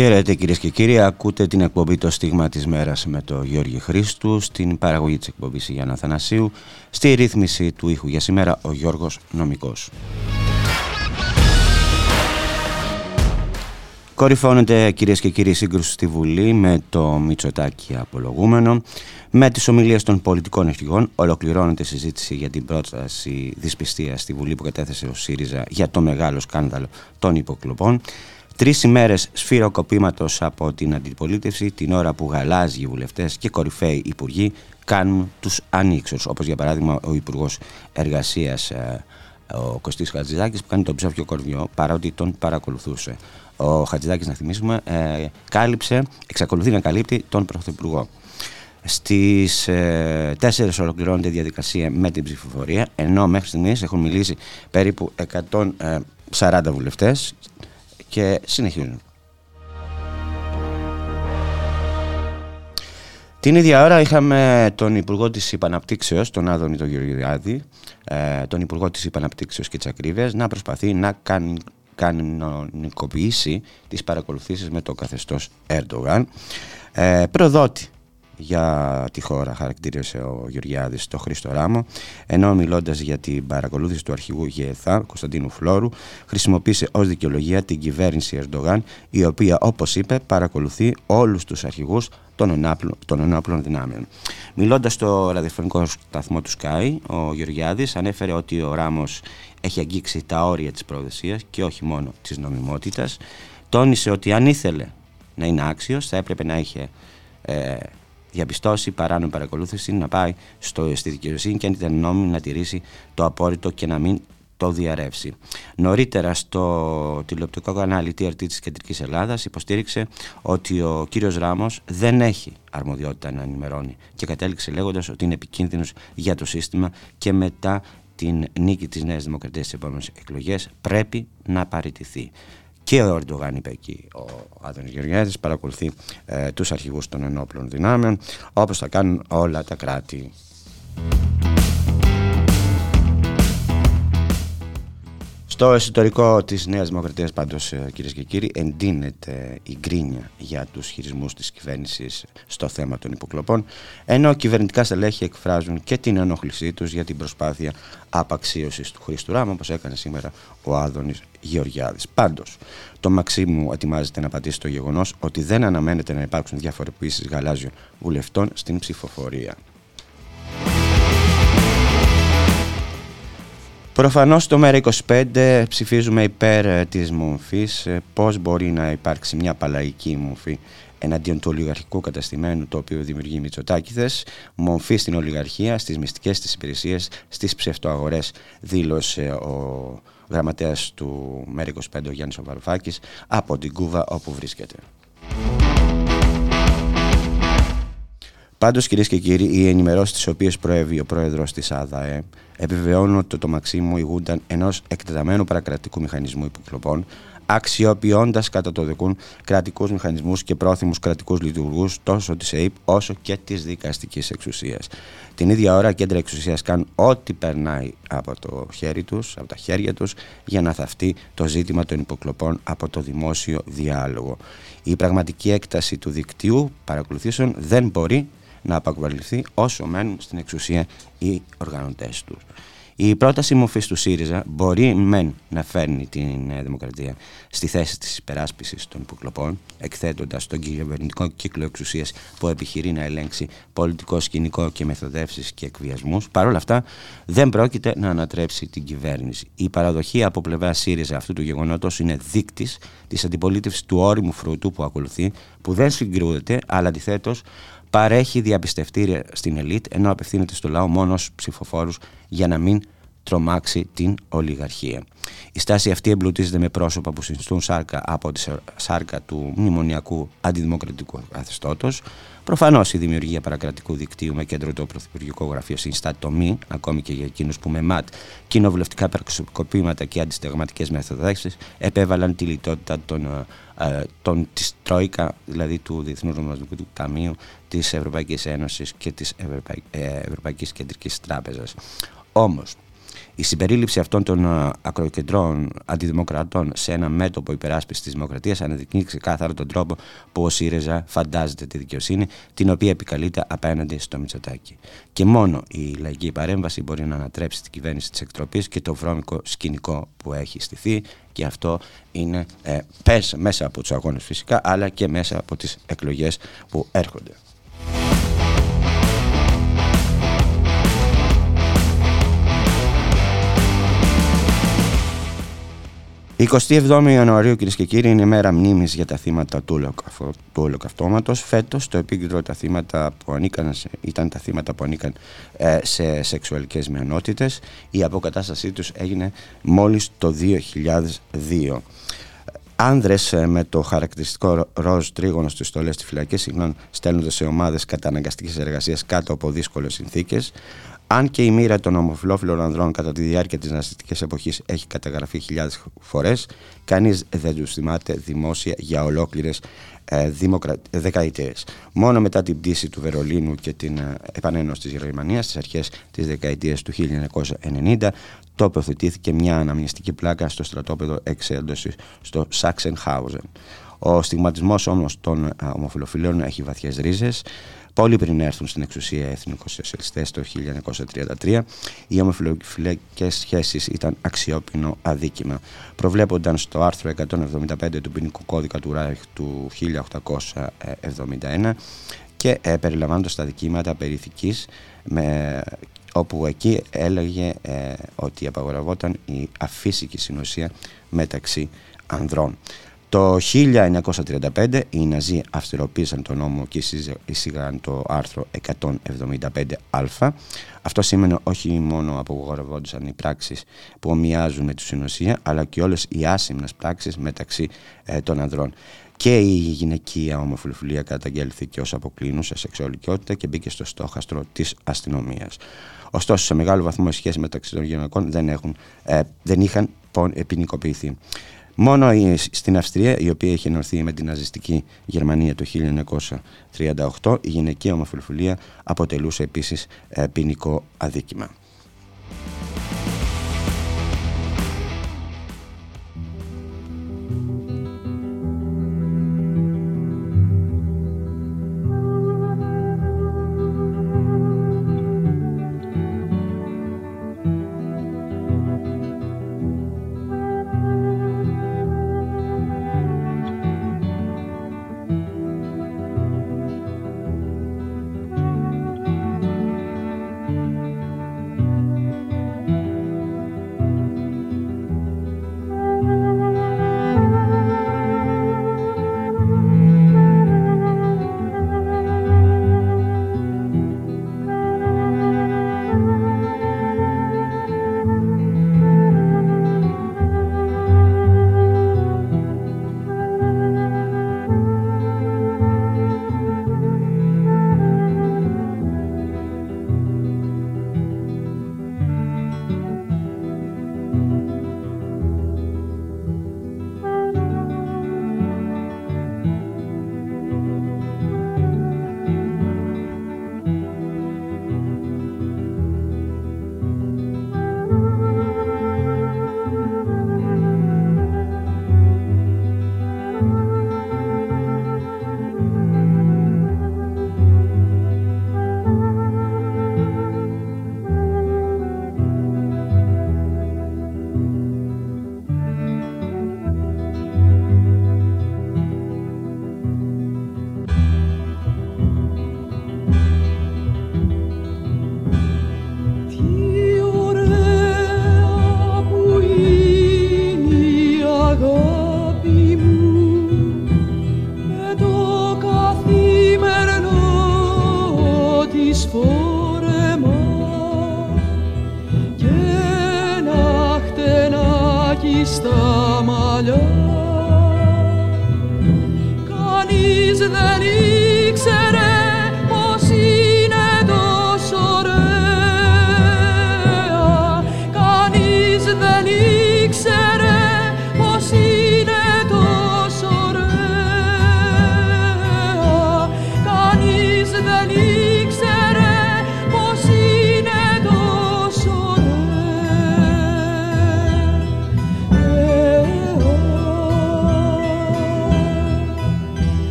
Χαίρετε κυρίες και κύριοι, ακούτε την εκπομπή Το Στίγμα της Μέρας με το Γιώργη Χρήστου, στην παραγωγή της εκπομπής Γιάννα Θανασίου, στη ρύθμιση του ήχου για σήμερα ο Γιώργος Νομικός. Κορυφώνεται κυρίες και κύριοι σύγκρουση στη Βουλή με το Μητσοτάκι απολογούμενο. Με τις ομιλίες των πολιτικών αρχηγών ολοκληρώνεται η συζήτηση για την πρόταση δυσπιστίας στη Βουλή που κατέθεσε ο ΣΥΡΙΖΑ για το μεγάλο σκάνδαλο των υποκλοπών. Τρεις ημέρες σφυροκοπήματος από την αντιπολίτευση, την ώρα που γαλάζιοι βουλευτές και κορυφαίοι υπουργοί κάνουν τους ανοίξους. Όπως για παράδειγμα ο Υπουργός Εργασίας, ε, ο Κωστής Χατζηδάκης, που κάνει τον ψόφιο κορδιό παρότι τον παρακολουθούσε. Ο Χατζηδάκης, να θυμίσουμε, ε, κάλυψε, εξακολουθεί να καλύπτει τον Πρωθυπουργό. Στις ε, 4 ολοκληρώνεται η διαδικασία με την ψηφοφορία, ενώ μέχρι στιγμής έχουν μιλήσει περίπου 140 βουλευτές και συνεχίζουν. Την ίδια ώρα είχαμε τον Υπουργό της Υπαναπτύξεως, τον Άδωνη τον Γεωργιάδη, ε, τον Υπουργό της Υπαναπτύξεως και της Ακρίβειας, να προσπαθεί να κάνει κανονικοποιήσει τις παρακολουθήσεις με το καθεστώς Ερντογάν. Ε, προδότη για τη χώρα χαρακτήρισε ο Γεωργιάδης το Χρήστο Ράμο ενώ μιλώντας για την παρακολούθηση του αρχηγού ΓΕΘΑ Κωνσταντίνου Φλόρου χρησιμοποίησε ως δικαιολογία την κυβέρνηση Ερντογάν η οποία όπως είπε παρακολουθεί όλους τους αρχηγούς των ενάπλων, των ενάπλων δυνάμεων. Μιλώντας στο ραδιοφωνικό σταθμό του Sky, ο Γεωργιάδης ανέφερε ότι ο Ράμος έχει αγγίξει τα όρια της προδεσίας και όχι μόνο της νομιμότητας. Τόνισε ότι αν ήθελε να είναι άξιος θα έπρεπε να είχε ε, διαπιστώσει παράνομη παρακολούθηση να πάει στο, στη δικαιοσύνη και αν ήταν νόμιμο να τηρήσει το απόρριτο και να μην το διαρρεύσει. Νωρίτερα στο τηλεοπτικό κανάλι TRT της Κεντρικής Ελλάδας υποστήριξε ότι ο κύριος Ράμος δεν έχει αρμοδιότητα να ενημερώνει και κατέληξε λέγοντας ότι είναι επικίνδυνος για το σύστημα και μετά την νίκη της Νέας Δημοκρατίας στις επόμενες εκλογές πρέπει να παραιτηθεί. Και ο Ερντογάν είπε εκεί, ο Άδωνης Γεωργιάδης παρακολουθεί ε, τους αρχηγούς των ενόπλων δυνάμεων όπως θα κάνουν όλα τα κράτη. Στο εσωτερικό της Νέας Δημοκρατίας, πάντως, ε, κυρίες και κύριοι, εντείνεται η γκρίνια για τους χειρισμούς της κυβέρνησης στο θέμα των υποκλοπών, ενώ κυβερνητικά στελέχη εκφράζουν και την ενόχλησή τους για την προσπάθεια απαξίωσης του Χρήστου Ράμου, όπως έκανε σήμερα ο Άδωνης Γεωργιάδης. Πάντως, το Μαξίμου ετοιμάζεται να πατήσει το γεγονός ότι δεν αναμένεται να υπάρξουν διαφοροποιήσει γαλάζιων βουλευτών στην ψηφοφορία. Προφανώς στο ΜΕΡΑ25 ψηφίζουμε υπέρ ε, της μορφής ε, πώς μπορεί να υπάρξει μια παλαϊκή μορφή εναντίον του ολιγαρχικού καταστημένου το οποίο δημιουργεί Μητσοτάκηδες, μορφή στην ολιγαρχία, στις μυστικές της υπηρεσίες, στις ψευτοαγορές δήλωσε ο γραμματέας του ΜΕΡΑ25 ο Γιάννης Οβαρουφάκης από την Κούβα όπου βρίσκεται. Πάντως κυρίες και κύριοι, οι ενημερώσεις τις οποίες προέβη ο πρόεδρος της ΑΔΑΕ επιβεβαιώνουν ότι το Μαξίμου ηγούνταν ενός εκτεταμένου παρακρατικού μηχανισμού υποκλοπών, αξιοποιώντας κατά το δεκούν κρατικούς μηχανισμούς και πρόθυμους κρατικούς λειτουργούς τόσο της ΕΕΠ όσο και της δικαστικής εξουσίας. Την ίδια ώρα, κέντρα εξουσίας κάνουν ό,τι περνάει από το χέρι τους, από τα χέρια τους, για να θαυτεί το ζήτημα των υποκλοπών από το δημόσιο διάλογο. Η πραγματική έκταση του δικτύου παρακολουθήσεων δεν μπορεί να απαγβαληθεί όσο μένουν στην εξουσία οι οργανωτές τους. Η πρόταση μορφής του ΣΥΡΙΖΑ μπορεί μεν να φέρνει την Νέα Δημοκρατία στη θέση της υπεράσπισης των υποκλοπών, εκθέτοντας τον κυβερνητικό κύκλο εξουσίας που επιχειρεί να ελέγξει πολιτικό σκηνικό και μεθοδεύσεις και εκβιασμούς. Παρ' όλα αυτά, δεν πρόκειται να ανατρέψει την κυβέρνηση. Η παραδοχή από πλευρά ΣΥΡΙΖΑ αυτού του γεγονότος είναι δείκτης της αντιπολίτευσης του όριμου φρούτου που ακολουθεί, που δεν συγκρούεται, αλλά αντιθέτως παρέχει διαπιστευτήρια στην ελίτ, ενώ απευθύνεται στο λαό μόνο ψηφοφόρους για να μην τρομάξει την ολιγαρχία. Η στάση αυτή εμπλουτίζεται με πρόσωπα που συνιστούν σάρκα από τη σάρκα του μνημονιακού αντιδημοκρατικού καθεστώτος. Προφανώς η δημιουργία παρακρατικού δικτύου με κέντρο το Πρωθυπουργικό Γραφείο συνιστά τομή, ακόμη και για εκείνους που με ΜΑΤ, κοινοβουλευτικά περικοπήματα και αντιστεγματικές μεθοδεύσεις επέβαλαν τη λιτότητα των, ε, των, της Τρόικα, δηλαδή του Διεθνούς Νομισματικού Ταμείου, της Ευρωπαϊκής Ένωσης και της Ευρωπαϊκή, ε, Ευρωπαϊκής Κεντρικής Τράπεζας. Όμως, η συμπερίληψη αυτών των ε, ακροκεντρών αντιδημοκρατών σε ένα μέτωπο υπεράσπισης της δημοκρατίας αναδεικνύει ξεκάθαρα τον τρόπο που ο ΣΥΡΕΖΑ φαντάζεται τη δικαιοσύνη, την οποία επικαλείται απέναντι στο Μητσοτάκι. Και μόνο η λαϊκή παρέμβαση μπορεί να ανατρέψει την κυβέρνηση της εκτροπής και το βρώμικο σκηνικό που έχει στηθεί. Και αυτό είναι ε, μέσα από τους αγώνες φυσικά, αλλά και μέσα από τις εκλογές που έρχονται. 27 Ιανουαρίου κυρίες και κύριοι είναι η μέρα μνήμης για τα θύματα του, του ολοκαυτώματος. Φέτος το επίκεντρο τα θύματα που ανήκαν, ήταν τα θύματα που ανήκαν ε, σε σεξουαλικές μειονότητες. Η αποκατάστασή τους έγινε μόλις το 2002. Άνδρες ε, με το χαρακτηριστικό ροζ τρίγωνο στις στολές στη φυλακής συχνά στέλνονται σε ομάδες καταναγκαστικής εργασίας κάτω από δύσκολες συνθήκες. Αν και η μοίρα των ομοφυλόφιλων ανδρών κατά τη διάρκεια της ναζιστικής εποχής έχει καταγραφεί χιλιάδες φορές, κανείς δεν τους θυμάται δημόσια για ολόκληρες ε, δεκαετίες. Μόνο μετά την πτήση του Βερολίνου και την ε, επανένωση της Γερμανίας στις αρχές της δεκαετίας του 1990, τοποθετήθηκε μια αναμνηστική πλάκα στο στρατόπεδο εξέντωσης στο Σάξενχάουζεν. Ο στιγματισμός όμως των ε, ομοφυλοφιλών έχει βαθιές ρίζες Πολύ πριν έρθουν στην εξουσία οι εθνικοσοσιαλιστές το 1933, οι ομοφυλακές σχέσεις ήταν αξιόπινο αδίκημα. Προβλέπονταν στο άρθρο 175 του ποινικού κώδικα του Ράιχ του 1871 και ε, περιλαμβάνοντας τα δικήματα περιηθικής με, όπου εκεί έλεγε ε, ότι απαγορευόταν η αφύσικη συνουσία μεταξύ ανδρών. Το 1935 οι Ναζί αυστηροποίησαν τον νόμο και εισήγαγαν το άρθρο 175α. Αυτό σήμαινε όχι μόνο απογορευόντουσαν οι πράξεις που ομοιάζουν με τη συνοσία, αλλά και όλες οι άσημνες πράξεις μεταξύ ε, των ανδρών. Και η γυναικεία ομοφιλοφιλία καταγγέλθηκε ως αποκλίνουσα σεξουαλικότητα και μπήκε στο στόχαστρο της αστυνομίας. Ωστόσο, σε μεγάλο βαθμό οι σχέσεις μεταξύ των γυναικών δεν, έχουν, ε, δεν είχαν ποινικοποιηθεί. Μόνο στην Αυστρία, η οποία είχε ενωθεί με την ναζιστική Γερμανία το 1938, η γυναικεία ομοφιλοφιλία αποτελούσε επίσης ε, ποινικό αδίκημα.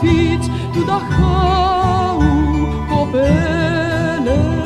פיץ דו דאַכאו קופלן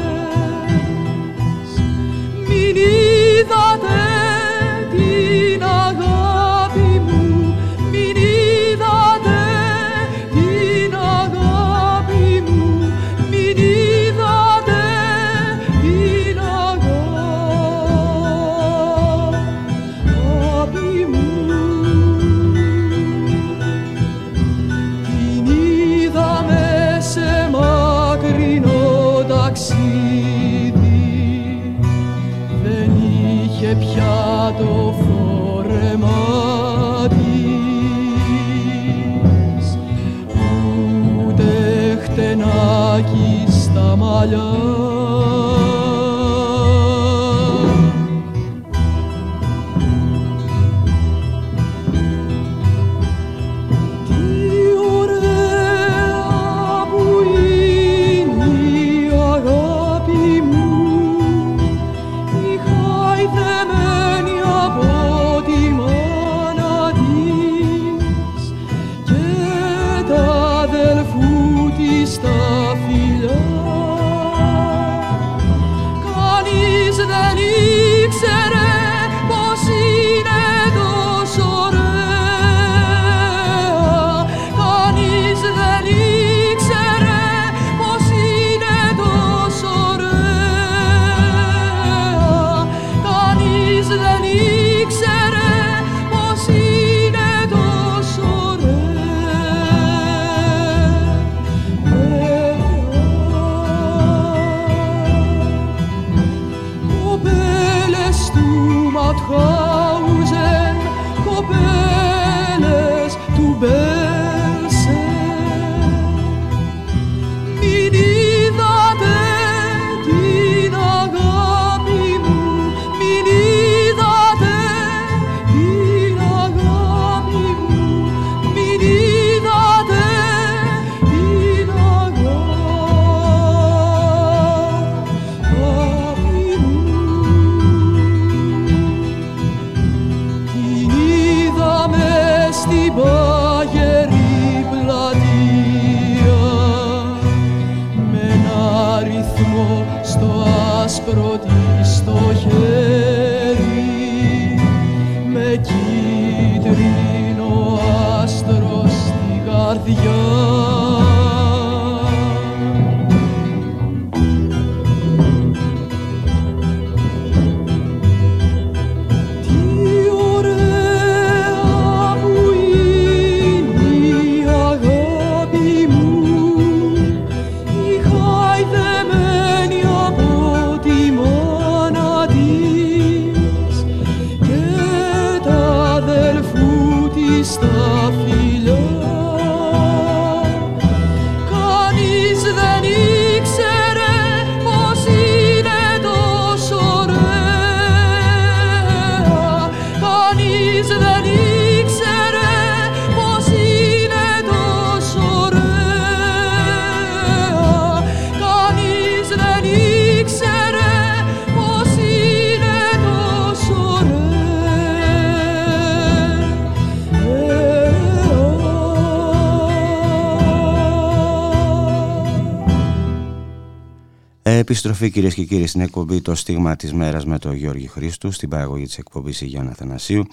Επιστροφή κυρίες και κύριοι στην εκπομπή Το Στίγμα της Μέρας με τον Γιώργη Χρήστου, στην παραγωγή της εκπομπής Γιάννα Αθανασίου,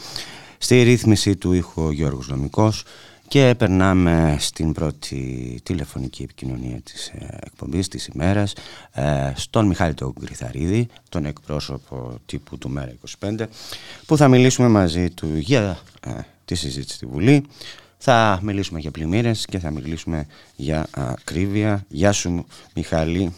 στη ρύθμιση του ήχου ο Γιώργος Λομικός και περνάμε στην πρώτη τηλεφωνική επικοινωνία της ε, εκπομπής της ημέρας ε, στον Μιχάλη τον Γκριθαρίδη, τον εκπρόσωπο τύπου του Μέρα 25 που θα μιλήσουμε μαζί του για ε, τη συζήτηση στη Βουλή θα μιλήσουμε για πλημμύρες και θα μιλήσουμε για ακρίβεια. Γεια σου Μιχάλη.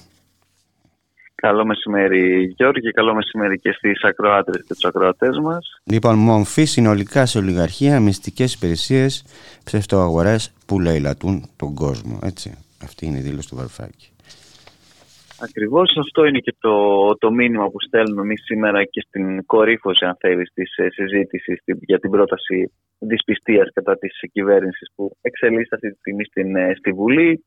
Καλό μεσημέρι Γιώργη, καλό μεσημέρι και στις ακροάτρες και τους ακροατές μας. Λοιπόν, μομφή συνολικά σε ολιγαρχία, μυστικές υπηρεσίες, ψευτοαγορές που λαιλατούν τον κόσμο. Έτσι, αυτή είναι η δήλωση του Βαρουφάκη. Ακριβώς αυτό είναι και το, το μήνυμα που στέλνουμε εμείς σήμερα και στην κορύφωση αν θέλεις της ε, συζήτησης για την πρόταση δυσπιστίας κατά της κυβέρνησης που εξελίσσεται αυτή τη στιγμή στην, ε, στη Βουλή.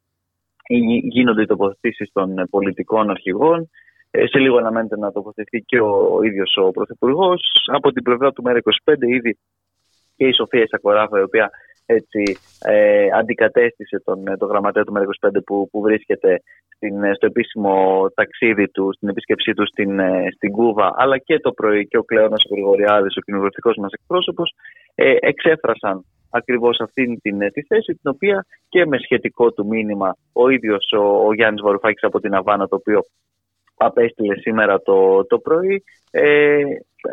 Γίνονται οι τοποθετήσεις των ε, πολιτικών αρχηγών. Σε λίγο αναμένεται να τοποθετηθεί και ο ίδιος ο Πρωθυπουργός. Από την πλευρά του ΜΕΡΑ25 ήδη και η Σοφία Ισακοράφα η οποία έτσι, ε, αντικατέστησε τον, ε, τον γραμματέα του ΜΕΡΑ25 που, που βρίσκεται στην, ε, στο επίσημο ταξίδι του, στην επίσκεψή του στην, ε, στην Κούβα, αλλά και το πρωί και ο Κλέονας ο Γρηγοριάδης, ο κοινοβουλευτικός μας εκπρόσωπος, ε, εξέφρασαν ακριβώς αυτή την, τη θέση, την οποία και με σχετικό του μήνυμα ο ίδιος ο, ο Γιάννης Βαρουφάκης από την Αβάνα, το οποίο απέστειλε σήμερα το, το πρωί, ε,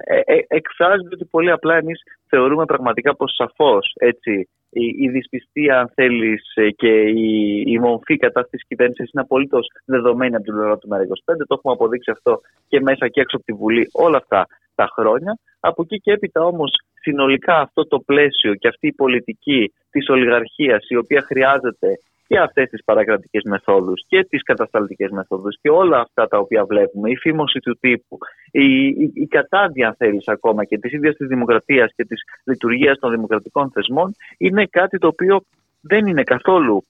ε, ε, εκφράζεται ότι πολύ απλά εμείς θεωρούμε πραγματικά πως σαφώς έτσι, η, η δυσπιστία αν θέλεις ε, και η, η μορφή κατά τη κυβέρνησης είναι απολύτως δεδομένη από την πλευρά του ΜΕΡΑ25. Το έχουμε αποδείξει αυτό και μέσα και έξω από τη Βουλή όλα αυτά τα χρόνια. Από εκεί και έπειτα όμως συνολικά αυτό το πλαίσιο και αυτή η πολιτική της ολιγαρχίας η οποία χρειάζεται και αυτές τις παρακρατικές μεθόδους και τις κατασταλτικές μεθόδους και όλα αυτά τα οποία βλέπουμε, η φήμωση του τύπου, η, η, η κατάδια αν θέλεις ακόμα και της ίδιας της δημοκρατίας και της λειτουργίας των δημοκρατικών θεσμών είναι κάτι το οποίο δεν είναι καθόλου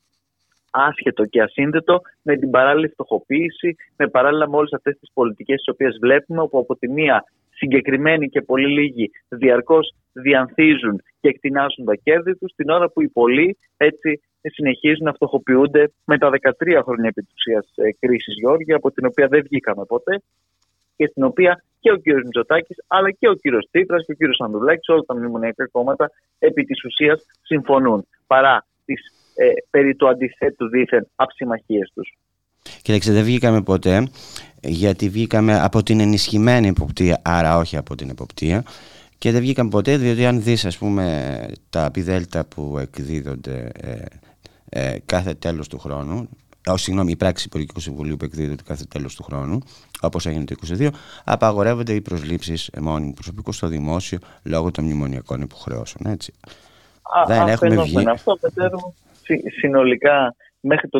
άσχετο και ασύνδετο με την παράλληλη φτωχοποίηση, με παράλληλα με όλες αυτές τις πολιτικές τις οποίες βλέπουμε, όπου από τη μία συγκεκριμένοι και πολύ λίγοι διαρκώς διανθίζουν και εκτινάσουν τα κέρδη τους, την ώρα που οι πολλοί έτσι συνεχίζουν να φτωχοποιούνται με τα 13 χρόνια επιτουσία ε, κρίσης, Γιώργη, από την οποία δεν βγήκαμε ποτέ και στην οποία και ο κύριος Μητσοτάκης, αλλά και ο κύριος Τσίπρας και ο κύριος Ανδρουλάκης, όλα τα μνημονιακά κόμματα επί της ουσίας συμφωνούν. Παρά τις ε, περί του αντιθέτου δίθεν αψημαχίες τους. Κοίταξε, δεν βγήκαμε ποτέ, γιατί βγήκαμε από την ενισχυμένη εποπτεία, άρα όχι από την εποπτεία. Και δεν βγήκαμε ποτέ, διότι αν δεις ας πούμε τα πιδέλτα που εκδίδονται ε, ε, κάθε τέλος του χρόνου, Oh, συγγνώμη, η πράξη Υπουργικού Συμβουλίου που εκδίδεται κάθε τέλος του χρόνου, όπως έγινε το 2022, απαγορεύονται οι προσλήψεις μόνιμου προσωπικούς στο δημόσιο λόγω των μνημονιακών υποχρεώσεων. Έτσι. Α, Δεν έχουμε βγει. Αυτό, Πετέρου, συνολικά μέχρι το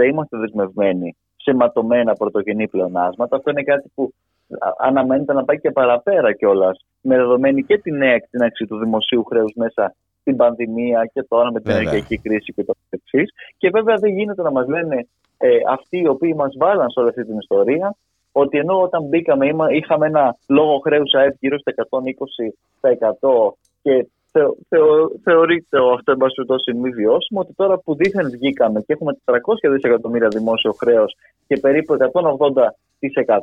2060 είμαστε δεσμευμένοι σε ματωμένα πρωτογενή πλεονάσματα. Αυτό είναι κάτι που αναμένεται να πάει και παραπέρα κιόλας, με δεδομένη και τη νέα εκτείναξη του δημοσίου χρέους μέσα στην πανδημία και τώρα με την ενεργειακή κρίση και το εξή. Και βέβαια δεν γίνεται να μας λένε ε, αυτοί οι οποίοι μας βάλαν σε όλη αυτή την ιστορία ότι ενώ όταν μπήκαμε είχαμε ένα λόγο χρέους ΑΕΠ γύρω στα 120% και θεωρείται αυτό εν πάση μη βιώσιμο ότι τώρα που δίθεν βγήκαμε και έχουμε 400 δισεκατομμύρια δημόσιο χρέος και περίπου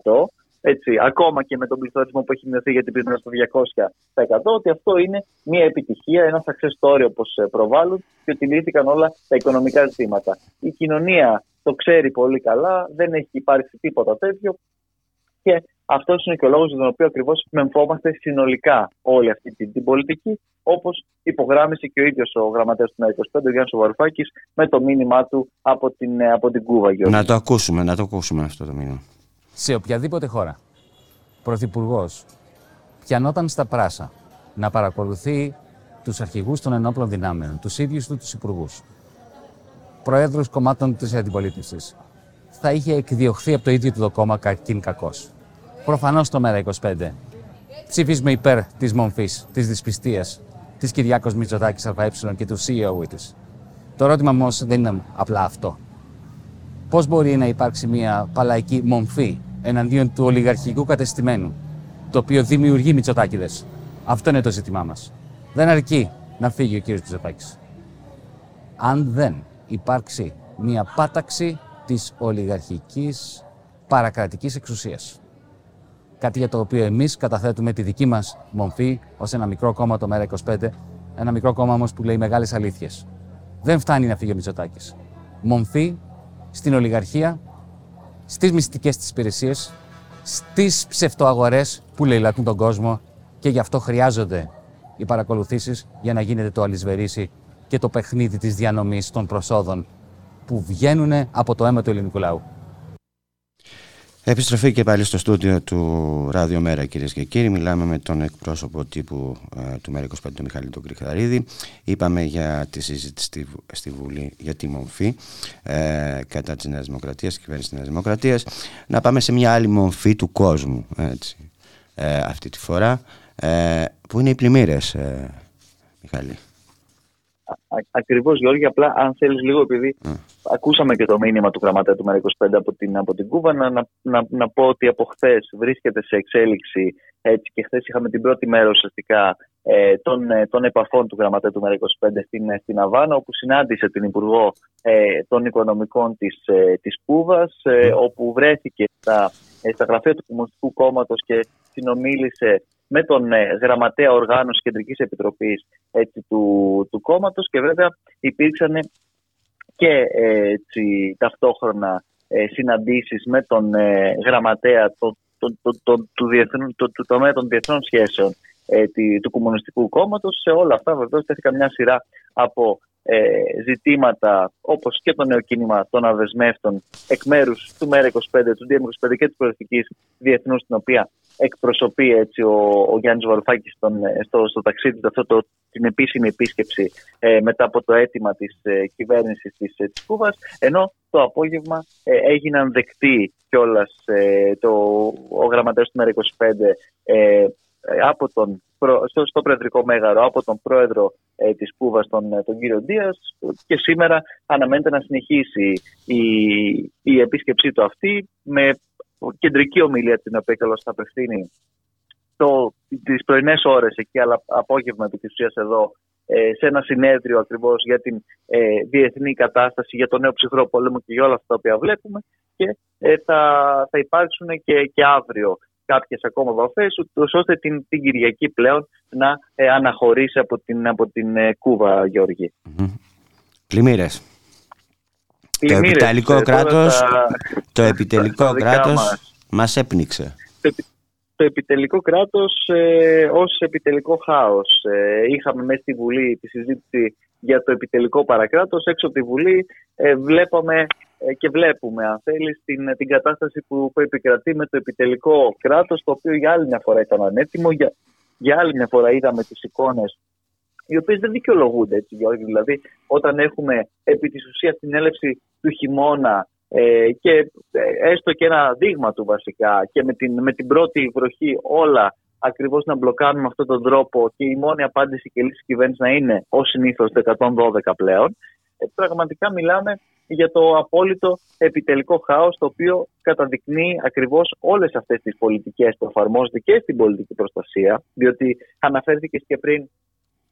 180% έτσι, ακόμα και με τον πληθωρισμό που έχει μειωθεί γιατί πήγαμε στο 200%, ότι αυτό είναι μια επιτυχία, ένα success story όπως ε, προβάλλουν και ότι λύθηκαν όλα τα οικονομικά ζητήματα. Η κοινωνία το ξέρει πολύ καλά, δεν έχει υπάρξει τίποτα τέτοιο και αυτός είναι και ο λόγος για τον οποίο ακριβώς μεμφόμαστε συνολικά όλη αυτή την, την πολιτική, όπως υπογράμμισε και ο ίδιος ο γραμματέας του ΝΑ25, ο Γιάννης Βαρουφάκη, με το μήνυμά του από την, ε, από την Κούβα. Να το ακούσουμε, να το ακούσουμε αυτό το μήνυμα σε οποιαδήποτε χώρα πρωθυπουργός πιανόταν στα πράσα να παρακολουθεί τους αρχηγούς των ενόπλων δυνάμεων, τους ίδιους τους τους υπουργούς, προέδρους κομμάτων της αντιπολίτευσης, θα είχε εκδιωχθεί από το ίδιο του το κόμμα κακήν κακός. Προφανώς το ΜΕΡΑ25 ψήφισμε υπέρ της μομφής, της δυσπιστίας, της Κυριάκος Μητσοτάκης ΑΕ και του CEO της. Το ερώτημα όμως δεν είναι απλά αυτό. Πώς μπορεί να υπάρξει μια παλαϊκή μομφή εναντίον του ολιγαρχικού κατεστημένου, το οποίο δημιουργεί Μητσοτάκηδες; Αυτό είναι το ζήτημά μας. Δεν αρκεί να φύγει ο κύριος Μητσοτάκης. Αν δεν υπάρξει μια πάταξη της ολιγαρχικής παρακρατικής εξουσίας. Κάτι για το οποίο εμείς καταθέτουμε τη δική μας μομφή ως ένα μικρό κόμμα το ΜΕΡΑ25, ένα μικρό κόμμα όμως που λέει μεγάλες αλήθειες. Δεν φτάνει να φύγει ο Μητσοτάκης. Μομφή στην ολιγαρχία στις μυστικές της υπηρεσίες, στις ψευτοαγορές που λαιλατούν τον κόσμο και γι' αυτό χρειάζονται οι παρακολουθήσεις για να γίνεται το αλυσβερίσι και το παιχνίδι της διανομής των προσόδων που βγαίνουν από το αίμα του ελληνικού λαού. Επιστροφή και πάλι στο στούντιο του Ράδιο Μέρα κυρίες και κύριοι. Μιλάμε με τον εκπρόσωπο τύπου ε, του Μέρα 25, τον Μιχάλη τον Κρυχαρίδη. Είπαμε για τη συζήτηση στη, στη Βουλή για τη μορφή ε, κατά της Νέας Δημοκρατίας, της κυβέρνησης της Νέας Δημοκρατίας. Να πάμε σε μια άλλη μορφή του κόσμου έτσι, ε, αυτή τη φορά, ε, που είναι οι πλημμύρες, ε, Μιχάλη. Ακριβώς, Γιώργη, απλά αν θέλεις λίγο, επειδή ακούσαμε και το μήνυμα του γραμματέα του ΜΕΡΑ25 από την, από την Κούβα, να, να, να, πω ότι από χθες βρίσκεται σε εξέλιξη έτσι, και χθες είχαμε την πρώτη μέρα ουσιαστικά ε, των, ε, των επαφών του γραμματέα του ΜΕΡΑ25 στην, ε, στην Αβάνα, όπου συνάντησε την Υπουργό ε, των Οικονομικών της ε, της Κούβας, ε, όπου βρέθηκε στα, στα γραφεία του Κομμουνιστικού Κόμματος και συνομίλησε με τον ε, γραμματέα οργάνωσης Κεντρικής Επιτροπής έτσι, του, του κόμματος. Και βέβαια υπήρξαν και ε, έτσι, ταυτόχρονα ε, συναντήσεις με τον ε, γραμματέα το, το, το, το, του, διεθνού, το, του τομέα των διεθνών σχέσεων ε, του Κομμουνιστικού Κόμματος. Σε όλα αυτά βεβαίως τέθηκαν μια σειρά από ε, ζητήματα όπως και το νέο κίνημα των αδεσμεύτων εκ μέρους του ΜΕΡΑ25, του DM25 και της Προεδρικής Διεθνούς, την οποία εκπροσωπεί έτσι, ο, ο Γιάννης Βαρουφάκης ε, στο, στο ταξίδι του αυτό το, την επίσημη επίσκεψη ε, μετά από το αίτημα της ε, κυβέρνησης της, ε, της Κούβας ενώ το απόγευμα ε, έγιναν δεκτοί κιόλας ε, το, ο γραμματέας του ΜΕΡΑ25 ε, από τον, στο, στο Προεδρικό Μέγαρο από τον πρόεδρο ε, της Κούβας, τον, τον κύριο Δίας και σήμερα αναμένεται να συνεχίσει η, η επίσκεψή του αυτή με κεντρική ομιλία την οποία καλώς θα απευθύνει το, τις πρωινές ώρες εκεί, αλλά απόγευμα επί της ουσίας εδώ, ε, σε ένα συνέδριο ακριβώς για την ε, διεθνή κατάσταση, για το νέο ψυχρό πόλεμο και για όλα αυτά τα οποία βλέπουμε και ε, θα, θα υπάρξουν και, και αύριο κάποιες ακόμα βαφές, ώστε την, την Κυριακή πλέον να αναχωρήσει από την, από την Κούβα, Γιώργη. Mm-hmm. Πλημμύρες. Το επιτελικό κράτος, το επιτελικό κράτος μας. μας έπνιξε. Το, επιτελικό κράτος ε, ως επιτελικό χάος. Ε, είχαμε μέσα στη Βουλή τη συζήτηση για το επιτελικό παρακράτος. Έξω από τη Βουλή ε, βλέπαμε ε, και βλέπουμε, αν θέλεις, την, την κατάσταση που, που επικρατεί με το επιτελικό κράτος, το οποίο για άλλη μια φορά ήταν ανέτοιμο. Για, για άλλη μια φορά είδαμε τις εικόνες οι οποίες δεν δικαιολογούνται έτσι, Γιώργη. Δηλαδή, όταν έχουμε επί της ουσίας την έλευση του χειμώνα ε, και ε, έστω και ένα δείγμα του βασικά και με την, με την πρώτη βροχή όλα ακριβώς να μπλοκάνουμε με αυτόν τον τρόπο και η μόνη απάντηση και λύση κυβέρνησης να είναι ως συνήθως το 112 πλέον, ε, πραγματικά μιλάμε για το απόλυτο επιτελικό χάος το οποίο καταδεικνύει ακριβώς όλες αυτές τις πολιτικές που εφαρμόζονται και στην πολιτική προστασία διότι αναφέρθηκε και πριν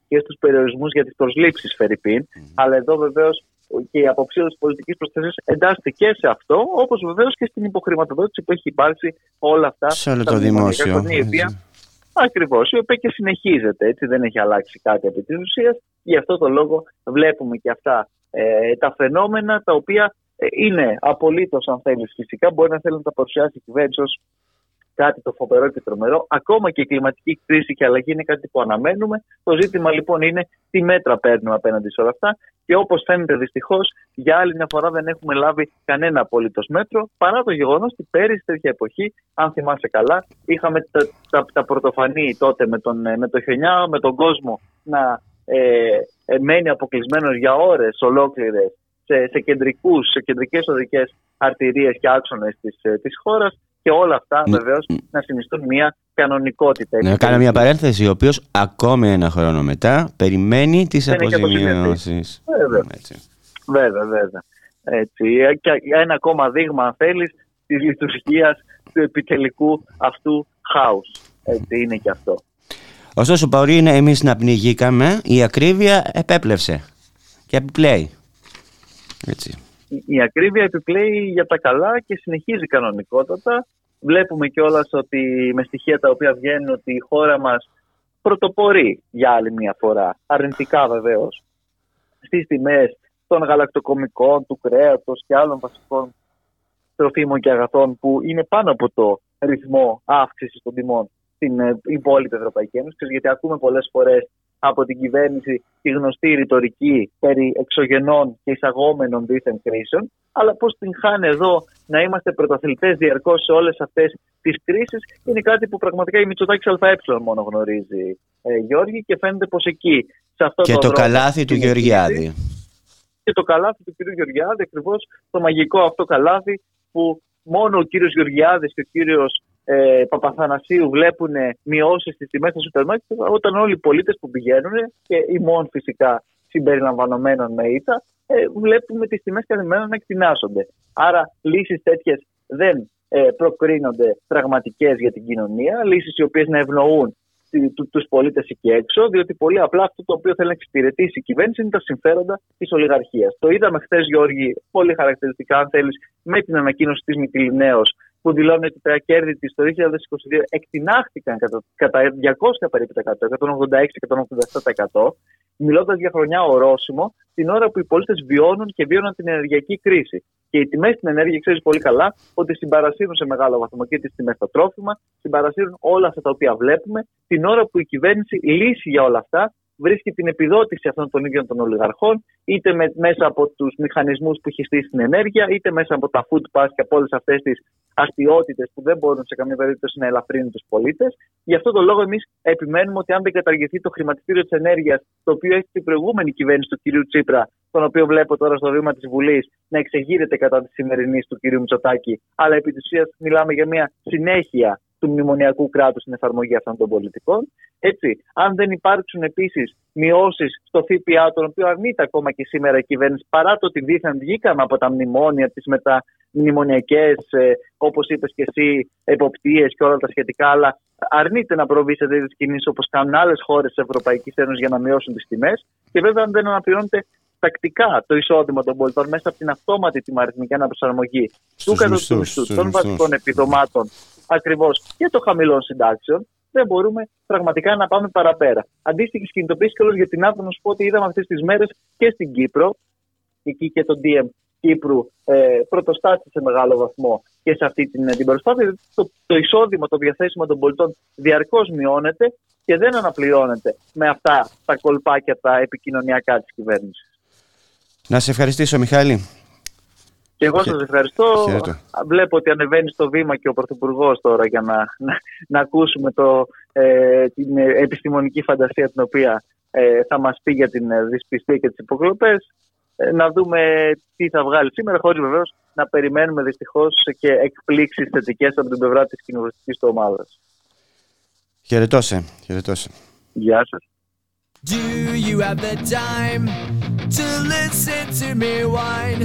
και στους περιορισμούς για τις προσλήψεις Φερρυπίν. Αλλά εδώ βεβαίως και η αποψήλωση πολιτικής προστασία εντάσσεται και σε αυτό, όπως βεβαίως και στην υποχρηματοδότηση που έχει υπάρξει όλα αυτά. Σε όλο το δημόσιο. Ακριβώς, η οποία και συνεχίζεται, έτσι δεν έχει αλλάξει κάτι από της ουσίας. Γι' αυτό το λόγο βλέπουμε και αυτά ε, τα φαινόμενα τα οποία ε, είναι απολύτως, αν θέλεις, φυσικά. Μπορεί να θέλει να τα παρουσιάσει η κυβέρνηση ως κάτι το φοβερό και τρομερό. Ακόμα και η κλιματική κρίση και αλλαγή είναι κάτι που αναμένουμε. Το ζήτημα λοιπόν είναι τι μέτρα παίρνουμε απέναντι σε όλα αυτά. Και όπως φαίνεται δυστυχώς, για άλλη μια φορά δεν έχουμε λάβει κανένα απολύτως μέτρο, παρά το γεγονός ότι πέρυσι τέτοια εποχή, αν θυμάσαι καλά, είχαμε τα, τα, τα πρωτοφανή τότε με τον, με το χιονιά, με τον κόσμο να ε, ε, μένει αποκλεισμένος για ώρες ολόκληρες σε, σε, κεντρικούς, σε κεντρικές οδικές αρτηρίες και άξονες της, ε, της χώρας και όλα αυτά ναι. βεβαίως να συνιστούν μια κανονικότητα. Να κάνω μια παρένθεση, ο οποίος ακόμη ένα χρόνο μετά περιμένει τις αποζημιώσει. Βέβαια. βέβαια, βέβαια. Έτσι. Και ένα ακόμα δείγμα, αν θέλεις, της λειτουργίας του επιτελικού αυτού χάους. Έτσι είναι και αυτό. Ωστόσο, μπορεί είναι εμείς να πνιγήκαμε, η ακρίβεια επέπλευσε και επιπλέει. Έτσι η ακρίβεια επιπλέει για τα καλά και συνεχίζει κανονικότατα. Βλέπουμε κιόλας ότι με στοιχεία τα οποία βγαίνουν ότι η χώρα μας πρωτοπορεί για άλλη μια φορά, αρνητικά βεβαίως, στις τιμές των γαλακτοκομικών, του κρέατος και άλλων βασικών τροφίμων και αγαθών που είναι πάνω από το ρυθμό αύξησης των τιμών στην ε, υπόλοιπη Ευρωπαϊκή Ένωση. Γιατί ακούμε πολλές φορές από την κυβέρνηση τη γνωστή ρητορική περί εξωγενών και εισαγόμενων δίθεν κρίσεων, αλλά πώς την χάνε εδώ να είμαστε πρωταθλητές διαρκώς σε όλες αυτές τις κρίσεις, είναι κάτι που πραγματικά η Μητσοτάκης ΑΕ μόνο γνωρίζει, ε, Γιώργη, και φαίνεται πως εκεί. Σε αυτό και το, το δρόμο, καλάθι του Γεωργιάδη. Και το καλάθι του κ. Γεωργιάδη, ακριβώς το μαγικό αυτό καλάθι που μόνο ο κύριος Γεωργιάδης και ο κύριος ε, Παπαθανασίου βλέπουν μειώσεις στις τιμές των σούπερ όταν όλοι οι πολίτες που πηγαίνουν και ημών φυσικά συμπεριλαμβανομένων με ήττα, ε, βλέπουμε τις τιμές καθημερινά να εκτινάσονται. Άρα λύσεις τέτοιες δεν ε, προκρίνονται πραγματικές για την κοινωνία, λύσεις οι οποίες να ευνοούν τους πολίτες εκεί έξω, διότι πολύ απλά αυτό το οποίο θέλει να εξυπηρετήσει η κυβέρνηση είναι τα συμφέροντα της ολιγαρχίας. Το είδαμε χθες, Γιώργη, πολύ χαρακτηριστικά, αν θέλεις, με την ανακοίνωση της Μητυλινέως, που δηλώνει ότι τα κέρδη της το 2022 εκτινάχθηκαν κατά, κατά 200 περίπου 186-187%, μιλώντας για χρονιά ορόσημο, την ώρα που οι πολίτες βιώνουν και βιώνουν την ενεργειακή κρίση. Και οι τιμές στην ενέργεια, ξέρεις πολύ καλά, ότι συμπαρασύρουν σε μεγάλο βαθμό και τις τιμές στα τρόφιμα, συμπαρασύρουν όλα αυτά τα οποία βλέπουμε, την ώρα που η κυβέρνηση λύσει για όλα αυτά βρίσκει την επιδότηση αυτών των ίδιων των ολιγαρχών, είτε με, μέσα από τους μηχανισμούς που έχει στήσει στην ενέργεια, είτε μέσα από τα food pass και από όλες αυτές τις αστείωτητε που δεν μπορούν σε καμία περίπτωση να ελαφρύνουν τους πολίτες. Γι' αυτό το λόγο εμείς επιμένουμε ότι αν δεν καταργηθεί το χρηματιστήριο της ενέργειας, το οποίο έχει την προηγούμενη κυβέρνηση του κ. Τσίπρα, τον οποίο βλέπω τώρα στο βήμα της Βουλής να εξεγείρεται κατά τη σημερινή του κ. Μητσοτάκη, αλλά επί της ουσίας μιλάμε για μια συνέχεια του μνημονιακού κράτους στην εφαρμογή αυτών των πολιτικών. Έτσι, αν δεν υπάρξουν επίσης μειώσεις στο ΦΠΑ, τον οποίο αρνείται ακόμα και σήμερα η κυβέρνηση, παρά το ότι δίθεν βγήκαμε από τα μνημόνια, τι μεταμνημονιακέ, ε, όπως είπες και εσύ, εποπτείες και όλα τα σχετικά, αλλά αρνείται να προβεί σε τέτοιες κινήσεις όπως κάνουν άλλες χώρες της Ευρωπαϊκής Ένωσης για να μειώσουν τις τιμές. Και βέβαια, αν δεν αναπληρώνεται τακτικά το εισόδημα των πολιτών μέσα από την αυτόματη τιμαριθμική αναπροσαρμογή του κατώτατου μισθούς, των βασικών επιδομάτων ακριβώς και των χαμηλών συντάξεων, δεν μπορούμε πραγματικά να πάμε παραπέρα. Αντίστοιχη κινητοποίηση και όλος για την άδεια να σου πω ότι είδαμε αυτές τις μέρες και στην Κύπρο, εκεί και το DM Κύπρου ε, πρωτοστάτησε σε μεγάλο βαθμό και σε αυτή την, την προσπάθεια. Το, το εισόδημα, το διαθέσιμο των πολιτών διαρκώς μειώνεται και δεν αναπληρώνεται με αυτά τα κολπάκια τα επικοινωνιακά της κυβέρνησης. Να σε ευχαριστήσω, Μιχάλη. Και εγώ σας ευχαριστώ. Βλέπω ότι ανεβαίνει στο βήμα και ο Πρωθυπουργός τώρα για να, να, να ακούσουμε το, ε, την επιστημονική φαντασία την οποία ε, θα μας πει για την δυσπιστία και τις υποκλοπές. Ε, να δούμε τι θα βγάλει σήμερα, χωρίς βεβαίως να περιμένουμε δυστυχώς και εκπλήξεις θετικές από την πλευρά της κοινοβουλευτικής του ομάδας. Χαιρετώ σε. Γεια σας. Do you have the time to listen to me whine;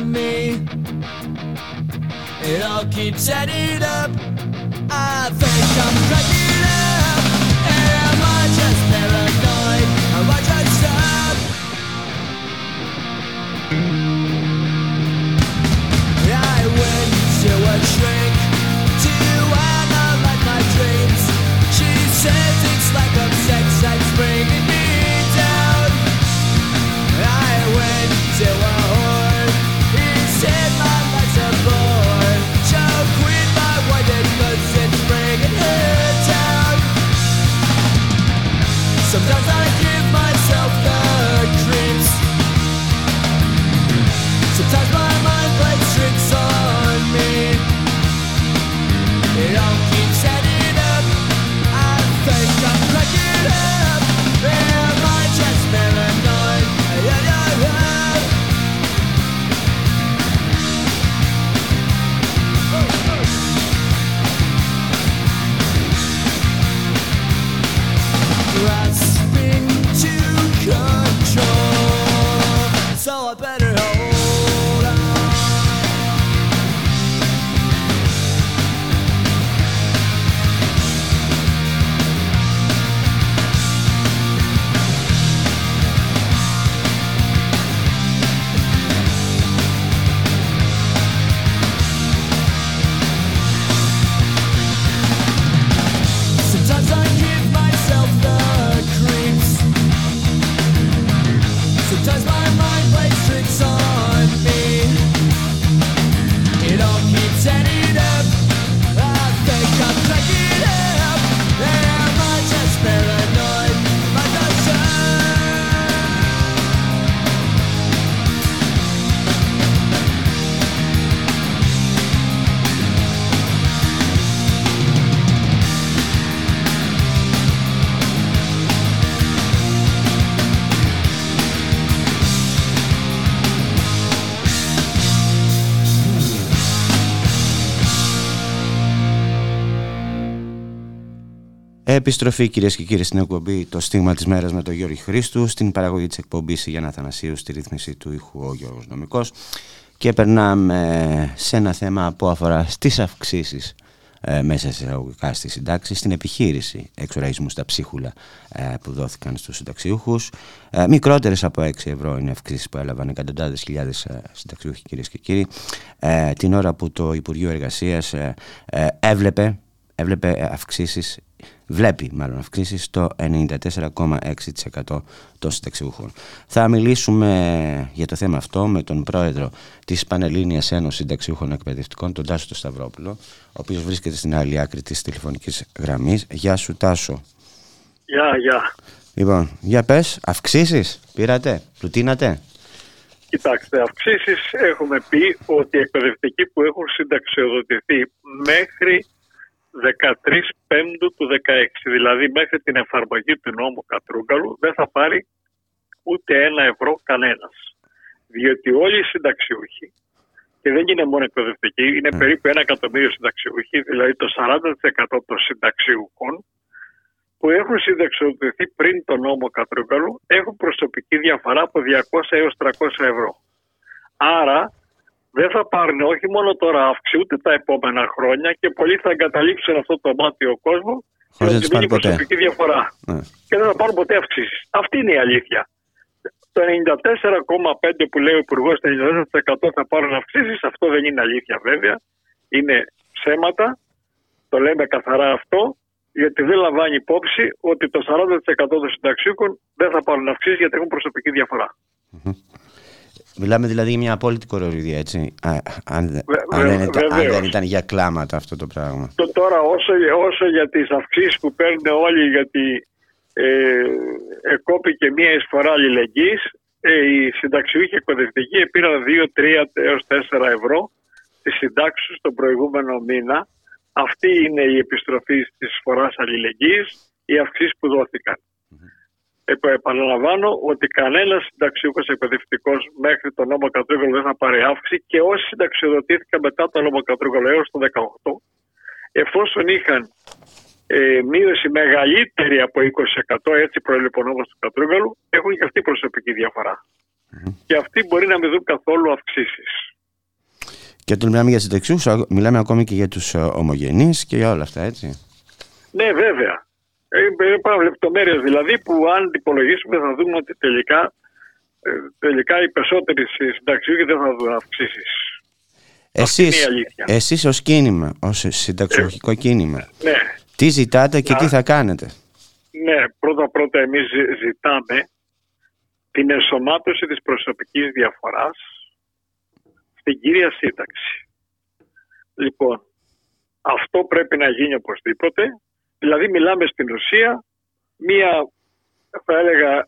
It all keeps adding up. I think I'm cracking up. Am I just paranoid? Am I just up? I went to a shrink to analyze my dreams. She says it's like a sex that's bringing me down. I went to Επιστροφή κυρίες και κύριοι στην εκπομπή Το Στίγμα της Μέρας με τον Γιώργη Χρήστου. Στην παραγωγή της εκπομπής η Γιάννα Θανασίου, στη ρύθμιση του ήχου ο Γιώργος Νομικός. Και περνάμε σε ένα θέμα που αφορά στις αυξήσεις ε, μέσα σε εισαγωγικά στη συντάξη, στην επιχείρηση εξοραϊσμού στα ψίχουλα ε, που δόθηκαν στους συνταξιούχους. Ε, μικρότερες από 6 ευρώ είναι αυξήσεις που έλαβαν εκατοντάδες χιλιάδες ε, συνταξιούχοι κυρίες και κύριοι. Ε, την ώρα που το Υπουργείο Εργασίας ε, ε, έβλεπε, έβλεπε αυξήσεις βλέπει μάλλον αυξήσεις στο 94,6% των συνταξιούχων. Θα μιλήσουμε για το θέμα αυτό με τον πρόεδρο της Πανελλήνιας Ένωσης Συνταξιούχων Εκπαιδευτικών, τον Τάσο Σταυρόπουλο, ο οποίος βρίσκεται στην άλλη άκρη της τηλεφωνικής γραμμής. Γεια σου Τάσο. Γεια, γεια. Λοιπόν, για πες, αυξήσεις πήρατε, πλουτίνατε; Κοιτάξτε, αυξήσεις έχουμε πει ότι οι εκπαιδευτικοί που έχουν συνταξιοδοτηθεί μέχρι 13 Πέμπτου του 16, δηλαδή μέχρι την εφαρμογή του νόμου Κατρούγκαλου, δεν θα πάρει ούτε ένα ευρώ κανένας. Διότι όλοι οι συνταξιούχοι, και δεν είναι μόνο εκπαιδευτικοί, είναι περίπου ένα εκατομμύριο συνταξιούχοι, δηλαδή το 40% των συνταξιούχων, που έχουν συνταξιοδοτηθεί πριν τον νόμο Κατρούγκαλου, έχουν προσωπική διαφορά από 200 έως 300 ευρώ. Άρα δεν θα πάρουν όχι μόνο τώρα αύξηση, ούτε τα επόμενα χρόνια και πολλοί θα εγκαταλείψουν αυτό το μάτιο κόσμο και Χωρίς θα να τους μείνει πάρει ποτέ. προσωπική διαφορά. Ναι. Και δεν θα πάρουν ποτέ αυξήσεις. Αυτή είναι η αλήθεια. Το 94,5 που λέει ο Υπουργός, το 94% θα πάρουν αυξήσεις. Αυτό δεν είναι αλήθεια βέβαια. Είναι ψέματα. Το λέμε καθαρά αυτό. Γιατί δεν λαμβάνει υπόψη ότι το 40% των συνταξίων δεν θα πάρουν αυξήσεις γιατί έχουν προσωπική διαφορά. Μιλάμε δηλαδή για μια απόλυτη κοροϊδία, έτσι. Α, αν, δε- Βε- αν δεν βε- ήταν, αν βεβαίως. δεν ήταν για κλάματα αυτό το πράγμα. Το, τώρα όσο, όσο για τις αυξήσεις που παίρνουν όλοι γιατί ε, εκόπηκε μία εισφορά αλληλεγγύης ε, οι συνταξιούχοι εκπαιδευτικοί πήραν 2, 3 έως 4 ευρώ τις συντάξεις τους τον προηγούμενο μήνα. Αυτή είναι η επιστροφή της εισφοράς αλληλεγγύης, οι αυξήσεις που δόθηκαν. Επ- Επαναλαμβάνω ότι κανένας συνταξιούχος εκπαιδευτικός μέχρι τον νόμο Κατρούγκαλο δεν θα πάρει αύξηση και όσοι συνταξιοδοτήθηκαν μετά τον νόμο Κατρούγκαλο έως το 18, εφόσον είχαν ε, μείωση μεγαλύτερη από 20%, έτσι προέλεπε ο νόμος του Κατρούγκαλου, έχουν και αυτή προσωπική διαφορά. Και αυτοί μπορεί να μην δουν καθόλου αυξήσεις. Και όταν μιλάμε για συνταξιούχους, α- μιλάμε ακόμη και για τους ε, ομογενείς και για όλα αυτά, έτσι. Ναι, βέβαια. Ε, Υπάρχουν λεπτομέρειες δηλαδή που αν υπολογίσουμε θα δούμε ότι τελικά, ε, τελικά οι περισσότεροι συνταξιούχοι δεν θα δουν αυξήσεις. Εσείς, είναι η αλήθεια. εσείς ως κίνημα, ως συνταξιοχικό κίνημα, Ναι, τι ζητάτε και Να. τι θα κάνετε; ναι. Πρώτα-πρώτα εμείς ζη- ζητάμε την ενσωμάτωση της προσωπικής διαφοράς στην κύρια σύνταξη. Λοιπόν, αυτό πρέπει να γίνει οπωσδήποτε. Δηλαδή μιλάμε στην ουσία μία, θα έλεγα,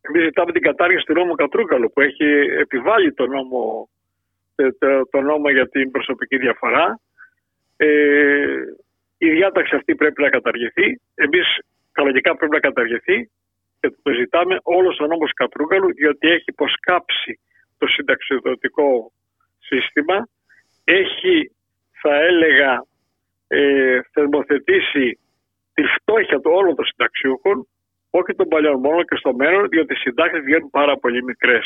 εμείς ζητάμε την κατάργηση του νόμου Κατρούγκαλου που έχει επιβάλει το νόμο, το, το- το νόμο για την προσωπική διαφορά. Ε, η διάταξη αυτή πρέπει να καταργηθεί. Εμείς κανονικά πρέπει να καταργηθεί και το ζητάμε όλος ο νόμος Κατρούγκαλου διότι έχει υποσκάψει το συνταξιδοτικό σύστημα. Έχει, θα έλεγα, ε, θερμοθετήσει τη φτώχεια του όλων των συνταξιούχων, όχι των παλιών μόνο και στο μέλλον, διότι οι συντάξεις βγαίνουν πάρα πολύ μικρές.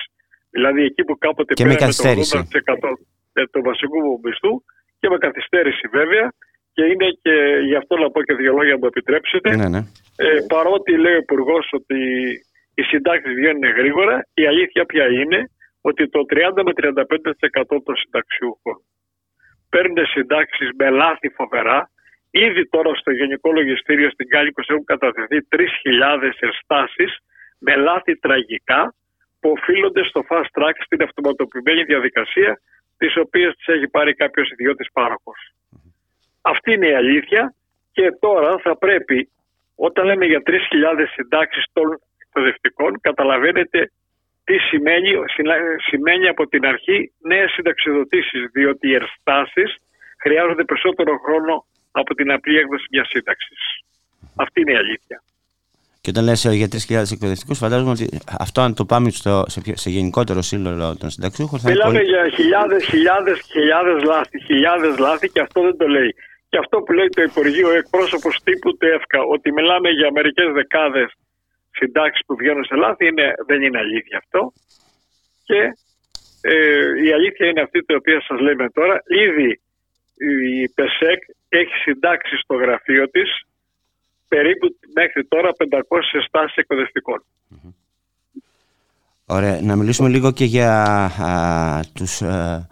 Δηλαδή εκεί που κάποτε Και με πήραμε το καθυστέρηση. 80% του βασικού μου μισθού και με καθυστέρηση βέβαια. Και είναι και γι' αυτό να πω και δύο λόγια, μου επιτρέψετε. Ναι, ναι. Ε, παρότι λέει ο Υπουργός ότι οι συντάξεις βγαίνουν γρήγορα, η αλήθεια πια είναι ότι το 30 με 35% των συνταξιούχων παίρνουν συντάξεις με λάθη φοβερά. Ήδη τώρα στο Γενικό Λογιστήριο στην Κάλικος έχουν κατατεθεί 3.000 ενστάσεις με λάθη τραγικά που οφείλονται στο fast track στην αυτοματοποιημένη διαδικασία τις οποίες τις έχει πάρει κάποιος ιδιώτης πάροχος. Αυτή είναι η αλήθεια και τώρα θα πρέπει όταν λέμε για 3.000 συντάξεις των εκπαιδευτικών καταλαβαίνετε τι σημαίνει, σημαίνει από την αρχή νέες συνταξιδοτήσεις διότι οι ερστάσεις χρειάζονται περισσότερο χρόνο από την απλή έκδοση μιας σύνταξης. Αυτή είναι η αλήθεια. Και όταν λες ε, για 3.000 εκπαιδευτικούς, φαντάζομαι ότι αυτό αν το πάμε στο, σε, σε γενικότερο σύνολο των συνταξιούχων θα Μιλάμε είναι πολύ... για χιλιάδες, χιλιάδες, χιλιάδες λάθη, χιλιάδες λάθη και αυτό δεν το λέει. Και αυτό που λέει το Υπουργείο, ο εκπρόσωπος τύπου του ΕΦΚΑ, ότι μιλάμε για μερικές δεκάδες συντάξεις που βγαίνουν σε λάθη, είναι, δεν είναι αλήθεια αυτό. Και ε, η αλήθεια είναι αυτή την οποία σας λέμε τώρα. Ήδη η ΠΕΣΕΚ έχει συντάξει στο γραφείο της περίπου μέχρι τώρα 500 στάσεις εκπαιδευτικών. Ωραία, να μιλήσουμε λίγο και για α, τους α,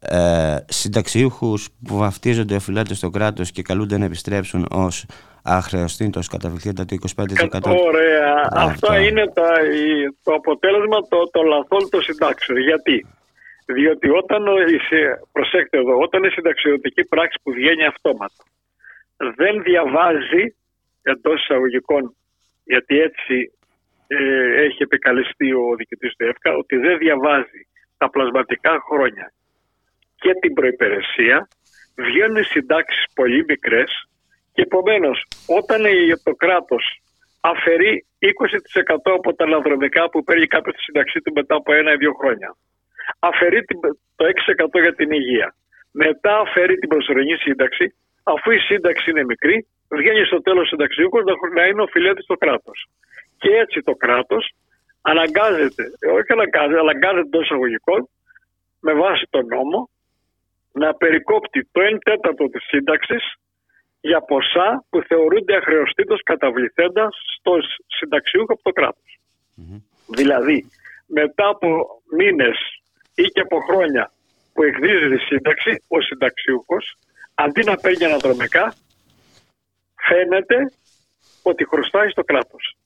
ε, συνταξιούχους που βαφτίζονται οφειλάτε στο κράτος και καλούνται να επιστρέψουν ως αχρεωστήντος καταβληθέντα το 25%. Ωραία. Α, Αυτό αυτό. είναι τα, η- το αποτέλεσμα το, το λαθών των συντάξεων. Γιατί; Διότι όταν, ο- η συ- προσέξτε εδώ, όταν η συνταξιωτική πράξη που βγαίνει αυτόματα δεν διαβάζει εντός εισαγωγικών, γιατί έτσι ε, έχει επικαλεστεί ο διοικητής του ΕΦΚΑ, ότι δεν διαβάζει τα πλασματικά χρόνια και την προϋπηρεσία, βγαίνουν οι συντάξεις πολύ μικρές και επομένως, όταν η- το κράτος αφαιρεί 20% από τα αναδρομικά που παίρνει κάποιος τη σύνταξή του μετά από ένα ή δύο χρόνια, αφαιρεί την- το 6% για την υγεία, μετά αφαιρεί την προσωρινή σύνταξη, αφού η σύνταξη είναι μικρή, βγαίνει στο τέλος συνταξιούχος να, να είναι οφειλέτη στο κράτος. Και έτσι το κράτος αναγκάζεται, όχι αναγκάζεται, αναγκάζεται εντός εισαγωγικών, με βάση τον νόμο, να περικόπτει το 1 τέταρτο της σύνταξης για ποσά που θεωρούνται αχρεωστήτως καταβληθέντας στο συνταξιούχο από το κρατος Δηλαδή, μετά από μήνες ή και από χρόνια που εκδίδει τη σύνταξη, ο συνταξιούχος, αντί να παίρνει αναδρομικά, φαίνεται ότι χρωστάει στο κράτος.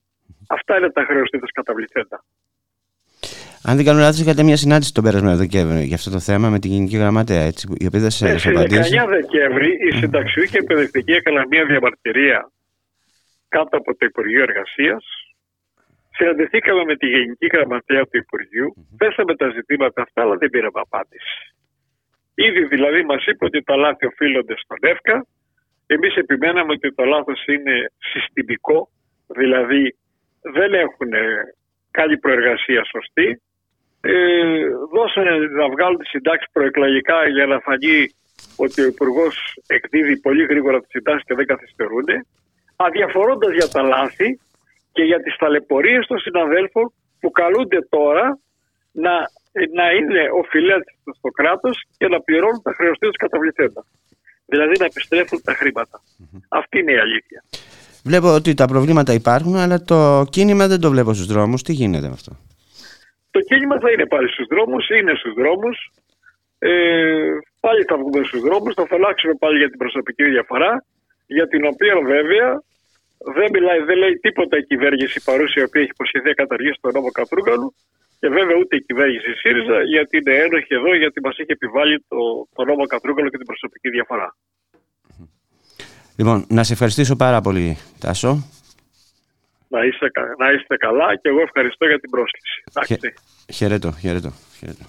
Αυτά είναι τα αχρεωστήτως καταβληθέντα. Αν δεν κάνω λάθος, είχατε μια συνάντηση τον περασμένο Δεκέμβριο για αυτό το θέμα με την Γενική Γραμματέα, έτσι, η οποία δεν σας Ε, έδωσε Στις απαντήσει. 19 Δεκέμβρη η συνταξιούχοι εκπαιδευτική έκαναν μια διαμαρτυρία κάτω από το Υπουργείο Εργασίας. Συναντηθήκαμε με τη Γενική Γραμματέα του Υπουργείου, θέσαμε τα ζητήματα αυτά, αλλά δεν πήραμε απάντηση. Ήδη δηλαδή μας είπε ότι τα λάθη οφείλονται στον ΕΦΚΑ. Εμείς επιμέναμε ότι το λάθος είναι συστημικό, δηλαδή δεν έχουν καλή προεργασία σωστή. Ε, δώσανε να βγάλουν τη συντάξη προεκλογικά για να φανεί ότι ο Υπουργός εκδίδει πολύ γρήγορα τις συντάξεις και δεν καθυστερούν. Αδιαφορώντας για τα λάθη και για τις ταλαιπωρίες των συναδέλφων που καλούνται τώρα να, να είναι οφειλέτες στο κράτος και να πληρώνουν τα χρεωστή τους καταβληθέντα. Δηλαδή να επιστρέφουν τα χρήματα. Αυτή είναι η αλήθεια. Βλέπω ότι τα προβλήματα υπάρχουν, αλλά το κίνημα δεν το βλέπω στους δρόμους. Τι γίνεται με αυτό; Το κίνημα θα είναι πάλι στους δρόμους, είναι στους δρόμους. Ε, πάλι θα βγούμε στους δρόμους, θα φωνάξουμε πάλι για την προσωπική διαφορά, για την οποία βέβαια δεν, μιλάει, δεν λέει τίποτα η κυβέρνηση παρούσα η οποία έχει υποσχεθεί να καταργήσει τον νόμο Κατρούγκαλου και βέβαια ούτε η κυβέρνηση ΣΥΡΙΖΑ γιατί είναι ένοχη εδώ γιατί μας έχει επιβάλει το, το νόμο Κατρούγκαλου και την προσωπική διαφορά. Λοιπόν, να σε ευχαριστήσω πάρα πολύ, Τάσο. Να είστε, κα- να είστε καλά και εγώ ευχαριστώ για την πρόσκληση. Εντάξει. Χαιρετώ, χαιρετώ. χαιρετώ.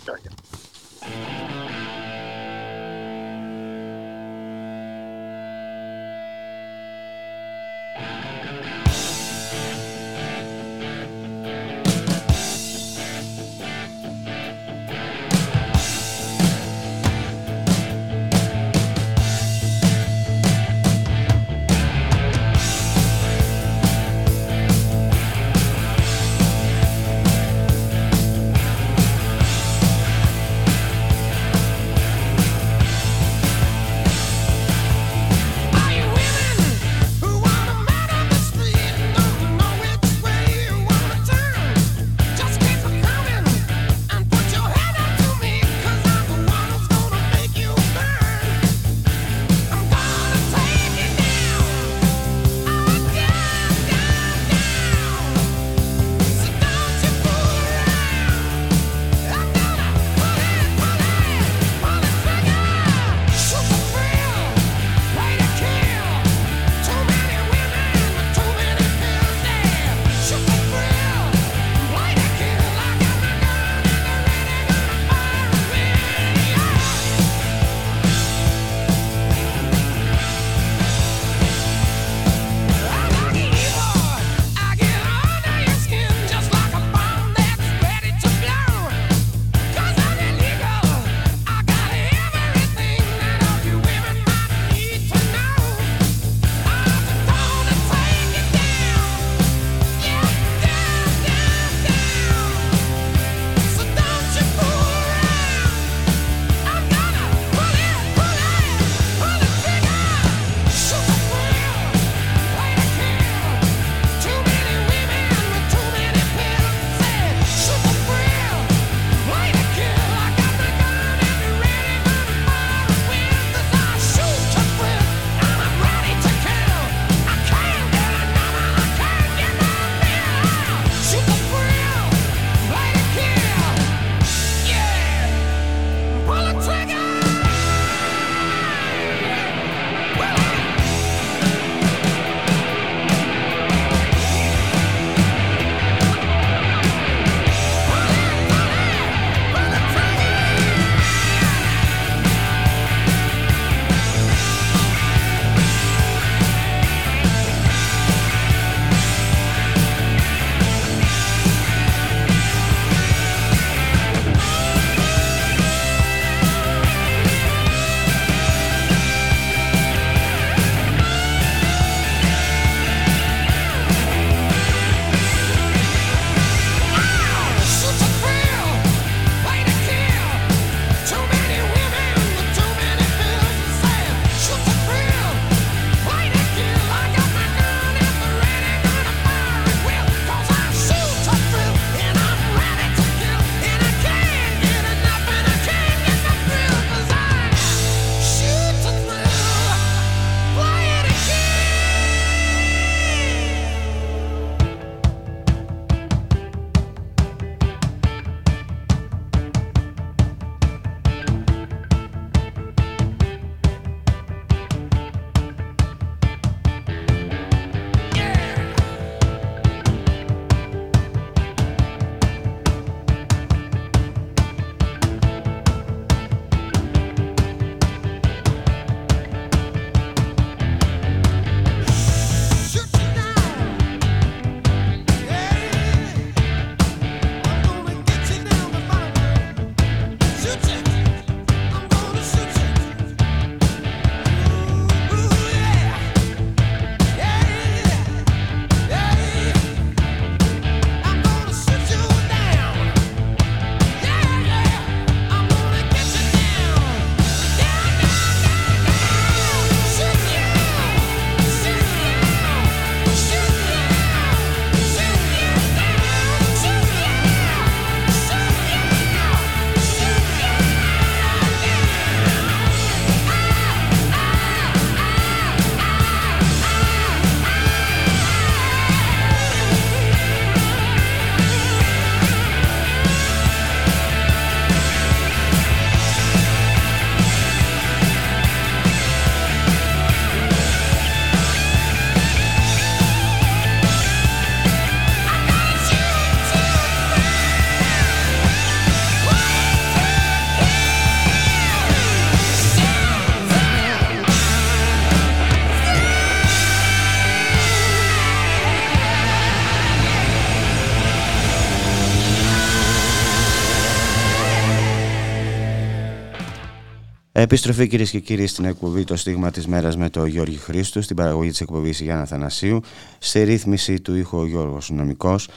Επιστροφή κυρίες και κύριοι στην εκπομπή Το Στίγμα της Μέρας με τον Γιώργη Χρήστο, στην παραγωγή της εκπομπής Γιάννα Θανασίου, στη ρύθμιση του ήχου ο Γιώργος Νομικός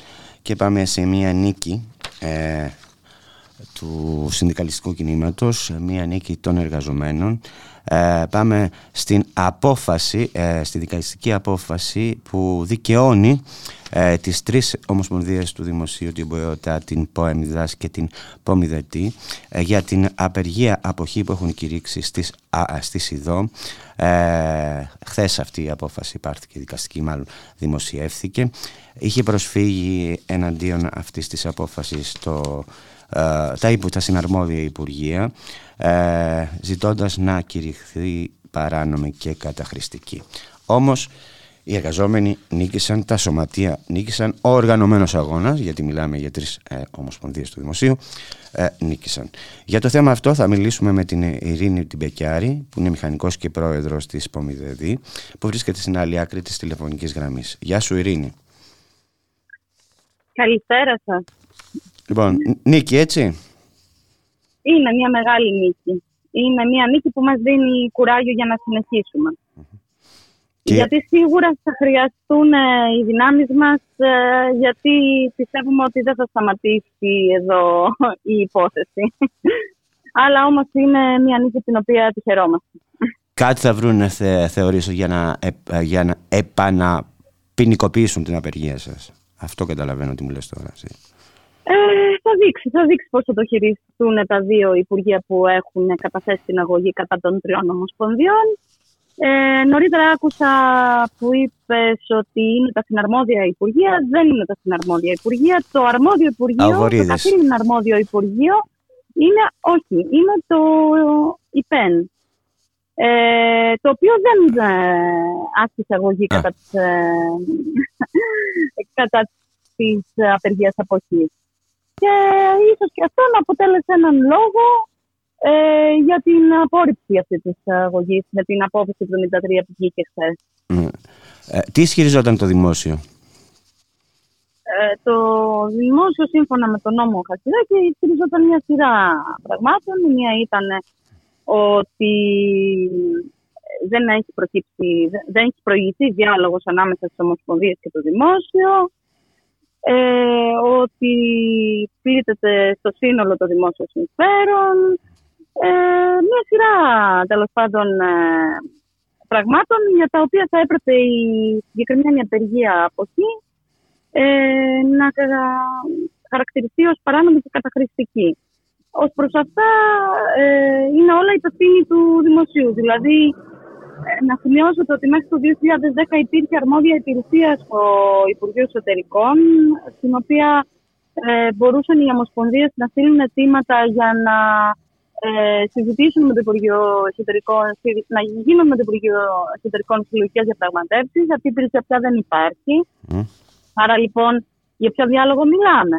και πάμε σε μια νίκη ε, του συνδικαλιστικού κινήματος, μια νίκη των εργαζομένων. Ε, πάμε στην απόφαση, ε, στη δικαστική απόφαση που δικαιώνει ε, τις τρεις ομοσπονδίες του Δημοσίου, την ΠΟΕΟΤΑ, την ΠΟΕΜΙΔΑΣ και την ΠΟΜΙΔΕΤΗ ε, για την απεργία αποχή που έχουν κηρύξει στις, α, στη ΣΥΔΟ. Ε, χθες αυτή η απόφαση πάρθηκε δικαστική, μάλλον δημοσιεύθηκε. Είχε προσφύγει εναντίον αυτής της απόφασης το ε, τα, υπο, τα συναρμόδια Υπουργεία ε, ζητώντας να κηρυχθεί παράνομη και καταχρηστική. Όμως οι εργαζόμενοι νίκησαν, τα σωματεία νίκησαν, ο οργανωμένος αγώνας, γιατί μιλάμε για τρεις ε, ομοσπονδίες του Δημοσίου, ε, νίκησαν. Για το θέμα αυτό θα μιλήσουμε με την Ειρήνη Τιμπεκιάρη, που είναι μηχανικός και πρόεδρος της ΠΟΜΙΔΕΔΗ, που βρίσκεται στην άλλη άκρη της τηλεφωνικής γραμμής. Γεια σου Ειρήνη. Καλησπέρα σας. Λοιπόν, νίκη έτσι; Είναι μια μεγάλη νίκη. Είναι μια νίκη που μας δίνει κουράγιο για να συνεχίσουμε. Και- Γιατί σίγουρα θα χρειαστούν ε, οι δυνάμεις μας, ε, γιατί πιστεύουμε ότι δεν θα σταματήσει εδώ η υπόθεση. Αλλά όμως είναι μια νίκη την οποία τη χαιρόμαστε. Κάτι θα βρουν, θε, θεωρήσω, για να, επ- για να επαναπποινικοποιήσουν την απεργία σας. Αυτό καταλαβαίνω τι μου λες τώρα. εσύ. Ε, θα δείξει, θα δείξει πώς θα το χειριστούν τα δύο υπουργεία που έχουν καταθέσει την αγωγή κατά των τριών ομοσπονδιών. Ε, νωρίτερα άκουσα που είπες ότι είναι τα συναρμόδια υπουργεία. Δεν είναι τα συναρμόδια υπουργεία. Το αρμόδιο υπουργείο, το Αγορίδες. καθήλυνα αρμόδιο υπουργείο είναι, όχι, είναι το ΙΠΕΝ. Ε, το οποίο δεν ε, άσκησε αγωγή Α. κατά, της, ε, κατά της απεργίας αποχής. Και ίσως και αυτό να αποτέλεσε έναν λόγο ε, για την απόρριψη αυτή της αγωγής με την απόφαση 73 που βγήκε χθες. Ναι. Ε, τι ισχυριζόταν το δημόσιο; Ε, το δημόσιο σύμφωνα με τον νόμο Χατζηδάκη ισχυριζόταν μια σειρά πραγμάτων. Η μία ήταν ότι δεν έχει, προκύψει, δεν έχει προηγηθεί διάλογος ανάμεσα στις ομοσπονδίες και το δημόσιο, ε, ότι πλήττεται στο σύνολο το δημόσιο συμφέρον, ε, μια σειρά τέλος πάντων ε, πραγμάτων για τα οποία θα έπρεπε η συγκεκριμένη απεργία από εκεί ε, να κα- χαρακτηριστεί ως παράνομη και καταχρηστική. Ως προς αυτά ε, είναι όλα υπευθύνη του δημοσίου. Δηλαδή ε, να σημειώσω ότι μέχρι το 2010 υπήρχε αρμόδια υπηρεσία στο Υπουργείο Εσωτερικών, στην οποία ε, μπορούσαν οι ομοσπονδίες να στείλουν αιτήματα για να ε, συζητήσουν με το Υπουργείο Εσωτερικών, να γίνουν με το Υπουργείο Εσωτερικών συλλογικές διαπραγματεύσεις. Αυτή η υπηρεσία πια δεν υπάρχει. Μμ. Άρα λοιπόν για ποιο διάλογο μιλάμε;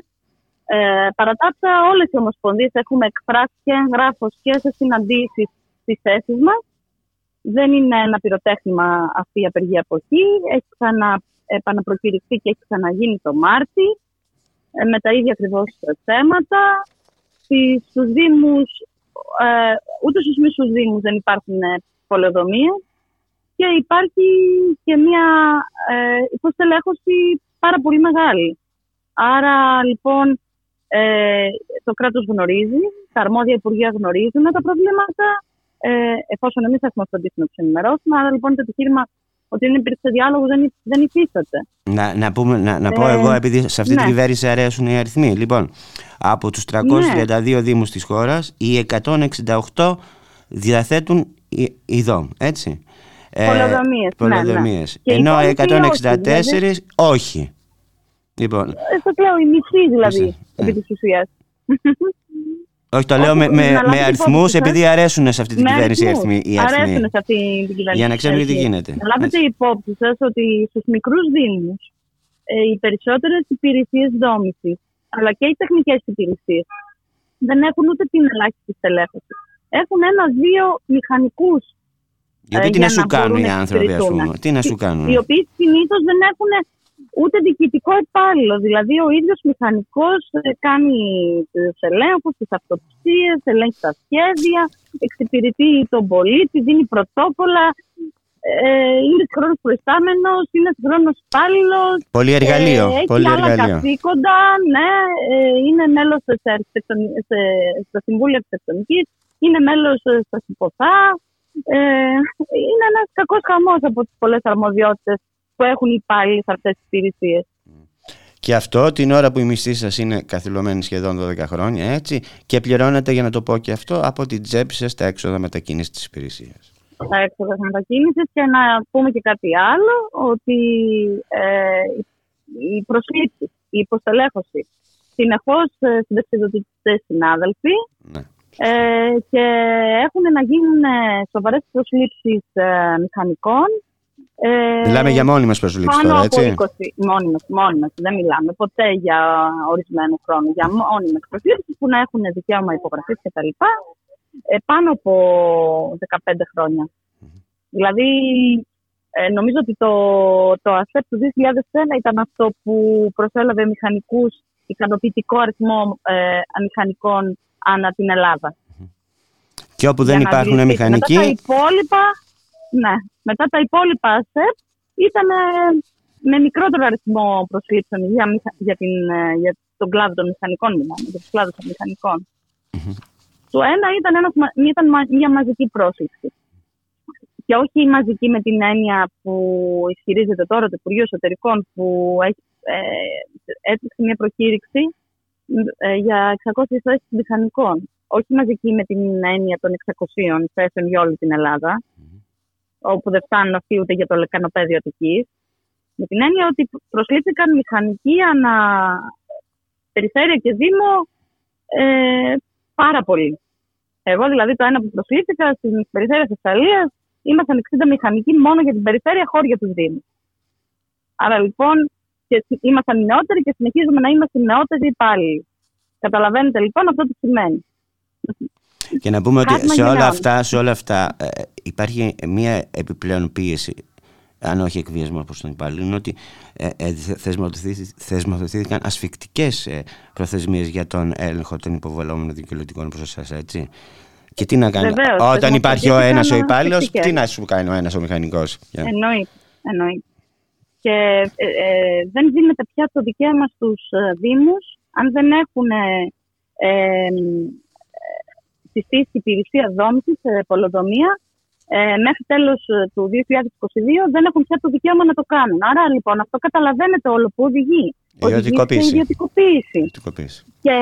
Ε, παρά τα αυτά, όλες οι ομοσπονδίες έχουμε εκφράσει και εγγράφος και σε συναντήσεις τις θέσεις μας. Δεν είναι ένα πυροτέχνημα αυτή η απεργία εποχή. Έχει ξανα, επαναπροκηρυχθεί και έχει ξαναγίνει το Μάρτι ε, με τα ίδια ακριβώς θέματα. Στις- Στους Δήμους, ε, ούτε στους μισούς Δήμους δεν υπάρχουν ε, πολεοδομίες και υπάρχει και μια ε, υποστελέχωση πάρα πολύ μεγάλη. Άρα λοιπόν ε, το κράτος γνωρίζει, τα αρμόδια υπουργεία γνωρίζουν τα προβλήματα, ε, εφόσον εμείς έχουμε φροντίσει να τους ενημερώσουμε. Άρα λοιπόν το επιχείρημα ότι δεν υπήρξε διάλογος δεν, υ- δεν υφίσταται. Να, να, πούμε, να, να πω Ε, εγώ, επειδή σε αυτή ναι. την κυβέρνηση αρέσουν οι αριθμοί. Λοιπόν, από τους 332 δήμους της χώρας, οι 168 διαθέτουν ι- ειδών, έτσι. Ε, Πολεοδομίες, ναι, ναι. πολεοδομίες. Και οι Ενώ οι υπόλοιποι 164 όχι. Λοιπόν, Ε, σας λέω η μισή δηλαδή, Μισή, επί ναι. της ουσίας. Όχι το Όχι, λέω με, να με, λάβετε με υπόψης αριθμούς σας. επειδή αρέσουν σε αυτή την Με κυβέρνηση οι αριθμούς. αριθμοί. οι αριθμοί. Αρέσουν σε αυτή την κυβέρνηση. Για να ξέρουμε τι Έτσι. γίνεται. Να λάβετε Έτσι. υπόψη σας ότι στους μικρούς Δήμους ε, οι περισσότερες υπηρεσίες δόμησης αλλά και οι τεχνικές υπηρεσίες δεν έχουν ούτε την ελάχιστη στελέχωσης. Έχουν ένα-δύο μηχανικούς Γιατί ε, τι για να σου να κάνουν μπορούν οι να άνθρωποι, ας εξυπηρετούν. πούμε. Τι να σου κάνουν; οι οποίοι συνήθως δεν έχουν ούτε διοικητικό υπάλληλο. Δηλαδή, ο ίδιος μηχανικός κάνει τους ελέγχους, τις αυτοψίες, ελέγχει τα σχέδια, εξυπηρετεί τον πολίτη, δίνει πρωτόκολλα. Ε, είναι χρόνος προϊστάμενος, είναι χρόνος υπάλληλος. Πολύ εργαλείο. Ε, έχει πολύ άλλα εργαλείο. καθήκοντα, ναι. Ε, είναι μέλος στο Συμβούλιο Αρχιτεκτονικής, είναι μέλος στα ΣΥΠΟΘΑ. Ε, είναι ένας κακός χαμός από τις πολλές αρμοδιότητες που έχουν οι υπάλληλοι σε αυτές τις υπηρεσίες. Και αυτό την ώρα που η μισθή σας είναι καθυλωμένη σχεδόν 12 χρόνια, έτσι, και πληρώνετε, για να το πω και αυτό, από την τσέπη σας τα έξοδα μετακίνησης της υπηρεσίας. Τα έξοδα μετακίνησης και να πούμε και κάτι άλλο, ότι ε, η προσλήψη, η υποστελέχωση συνεχώς συνταξιδοτητέ συνάδελφοι Ναι. ε, και έχουν να γίνουν σοβαρές προσλήψεις ε, μηχανικών. Ε, Μιλάμε για μόνιμες προσλήψει πάνω τώρα, από έτσι; 20 μόνιμες, μόνιμες, δεν μιλάμε ποτέ για ορισμένο χρόνο, για μόνιμες προσλήψεις που να έχουν δικαίωμα υπογραφής και τα λοιπά, ε, πάνω από 15 χρόνια. Δηλαδή, ε, νομίζω ότι το, το ΑΣΕΠ του 2001 ήταν αυτό που προσέλαβε μηχανικούς, ικανοποιητικό αριθμό ε, μηχανικών ανά την Ελλάδα. Και όπου δεν Για να υπάρχουν διοικήσει. μηχανικοί, Μετά τα υπόλοιπα, ναι, μετά τα υπόλοιπα ΑΣΕΠ ήταν ε, με μικρότερο αριθμό προσλήψεων για, μηχα- για, την, ε, για τον κλάδο των μηχανικών, μιλάμε, για τους κλάδους των μηχανικών. Το ένα ήταν, ένας, μα- ήταν μα- μια μαζική πρόσληψη. Και όχι μαζική με την έννοια που ισχυρίζεται τώρα το Υπουργείο Εσωτερικών που έχει ε, έτρεξε μια προκήρυξη ε, για 600 θέσεις μηχανικών. Όχι μαζική με την έννοια των 600 θέσεων για όλη την Ελλάδα, όπου δεν φτάνουν αυτοί ούτε για το λεκανοπέδιο Αττικής. Με την έννοια ότι προσλήφθηκαν μηχανικοί ανά περιφέρεια και δήμο ε, πάρα πολύ. Εγώ δηλαδή το ένα που προσλήφθηκα στην περιφέρεια Θεσσαλίας ήμασταν 60 μηχανικοί μόνο για την περιφέρεια χώρια του Δήμου. Άρα λοιπόν και συ- ήμασταν οι νεότεροι και συνεχίζουμε να είμαστε οι νεότεροι υπάλληλοι. Καταλαβαίνετε λοιπόν αυτό τι σημαίνει. Και να πούμε Κάτι ότι σε όλα μαγειρών. αυτά, σε όλα αυτά ε, υπάρχει μια επιπλέον πίεση, αν όχι εκβιασμό προς τον υπάλληλο, είναι ότι ε, ε, θεσμοθετήθη- θεσμοθετήθηκαν ασφικτικές ε, προθεσμίες για τον έλεγχο των υποβολόμενων δικαιολογητικών προς εσάς, έτσι. Και τι να κάνει, Βεβαίως, όταν υπάρχει ο ένας ο θεσμοθετήθηκαν υπάλληλος, ασφικτικές. τι να σου κάνει ο ένας ο μηχανικός. Για- Εννοείται. εννοείται. Και ε, ε, δεν δίνεται πια το δικαίωμα στους ε, Δήμους αν δεν έχουν ε, ε, συστήσει υπηρεσία δόμησης, ε, πολεοδομία, ε, μέχρι τέλος ε, του 2022 δεν έχουν πια το δικαίωμα να το κάνουν. Άρα λοιπόν αυτό καταλαβαίνετε όλο που οδηγεί. Οδηγεί σε Ιδιωτικοποίηση. ιδιωτικοποίηση. Ιδιωτικοποίηση. Και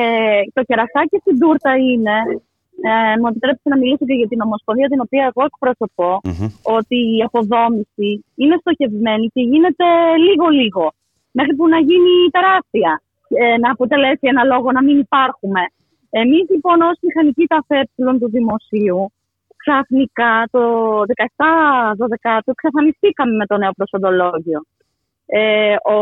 το κερασάκι στην τούρτα είναι, ε, μου επιτρέψετε να μιλήσω και για την Ομοσπονδία την οποία εγώ εκπροσωπώ, Μμμ. ότι η αποδόμηση είναι στοχευμένη και γίνεται λίγο-λίγο. Μέχρι που να γίνει τεράστια. Ε, να αποτελέσει ένα λόγο να μην υπάρχουμε. Εμείς λοιπόν ως μηχανικοί ταφέψιλων του δημοσίου, ξαφνικά το 17-12 εξαφανιστήκαμε με το νέο προσοντολόγιο. Ε, ο,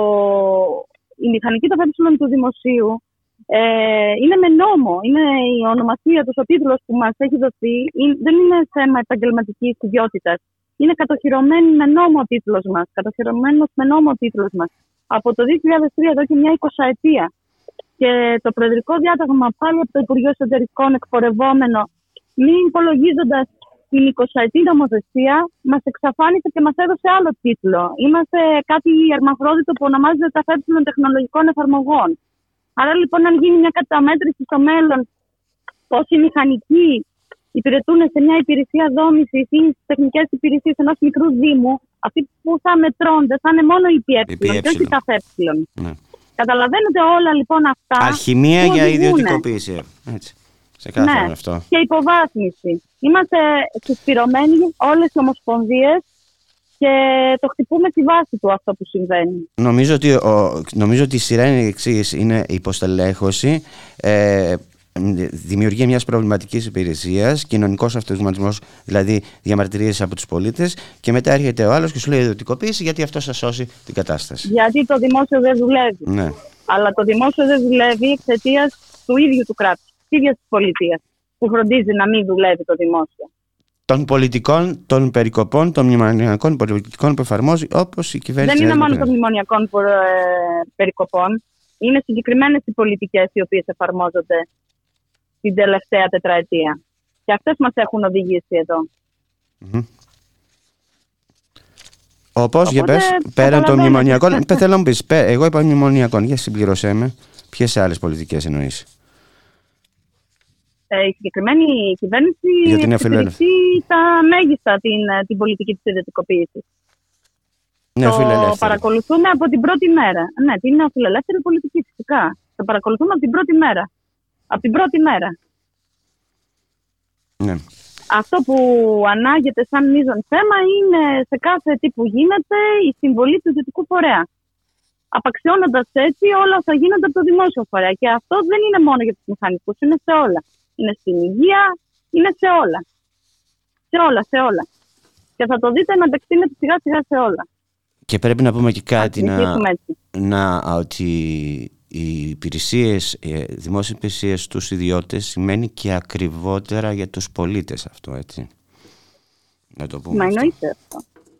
η μηχανική ταφέψιλων του δημοσίου ε, είναι με νόμο. Είναι η ονομασία του, ο τίτλος που μας έχει δοθεί. Είναι- δεν είναι θέμα επαγγελματικής ιδιότητας. Είναι κατοχυρωμένη με νόμο ο τίτλος μας. Κατοχυρωμένος με νόμο ο τίτλος μας. Από το 2003, εδώ και μια 20 ετία. Και το προεδρικό διάταγμα πάλι από το Υπουργείο Εσωτερικών εκπορευόμενο, μην υπολογίζοντας την 20ετή νομοθεσία, μας εξαφάνισε και μας έδωσε άλλο τίτλο. Είμαστε κάτι αρμαφρόδιτο που ονομάζεται τα των τεχνολογικών εφαρμογών. Άρα λοιπόν, αν γίνει μια καταμέτρηση στο μέλλον, πόσοι μηχανικοί υπηρετούν σε μια υπηρεσία δόμησης ή στις τεχνικές υπηρεσίες ενός μικρού Δήμου, αυτοί που θα μετρώνται θα είναι μόνο οι ΠΕ Οι και όχι ΠΕ. τα ΦΕ. Ναι. Καταλαβαίνετε όλα λοιπόν αυτά. Αλχημία που για οδηγούνε. ιδιωτικοποίηση. Έτσι. Σε κάθε Ναι. αυτό. Και υποβάθμιση. Είμαστε συσπηρωμένοι όλες οι ομοσπονδίες και το χτυπούμε στη βάση του αυτό που συμβαίνει. Νομίζω ότι, ο, νομίζω ότι η σειρά είναι η εξής. Είναι η υποστελέχωση, ε, δημιουργία μιας προβληματικής υπηρεσίας, κοινωνικός αυτοματισμός, δηλαδή διαμαρτυρίες από τους πολίτες και μετά έρχεται ο άλλος και σου λέει ιδιωτικοποίηση γιατί αυτό θα σώσει την κατάσταση. Γιατί το δημόσιο δεν δουλεύει. Ναι. Αλλά το δημόσιο δεν δουλεύει εξαιτίας του ίδιου του κράτους, της ίδιας της πολιτείας, που φροντίζει να μην δουλεύει το δημόσιο. των πολιτικών, των περικοπών, των μνημονιακών πολιτικών που εφαρμόζει όπως η κυβέρνηση. Δεν είναι της μόνο Νέας των μνημονιακών προ- ε, περικοπών. Είναι συγκεκριμένες οι πολιτικές οι οποίες εφαρμόζονται την τελευταία τετραετία. Και αυτές μας έχουν οδηγήσει εδώ. Μμμ. Όπως, για Οπότε, πες, πέραν των καταλαβαίνετε. μνημονιακών, πε- θέλω να μου πεις, πέ- εγώ είπα μνημονιακών, για συμπληρώσέ με, ποιες άλλες πολιτικές εννοείς; Ε, η συγκεκριμένη κυβέρνηση Για την εξυπηρετεί τα μέγιστα την, ε, την πολιτική της ιδιωτικοποίησης. Ναι, το φιλελεύθερη. παρακολουθούμε από την πρώτη μέρα. Ναι, την νεοφιλελεύθερη πολιτική φυσικά. Το παρακολουθούμε από την πρώτη μέρα. Από την πρώτη μέρα. Ναι. Αυτό που ανάγεται σαν μείζον θέμα είναι σε κάθε τι που γίνεται η συμβολή του ιδιωτικού φορέα. Απαξιώνοντας έτσι όλα όσα γίνονται από το δημόσιο φορέα. Και αυτό δεν είναι μόνο για τους μηχανικούς, είναι σε όλα. Είναι στην υγεία, είναι σε όλα. Σε όλα, σε όλα. Και θα το δείτε να επεκτείνεται σιγά σιγά σε όλα. Και πρέπει να πούμε και κάτι να, συνεχίσουμε έτσι. να, ότι οι υπηρεσίες, οι δημόσιες υπηρεσίες στους ιδιώτες σημαίνει και ακριβότερα για τους πολίτες αυτό, έτσι. Να το πούμε Μα αυτό. εννοείται αυτό.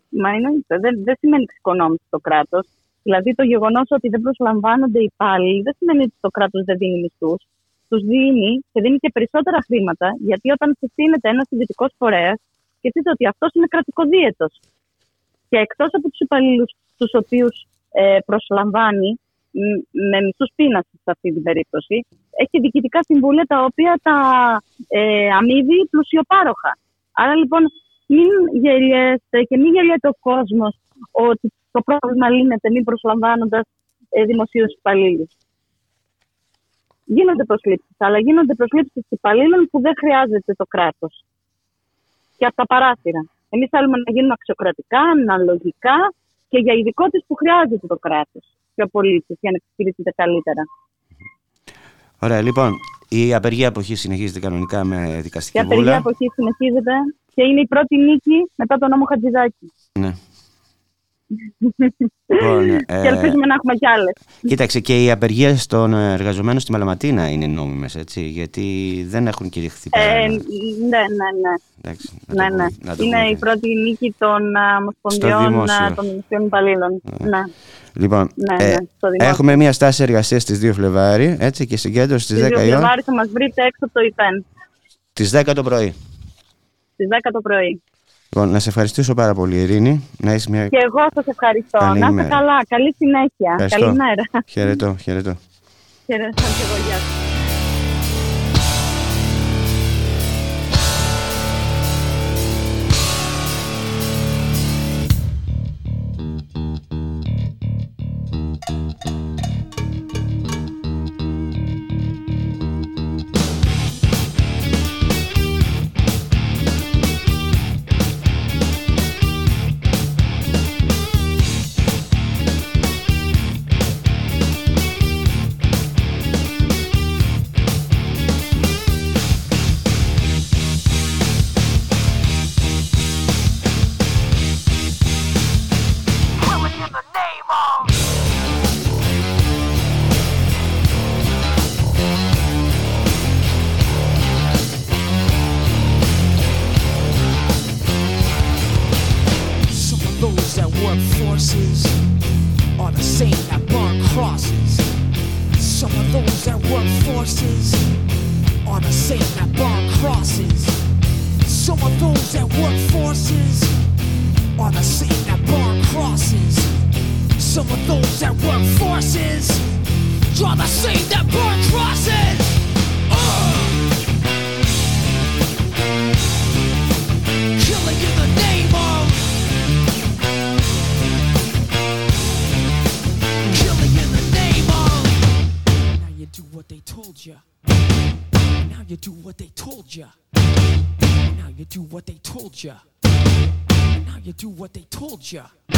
Μα εννοείται. Δεν, δεν σημαίνει εξοικονόμηση στο κράτος. Δηλαδή το γεγονός ότι δεν προσλαμβάνονται οι υπάλληλοι δεν σημαίνει ότι το κράτος δεν δίνει μισθούς. Τους δίνει και δίνει και περισσότερα χρήματα, γιατί όταν συστήνεται ένας ιδιωτικός φορέας, σκεφτείτε ότι αυτός είναι κρατικοδίαιτος. Και εκτός από τους υπαλλήλους τους οποίους ε, προσλαμβάνει μ, με μισθού πείναση σε αυτή την περίπτωση, έχει διοικητικά συμβούλια τα οποία τα ε, αμείβει πλουσιοπάροχα. Άρα λοιπόν μην γελιέστε και μην γελιέται ο κόσμος ότι το πρόβλημα λύνεται μη προσλαμβάνοντας ε, δημοσίους υπαλλήλους. Γίνονται προσλήψεις, αλλά γίνονται προσλήψεις υπαλλήλων που δεν χρειάζεται το κράτος. Και από τα παράθυρα. Εμείς θέλουμε να γίνουν αξιοκρατικά, αναλογικά και για ειδικότητε που χρειάζεται το κράτος και ο πολίτη για να εξυπηρετείται καλύτερα. Ωραία, λοιπόν, η απεργία αποχής συνεχίζεται κανονικά με Η δικαστική απεργία βούλα. από εκεί συνεχίζεται και είναι η πρώτη νίκη μετά τον νόμο Χατζηδάκη. Ναι. Λοιπόν, και ε, ελπίζουμε να έχουμε κι άλλες. Κοίταξε και οι απεργίες των εργαζομένων στη Μαλαματίνα είναι νόμιμες, έτσι, γιατί δεν έχουν κηρυχθεί Ε, πέρα. ναι, ναι, ναι. Εντάξει, να ναι, το ναι. πούμε- να το Είναι πούμε η και- πρώτη νίκη των α, ομοσπονδιών δημόσιο. α, των δημοσίων υπαλλήλων. Ναι. Λοιπόν, Ναι, ε, ναι, στο δημόσιο. έχουμε μια στάση εργασίας στις 2 Φλεβάρι, έτσι, και συγκέντρωση στις Στις 10 2 η ώρα, Φλεβάρι θα μας βρείτε έξω από το ΙΠΕΝ. τις 10 το πρωί. Στις 10 το πρωί. Λοιπόν, να σε ευχαριστήσω πάρα πολύ, Ειρήνη. Να είσαι μια. Και εγώ σας ευχαριστώ. Καλή να είστε ημέρα. καλά. Καλή συνέχεια. Ευχαριστώ. Καλημέρα. Χαιρετώ, χαιρετώ. Χαιρετώ και εγώ. Γεια σας. culture.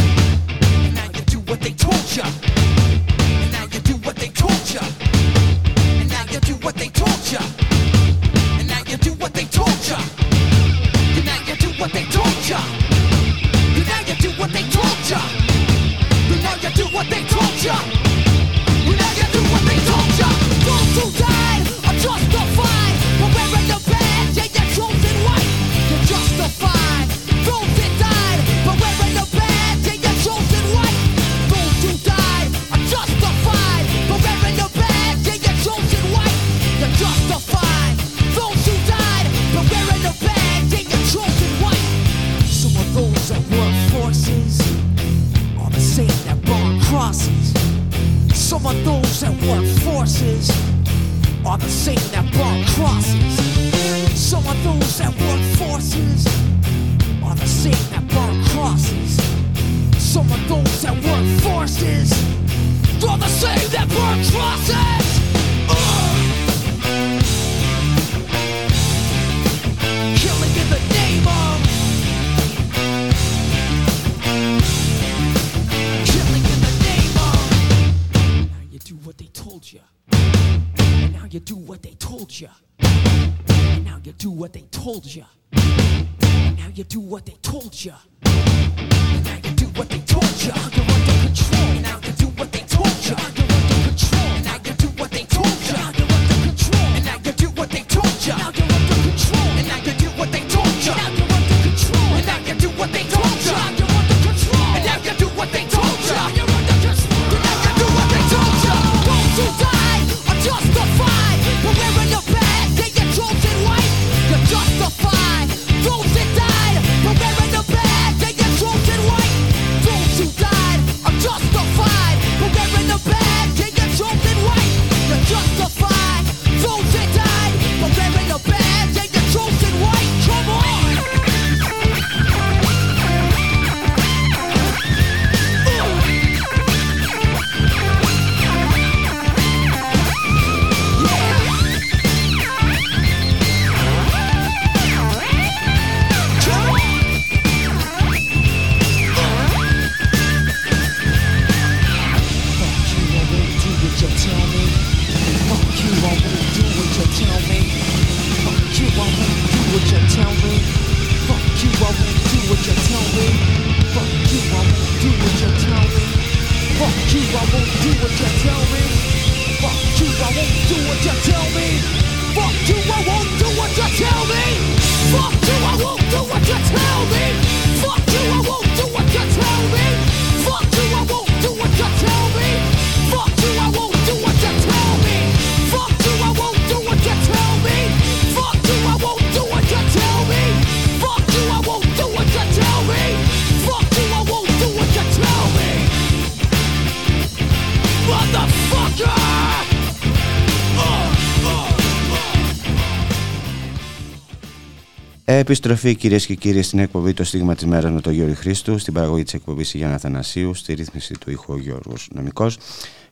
Επιστροφή κυρίες και κύριοι στην εκπομπή Το Στίγμα της Μέρας με τον Γιώργο Χρήστου, στην παραγωγή της εκπομπής Γιάννα Αθανασίου, στη ρύθμιση του ήχου ο Γιώργος Νομικός.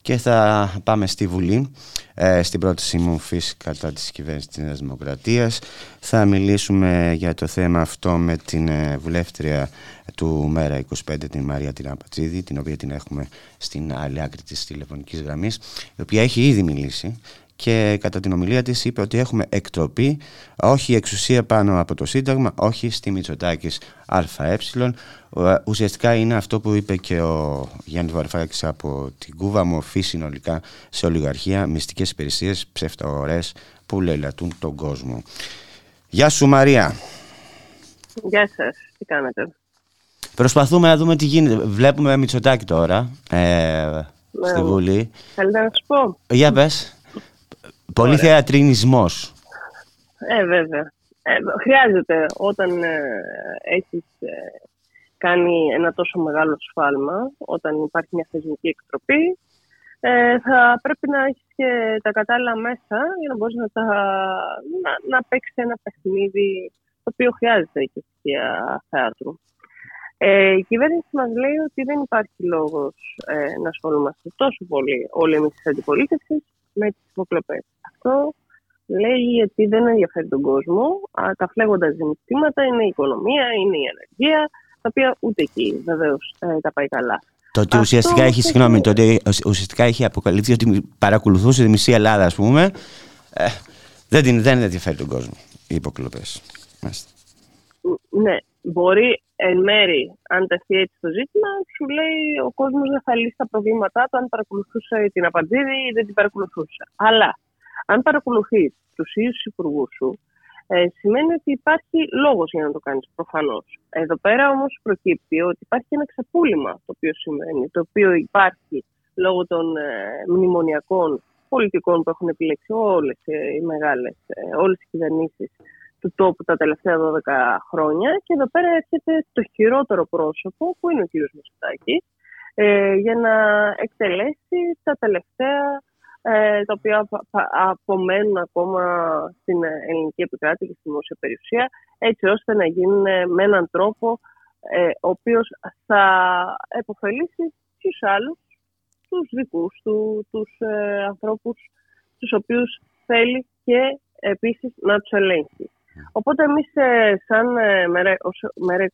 Και θα πάμε στη Βουλή. Ε, στην πρόταση μου φυσικά κατά της κυβέρνησης της Νέας Δημοκρατίας θα μιλήσουμε για το θέμα αυτό με την ε, βουλεύτρια του Μέρα 25 την Μαρία Τυραμπατσίδη την οποία την έχουμε στην άλλη άκρη της τηλεφωνικής γραμμής η οποία έχει ήδη μιλήσει και κατά την ομιλία της είπε ότι έχουμε εκτροπή, όχι εξουσία πάνω από το Σύνταγμα, όχι στη Μητσοτάκης ΑΕ. Ε, Ουσιαστικά είναι αυτό που είπε και ο Γιάννης Βαρφάκης από την Κούβα, μορφή συνολικά σε ολιγαρχία, μυστικές υπηρεσίες, ψευταγορές που λαιλατούν τον κόσμο. Γεια σου Μαρία. Γεια σας, τι κάνετε; Προσπαθούμε να δούμε τι γίνεται. Βλέπουμε Μητσοτάκη τώρα ε, στη Βουλή. Θέλετε να σου πω; Για πες. Πολύ Ωραία. θεατρινισμός. Ε, βέβαια. Ε, χρειάζεται όταν ε, έχεις ε, κάνει ένα τόσο μεγάλο σφάλμα, όταν υπάρχει μια θεσμική εκτροπή, ε, θα πρέπει να έχεις και τα κατάλληλα μέσα για να μπορείς να, τα, να, να παίξεις ένα παιχνίδι το οποίο χρειάζεται και στοιχεία θέατρου. Ε, η κυβέρνηση μας λέει ότι δεν υπάρχει λόγος ε, να ασχολούμαστε τόσο πολύ όλοι εμείς της αντιπολίτευσης με τις υποκλοπές. Αυτό λέει ότι δεν ενδιαφέρει τον κόσμο. Α, τα φλέγοντας ζητήματα είναι η οικονομία, είναι η ανεργία, τα οποία ούτε εκεί βεβαίως τα πάει καλά. Το ότι Αυτό ουσιαστικά έχει, και- συγγνώμη, το ότι ουσιαστικά έχει αποκαλύψει ότι παρακολουθούσε τη μισή Ελλάδα, ας πούμε, ε, δεν, την, δεν ενδιαφέρει τον κόσμο οι υποκλοπές. Μάλιστα. Ναι, μπορεί εν μέρη, αν τεθεί έτσι το ζήτημα, σου λέει ο κόσμος δεν θα λύσει τα προβλήματά του αν παρακολουθούσε την Απαντζίδη ή δεν την παρακολουθούσε. Αλλά αν παρακολουθείς τους ίδιους υπουργούς σου, ε, σημαίνει ότι υπάρχει λόγος για να το κάνεις προφανώς. Εδώ πέρα όμως προκύπτει ότι υπάρχει ένα ξεπούλημα το οποίο σημαίνει, το οποίο υπάρχει λόγω των ε, μνημονιακών πολιτικών που έχουν επιλέξει όλες ε, οι μεγάλες, ε, όλες οι κυβερνήσεις του τόπου τα τελευταία 12 χρόνια και εδώ πέρα έρχεται το χειρότερο πρόσωπο που είναι ο κύριος Μητσοτάκης ε, για να εκτελέσει τα τελευταία ε, τα οποία απα- απα- απομένουν ακόμα στην ε, ελληνική επικράτεια και στη δημόσια περιουσία, έτσι ώστε να γίνουν με έναν τρόπο ε, ο οποίος θα επωφελήσει τους άλλους, τους δικούς του, τους ε, ανθρώπους τους οποίους θέλει και επίσης να τους ελέγχει. Οπότε εμείς ε, σαν ε, μέρα, ως Μέρα 25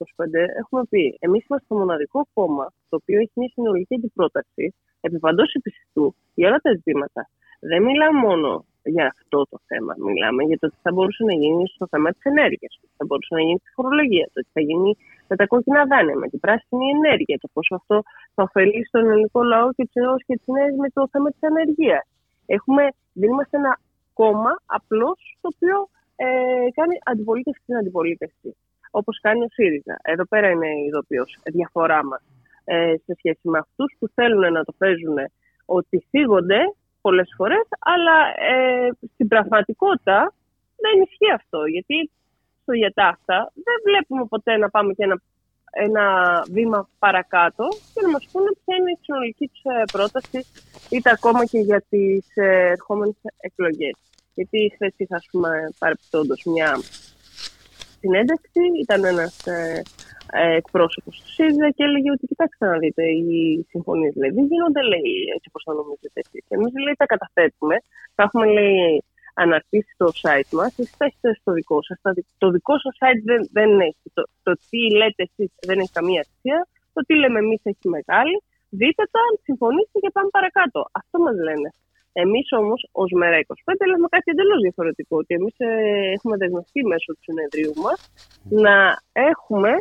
έχουμε πει εμείς είμαστε το μοναδικό κόμμα το οποίο έχει μια συνολική αντιπρόταση επί παντός επιστητού για όλα τα ζητήματα. Δεν μιλάμε μόνο για αυτό το θέμα. Μιλάμε για το τι θα μπορούσε να γίνει στο θέμα της ενέργειας, το τι θα μπορούσε να γίνει στη φορολογία, το τι θα γίνει με τα κόκκινα δάνεια, με την πράσινη ενέργεια, το πόσο αυτό θα ωφελεί στον ελληνικό λαό και του νέου και τις νέες με το θέμα της ανεργίας. Έχουμε, δεν είμαστε ένα κόμμα απλώς το οποίο ε, κάνει αντιπολίτευση στην αντιπολίτευση. Όπως κάνει ο ΣΥΡΙΖΑ. Εδώ πέρα είναι η ειδοποιώς διαφορά μας ε, σε σχέση με αυτούς που θέλουν να το παίζουν ότι θίγονται πολλές φορές, αλλά ε, στην πραγματικότητα δεν ισχύει αυτό. Γιατί στο Γιατάφτα δεν βλέπουμε ποτέ να πάμε και ένα, ένα βήμα παρακάτω και να μας πούνε ποια είναι η συνολική τους ε, πρόταση είτε ακόμα και για τις ε, ερχόμενες εκλογές. Γιατί χθες είχα, ας πούμε, παρεπιπτόντως μια συνέντευξη, ήταν ένας ε, ε, εκπρόσωπος του ΣΥΡΙΖΑ και έλεγε ότι κοιτάξτε να δείτε, οι συμφωνίες λέει, δεν γίνονται λέει, έτσι όπως θα νομίζετε εσείς. Εμείς λέει τα καταθέτουμε, θα έχουμε λέει αναρτήσει στο site μας, εσείς θα έχετε στο δικό σας. Τα δι- Το δικό σας site δεν, δεν έχει, το, το τι λέτε εσείς δεν έχει καμία αξία, το τι λέμε εμείς έχει μεγάλη, δείτε τα, συμφωνήστε και πάμε παρακάτω. Αυτό μας λένε. Εμείς όμως, ως μέρα 25, λέμε κάτι εντελώς διαφορετικό. Ότι εμείς έχουμε δεσμευτεί μέσω του συνεδρίου μας να έχουμε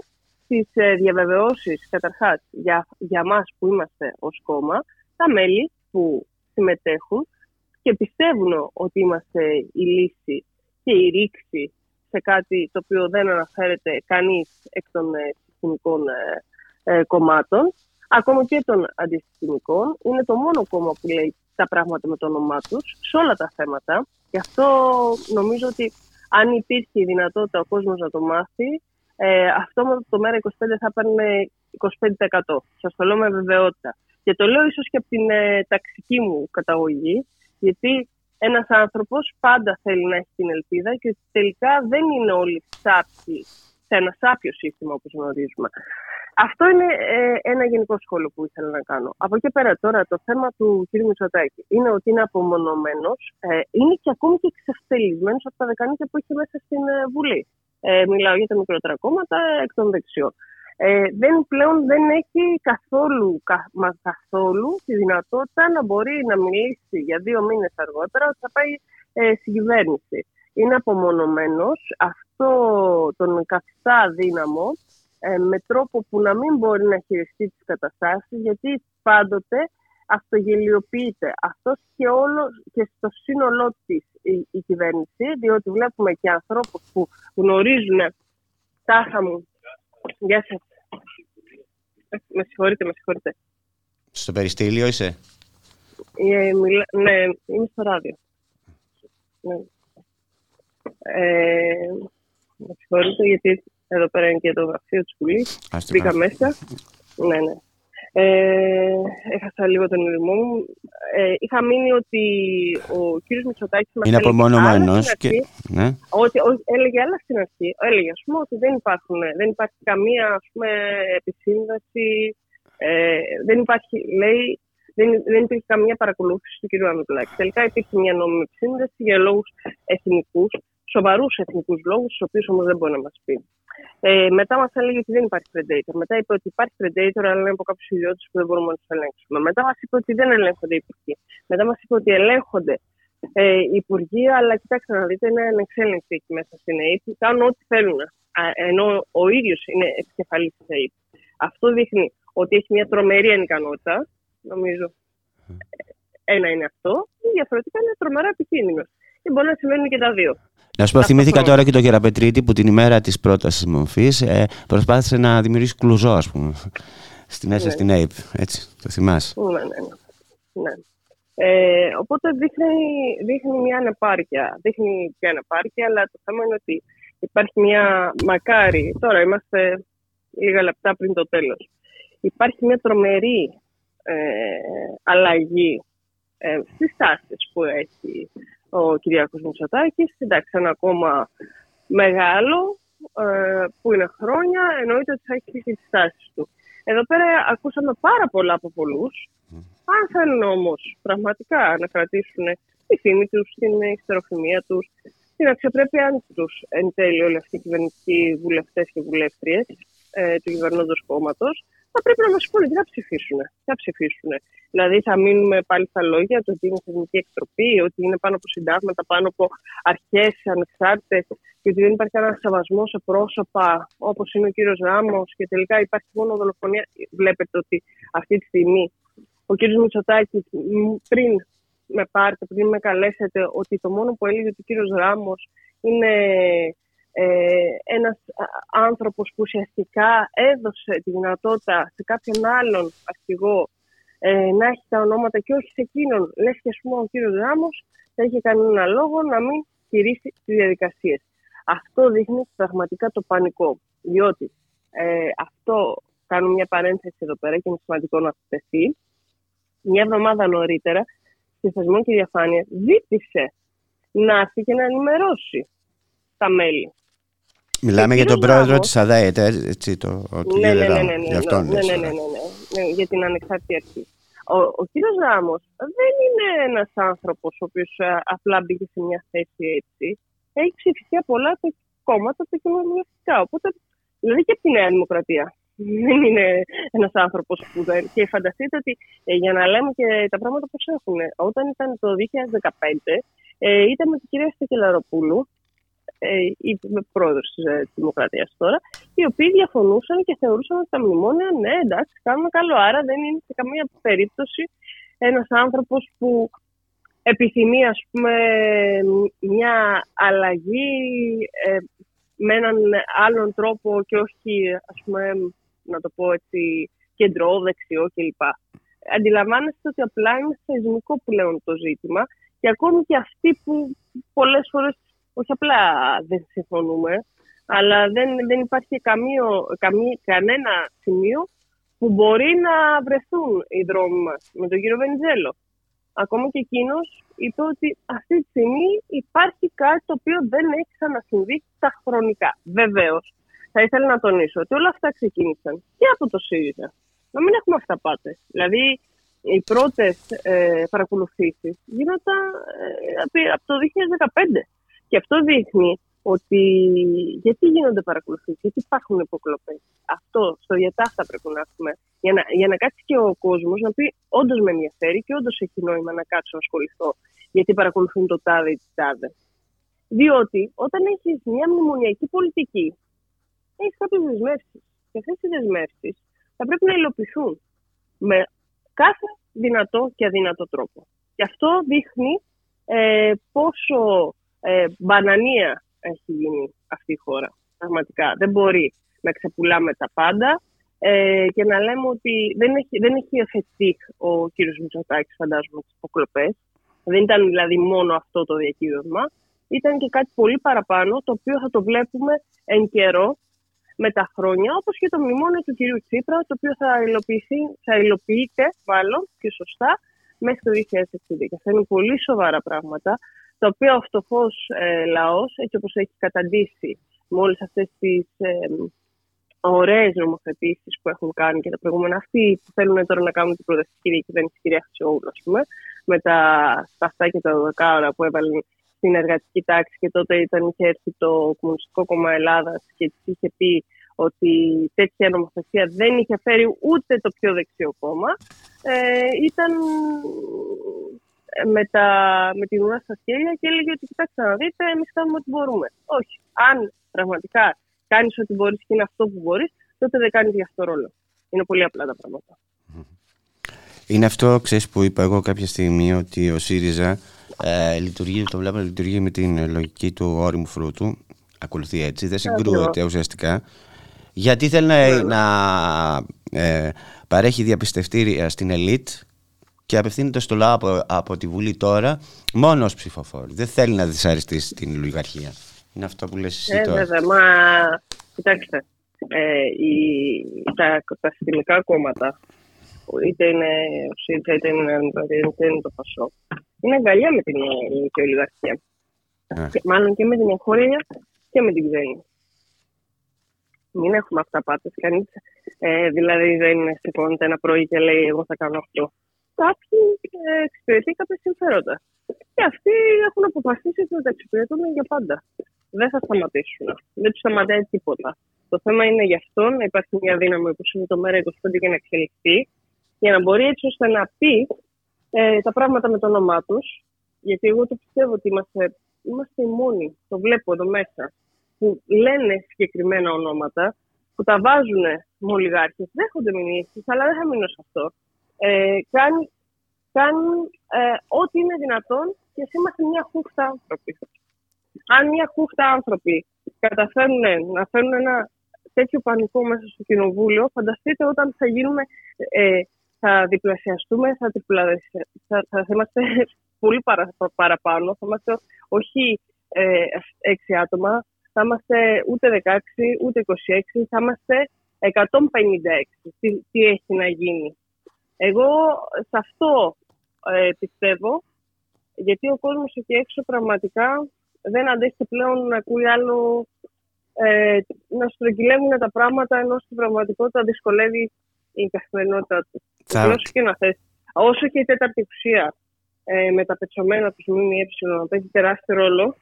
τι ε, διαβεβαιώσεις καταρχάς για, για εμά που είμαστε ως κόμμα, τα μέλη που συμμετέχουν και πιστεύουν ότι είμαστε η λύση και η ρήξη σε κάτι το οποίο δεν αναφέρεται κανείς εκ των ε, συστημικών ε, ε, κομμάτων, ακόμα και των αντισυστημικών. Είναι το μόνο κόμμα που λέει τα πράγματα με το όνομά τους σε όλα τα θέματα. Γι' αυτό νομίζω ότι αν υπήρχε η δυνατότητα ο κόσμος να το μάθει, ε, αυτό με το μέρα 25 θα έπαιρνε 25%. Σας το λέω με βεβαιότητα. Και το λέω ίσως και από την ε, ταξική μου καταγωγή, γιατί ένας άνθρωπος πάντα θέλει να έχει την ελπίδα και τελικά δεν είναι όλοι σάπιοι σε ένα σάπιο σύστημα όπως γνωρίζουμε. Αυτό είναι ε, ένα γενικό σχόλιο που ήθελα να κάνω. Από εκεί πέρα τώρα το θέμα του κ. Μητσοτάκη είναι ότι είναι απομονωμένος, ε, είναι και ακόμη και εξευτελισμένος από τα δεκανίκια που έχει μέσα στην ε, Βουλή. Ε, μιλάω για τα μικρότερα κόμματα εκ των δεξιών. Ε, δεν, πλέον δεν έχει καθόλου, κα, μα καθόλου τη δυνατότητα να μπορεί να μιλήσει για δύο μήνες αργότερα ότι θα πάει ε, στην κυβέρνηση. Είναι απομονωμένος, αυτό τον καθιστά αδύναμο ε, με τρόπο που να μην μπορεί να χειριστεί τις καταστάσεις γιατί πάντοτε αυτογελιοποιείται. Αυτός και, όλος, και στο σύνολό της η, η κυβέρνηση, διότι βλέπουμε και ανθρώπους που γνωρίζουν τάχα μου. Γεια σας. Ε, Με συγχωρείτε, με συγχωρείτε. Στο περιστήλιο είσαι; Ε, μιλά... Ναι, είμαι στο ράδιο. Ναι. Ε, με συγχωρείτε γιατί εδώ πέρα είναι και το γραφείο της Βουλής. Άστε Μπήκα πά. μέσα. Ναι, ναι. Ε, έχασα λίγο τον ήρμό μου. Ε, είχα μείνει ότι ο κύριος Μητσοτάκης μας Είναι έλεγε άλλα απομονωμένος στην και... αρχή, Ναι. ότι, ό- έλεγε άλλα στην αρχή. Έλεγε, ας πούμε, ότι δεν, υπάρχουν, δεν υπάρχει καμία ας πούμε, επισύνδεση. Ε, δεν υπάρχει, λέει, δεν, δεν υπήρχε καμία παρακολούθηση του κ. Ανδρουλάκη. Τελικά υπήρχε μια νόμιμη επισύνδεση για λόγους εθνικούς, σοβαρούς εθνικούς λόγους, του οποίους όμως δεν μπορεί να μας πει. Ε, μετά μας έλεγε ότι δεν υπάρχει predator. Μετά είπε ότι υπάρχει predator, αλλά είναι από κάποιους ιδιώτες που δεν μπορούμε να τους ελέγξουμε. Μετά μας είπε ότι δεν ελέγχονται οι υπουργοί. Μετά μας είπε ότι ελέγχονται ε, οι υπουργοί, αλλά κοιτάξτε να δείτε, είναι ανεξέλεγκτη εκεί μέσα στην ΑΕΠ. Κάνουν ό,τι θέλουν. Α, ενώ ο ίδιος είναι επικεφαλής της ΑΕΠ. Αυτό δείχνει ότι έχει μια τρομερή ανικανότητα, νομίζω. Ένα είναι αυτό. Ή διαφορετικά είναι τρομερά επικίνδυνος. Και μπορεί να συμβαίνουν και τα δύο. Να σου πω, Αυτό θυμήθηκα θέλω. τώρα και τον Γεραπετρίτη που την ημέρα της πρότασης μορφής ε, προσπάθησε να δημιουργήσει κλουζό, ας πούμε, στην μέσα Ναι. στην ΑΕΠ. Έτσι, το θυμάσαι. Ναι, ναι, ναι. ναι. Ε, οπότε δείχνει, δείχνει μια ανεπάρκεια. Δείχνει μια ανεπάρκεια, αλλά το θέμα είναι ότι υπάρχει μια μακάρι. Τώρα είμαστε λίγα λεπτά πριν το τέλος. Υπάρχει μια τρομερή ε, αλλαγή ε, στις τάσεις που έχει ο Κυριάκος Μητσοτάκης. Εντάξει, ένα κόμμα μεγάλο ε, που είναι χρόνια, εννοείται ότι θα έχει και τις τάσεις του. Εδώ πέρα ακούσαμε πάρα πολλά από πολλούς. Αν θέλουν όμως πραγματικά να κρατήσουν τη φήμη τους, την ιστεροφημία τους, την αξιοπρέπειά τους εν τέλει όλοι αυτοί οι κυβερνητικοί βουλευτές και βουλεύτριες ε, του κυβερνώντος κόμματος, θα πρέπει να μας πούνε τι θα ψηφίσουν. Τι θα ψηφίσουν. Δηλαδή, θα μείνουμε πάλι στα λόγια του ότι είναι θεσμική εκτροπή, ότι είναι πάνω από συντάγματα, πάνω από αρχές ανεξάρτητες και ότι δεν υπάρχει κανένας σεβασμός σε πρόσωπα όπως είναι ο κύριος Ράμο και τελικά υπάρχει μόνο δολοφονία. Βλέπετε ότι αυτή τη στιγμή ο κύριος Μητσοτάκης πριν με πάρετε, πριν με καλέσετε, ότι το μόνο που έλεγε ο κύριος Ράμο είναι ε, ένας άνθρωπος που ουσιαστικά έδωσε τη δυνατότητα σε κάποιον άλλον αρχηγό ε, να έχει τα ονόματα και όχι σε εκείνον. Λες και ας πούμε ο κύριος Ράμος θα είχε κανένα λόγο να μην στηρίσει τις διαδικασίες. Αυτό δείχνει πραγματικά το πανικό. Διότι ε, αυτό, κάνω μια παρένθεση εδώ πέρα και είναι σημαντικό να θεθεί, μια εβδομάδα νωρίτερα στη θεσμό και διαφάνεια ζήτησε να έρθει και να ενημερώσει τα μέλη. Μιλάμε για τον πρόεδρο της ΑΔΑΕΤ, έτσι, το, το ναι, ναι, κύριο ναι, Ράμο. ναι, ναι, Γι' αυτόν ναι, λες, ναι, ε. ναι, ναι, ναι, ναι, για την ανεξάρτητη αρχή. Ο, ο κύριος Ράμος δεν είναι ένας άνθρωπος ο οποίος ε, απλά μπήκε σε μια θέση έτσι. Έχει ψηφιστεί από πολλά τα κόμματα τα κοινωνιαστικά. Οπότε, δηλαδή και από τη Νέα Δημοκρατία. Δεν είναι ένας άνθρωπος που δεν. Και φανταστείτε ότι ε, για να λέμε και τα πράγματα πώς έχουν. Όταν ήταν το 2015, ε, ήταν με την κυρία Στεκελαροπούλου, ε, η πρόεδρος της ε, Δημοκρατίας τώρα, οι οποίοι διαφωνούσαν και θεωρούσαν ότι τα μνημόνια, ναι, εντάξει, κάνουν καλό. Άρα δεν είναι σε καμία περίπτωση ένας άνθρωπος που επιθυμεί, ας πούμε, μια αλλαγή ε, με έναν άλλον τρόπο και όχι, ας πούμε, να το πω έτσι, κεντρό, δεξιό κλπ. Αντιλαμβάνεστε ότι απλά είναι θεσμικό πλέον το ζήτημα και ακόμη και αυτοί που πολλές φορές όχι απλά δεν συμφωνούμε, αλλά δεν, δεν υπάρχει καμίο, καμί, κανένα σημείο που μπορεί να βρεθούν οι δρόμοι μας με τον κύριο Βενιζέλο. Ακόμα και εκείνος είπε ότι αυτή τη στιγμή υπάρχει κάτι το οποίο δεν έχει ξανασυμβεί στα χρονικά. Βεβαίως, θα ήθελα να τονίσω ότι όλα αυτά ξεκίνησαν και από το ΣΥΡΙΖΑ. Να μην έχουμε αυταπάτες. Δηλαδή, οι πρώτες ε, παρακολουθήσεις γίνονταν ε, από το 2015. Και αυτό δείχνει ότι γιατί γίνονται παρακολουθήσεις, γιατί υπάρχουν υποκλοπές. Αυτό στο διατάφτα πρέπει να έχουμε. Για να, για να κάτσει και ο κόσμος να πει: Όντως με ενδιαφέρει και όντως έχει νόημα να κάτσω να ασχοληθώ. Γιατί παρακολουθούν το τάδε ή τη τάδε. Διότι όταν έχεις μια μνημονιακή πολιτική, έχεις κάποιες δεσμεύσεις. Και αυτές οι δεσμεύσεις θα πρέπει να υλοποιηθούν με κάθε δυνατό και αδυνατό τρόπο. Και αυτό δείχνει ε, πόσο ε, μπανανία έχει γίνει αυτή η χώρα. Πραγματικά. Δεν μπορεί να ξεπουλάμε τα πάντα ε, και να λέμε ότι δεν έχει, δεν έχει εφετεί ο κύριος Μητσοτάκης, φαντάζομαι, τις υποκλοπές. Δεν ήταν δηλαδή μόνο αυτό το διακύβευμα. Ήταν και κάτι πολύ παραπάνω, το οποίο θα το βλέπουμε εν καιρό με τα χρόνια, όπως και το μνημόνιο του κυρίου Τσίπρα, το οποίο θα, υλοποιηθεί, θα υλοποιείται, μάλλον και σωστά, μέχρι το 2060. Και αυτά είναι πολύ σοβαρά πράγματα, τα οποία ο φτωχό ε, λαός, έτσι όπως έχει καταντήσει με όλε αυτές τις ε, ωραίες νομοθετήσεις που έχουν κάνει και τα προηγούμενα, αυτοί που θέλουν τώρα να κάνουν την προοδευτική διακυβέρνηση τη κυρία Χρυσόγουλου, ας πούμε, με τα σπαστά και τα δεκάωρα που έβαλαν στην εργατική τάξη και τότε ήταν, είχε έρθει το Κομμουνιστικό Κόμμα Ελλάδας και της είχε πει ότι τέτοια νομοθεσία δεν είχε φέρει ούτε το πιο δεξιό κόμμα. Ε, ήταν με, τα, με την ουρά στα χέρια και έλεγε ότι κοιτάξτε να δείτε, εμείς κάνουμε ό,τι μπορούμε. Όχι. Αν πραγματικά κάνεις ό,τι μπορείς και είναι αυτό που μπορείς, τότε δεν κάνεις γι' αυτό ρόλο. Είναι πολύ απλά τα πράγματα. Είναι αυτό, ξέρεις, που είπα εγώ κάποια στιγμή ότι ο ΣΥΡΙΖΑ ε, λειτουργεί, το βλέπω, λειτουργεί με την λογική του όριμου φρούτου. Ακολουθεί έτσι, δεν συγκρούεται ουσιαστικά. Γιατί θέλει να, να ε, παρέχει διαπιστευτήρια στην ελίτ και απευθύνεται στο λαό από, από τη Βουλή τώρα μόνο ως ψηφοφόρος. Δεν θέλει να δυσαρεστήσει την ολιγαρχία. Είναι αυτό που λες εσύ Ε, τώρα. βέβαια, μα κοιτάξτε, ε, οι, τα, τα συστημικά κόμματα, είτε είναι ο ΣΥΡΙΖΑ, είτε είναι, είτε είναι το ΠΑΣΟΚ, είναι αγκαλιά με την ελληνική ολιγαρχία. Ναι. Και, μάλλον και με την εγχώρια και με την ξένη. Μην έχουμε αυταπάτες. Κανείς ε, δηλαδή δεν σηκώνεται ένα πρωί και λέει εγώ θα κάνω αυτό. Κάποιοι ε, εξυπηρετεί κάποια συμφέροντα. Και αυτοί έχουν αποφασίσει ότι θα τα εξυπηρετούν για πάντα. Δεν θα σταματήσουν. Δεν τους σταματάει τίποτα. Το θέμα είναι γι' αυτό να υπάρχει μια δύναμη όπως είναι το ΜΕΡΑ 25 και να εξελιχθεί, για να μπορεί έτσι ώστε να πει ε, τα πράγματα με το όνομά τους. Γιατί εγώ το πιστεύω ότι είμαστε, είμαστε οι μόνοι, το βλέπω εδώ μέσα, που λένε συγκεκριμένα ονόματα, που τα βάζουν με ολιγάρχε, δέχονται μηνύσεις, αλλά δεν θα μείνω σε αυτό. Ε, κάνουν κάνουν ε, ό,τι είναι δυνατόν και εσύ είμαστε μια χούφτα άνθρωποι. Αν μια χούφτα άνθρωποι καταφέρουν να φέρουν ένα τέτοιο πανικό μέσα στο κοινοβούλιο, φανταστείτε όταν θα γίνουμε, ε, θα διπλασιαστούμε, θα, διπλασια... θα, θα, είμαστε πολύ παρα, παραπάνω, θα είμαστε όχι ε, έξι άτομα, θα είμαστε ούτε 16, ούτε 26, θα είμαστε 156. Τι, τι έχει να γίνει; Εγώ σε αυτό ε, πιστεύω, γιατί ο κόσμος εκεί έξω πραγματικά δεν αντέχει πλέον να ακούει άλλο ε, να στρογγυλεύουν τα πράγματα ενώ στην πραγματικότητα δυσκολεύει η καθημερινότητά του. Θα- Όσο και να θες. Όσο και η τέταρτη ουσία ε, με τα πετσομένα τους ΜΜΕ να παίζει τεράστιο ρόλο,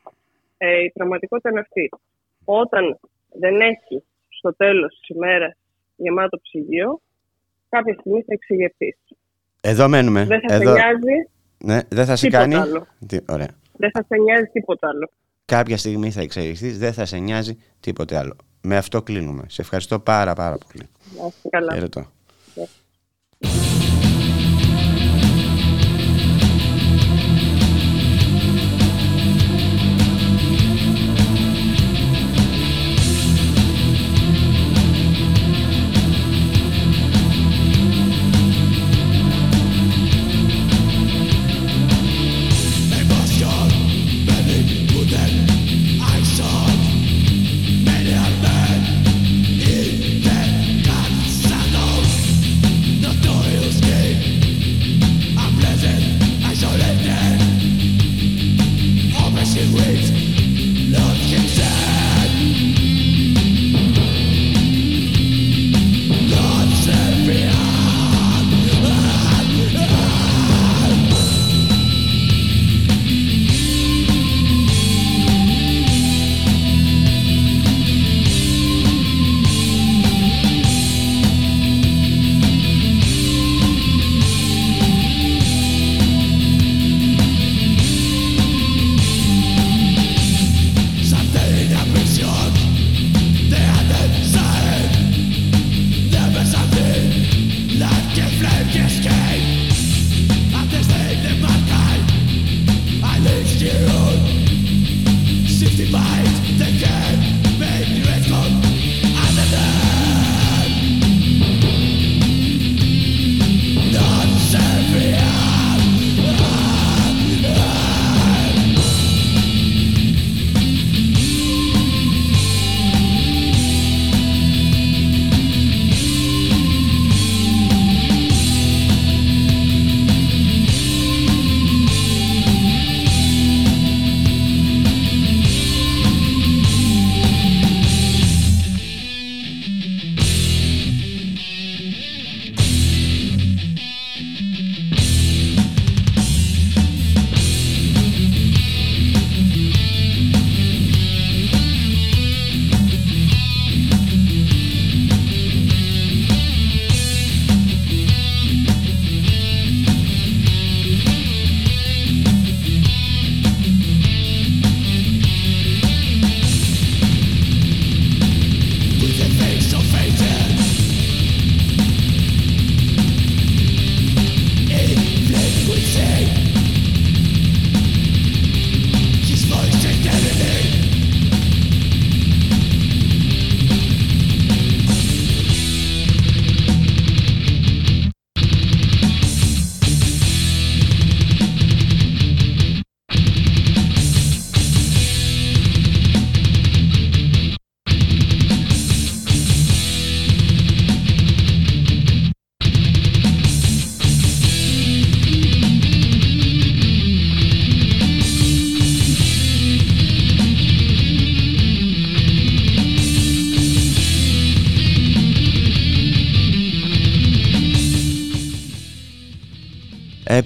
ε, η πραγματικότητα είναι αυτή. Όταν δεν έχει στο τέλος της ημέρας γεμάτο ψυγείο, κάποια στιγμή θα εξηγευτείς. Εδώ μένουμε. Δεν θα Εδώ... σε νοιάζει Ναι, δεν θα σε τίποτα κάνει. άλλο. Τι, ωραία. Δεν θα σε νοιάζει τίποτα άλλο. Κάποια στιγμή θα εξελιχθείς, δεν θα σε νοιάζει τίποτε άλλο. Με αυτό κλείνουμε. Σε ευχαριστώ πάρα πάρα πολύ. Να είστε καλά. Χαιρετώ.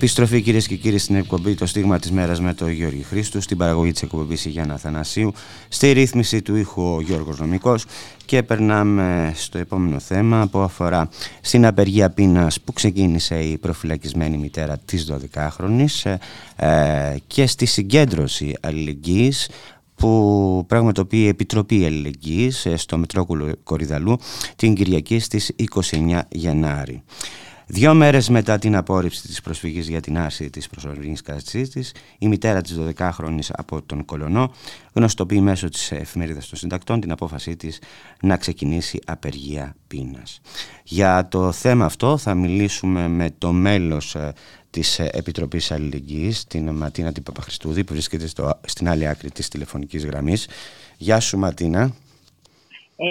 Επιστροφή κυρίες και κύριοι στην εκπομπή Το Στίγμα της Μέρας με τον Γιώργη Χρήστου. Στην παραγωγή της εκπομπής η Γιάννα Θανασίου. Στη ρύθμιση του ήχου ο Γιώργος Νομικός. Και περνάμε στο επόμενο θέμα που αφορά στην απεργία πείνας που ξεκίνησε η προφυλακισμένη μητέρα της 12χρονη ε, και στη συγκέντρωση αλληλεγγύης που πραγματοποιεί η Επιτροπή Αλληλεγγύης ε, στο Μετρόκουλο Κορυδαλού την Κυριακή στις 29 Γενάρη. Δύο μέρες μετά την απόρριψη της προσφυγής για την άρση της προσωρινής κατάστασής της, η μητέρα της 12χρονη από τον Κολονό γνωστοποιεί μέσω της εφημερίδας των συντακτών την απόφασή της να ξεκινήσει απεργία πείνας. Για το θέμα αυτό θα μιλήσουμε με το μέλος ε, της Επιτροπής Αλληλεγγύης, την Ματίνα την Παπαχριστούδη, που βρίσκεται στο, στην άλλη άκρη της τηλεφωνικής γραμμής. Γεια σου, Ματίνα. Ε,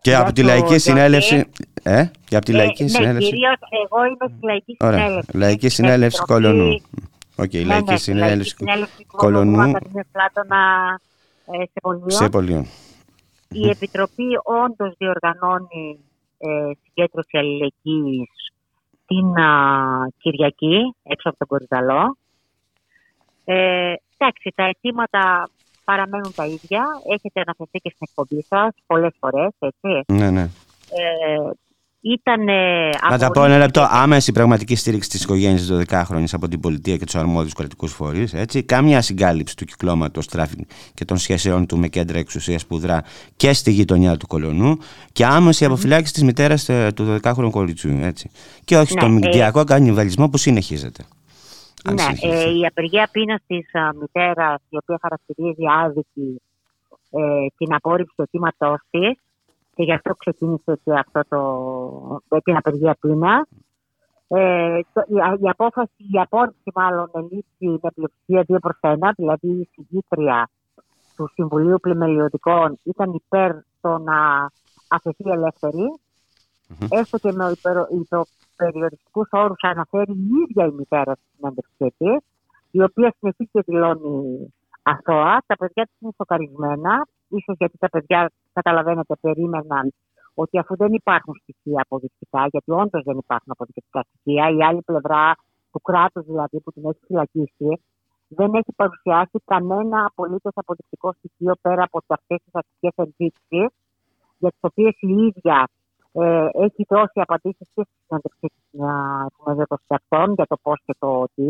Και από τη Λαϊκή Συνέλευση. Ε, και από τη ε, Λαϊκή ναι, Συνέλευση. κυρίως εγώ είμαι στη Λαϊκή Ωραία. Συνέλευση. Λαϊκή Στην Συνέλευση Επιτροπή- Κολωνού. Οκ, Ναι, Λαϊκή ναι, στη Συνέλευση Συνέλευση Κολωνού. Κολονού, Ακαδημίας Πλάτωνα, ε, Σεπολίων. Σεπολίων. Η Επιτροπή όντως διοργανώνει ε, συγκέντρωση αλληλεγγύης την α, Κυριακή, έξω από τον Κορυδαλλό. Ε, εντάξει, τα αιτήματα παραμένουν τα ίδια. Έχετε αναφερθεί και στην εκπομπή σας πολλές φορές, έτσι. Ναι, ναι. Ε, ήταν Να τα πω ένα λεπτό. Άμεση πραγματική στήριξη της οικογένειας της 12χρονης από την πολιτεία και τους αρμόδιους κρατικούς φορείς. Καμιά συγκάλυψη του κυκλώματος τράφικ και των σχέσεών του με κέντρα εξουσίας που δρα και στη γειτονιά του Κολωνού. Και άμεση αποφυλάκηση της μητέρας του 12χρονου κοριτσιού. Έτσι. Και όχι Ναι, στον ε, μηντιακό κανιβαλισμό που συνεχίζεται. Αν Ναι, συνεχίζεται. ε, η απεργία πείνας της μητέρας, η οποία χαρακτηρίζει άδικη ε, την απόρριψη του αιτήματός της, και γι' αυτό ξεκίνησε και αυτό το, με την απεργία πείνας. Ε, το, η, η, απόφαση, η απόρριψη μάλλον ελήφθη με πλειοψηφία 2 προς 1, δηλαδή η συγκήτρια του Συμβουλίου Πλημελιωτικών ήταν υπέρ το να αφαιθεί ελεύθερη, έστω και με υπερο, υπεροπεριοριστικού όρους αναφέρει η ίδια η μητέρα στη συνέντευξής της, η οποία συνεχίζει και δηλώνει αθώα. Τα παιδιά της είναι σοκαρισμένα, ίσως γιατί τα παιδιά, καταλαβαίνετε, περίμεναν ότι αφού δεν υπάρχουν στοιχεία αποδεικτικά, γιατί όντως δεν υπάρχουν αποδεικτικά στοιχεία, η άλλη πλευρά του κράτους δηλαδή που την έχει φυλακίσει, δεν έχει παρουσιάσει κανένα απολύτως αποδεικτικό στοιχείο πέρα από αυτές τις αρχικές ενδείξεις, για τις οποίες η ίδια ε, έχει δώσει απαντήσεις και στη συνέντευξη τη αυτών για το πώς και το τι.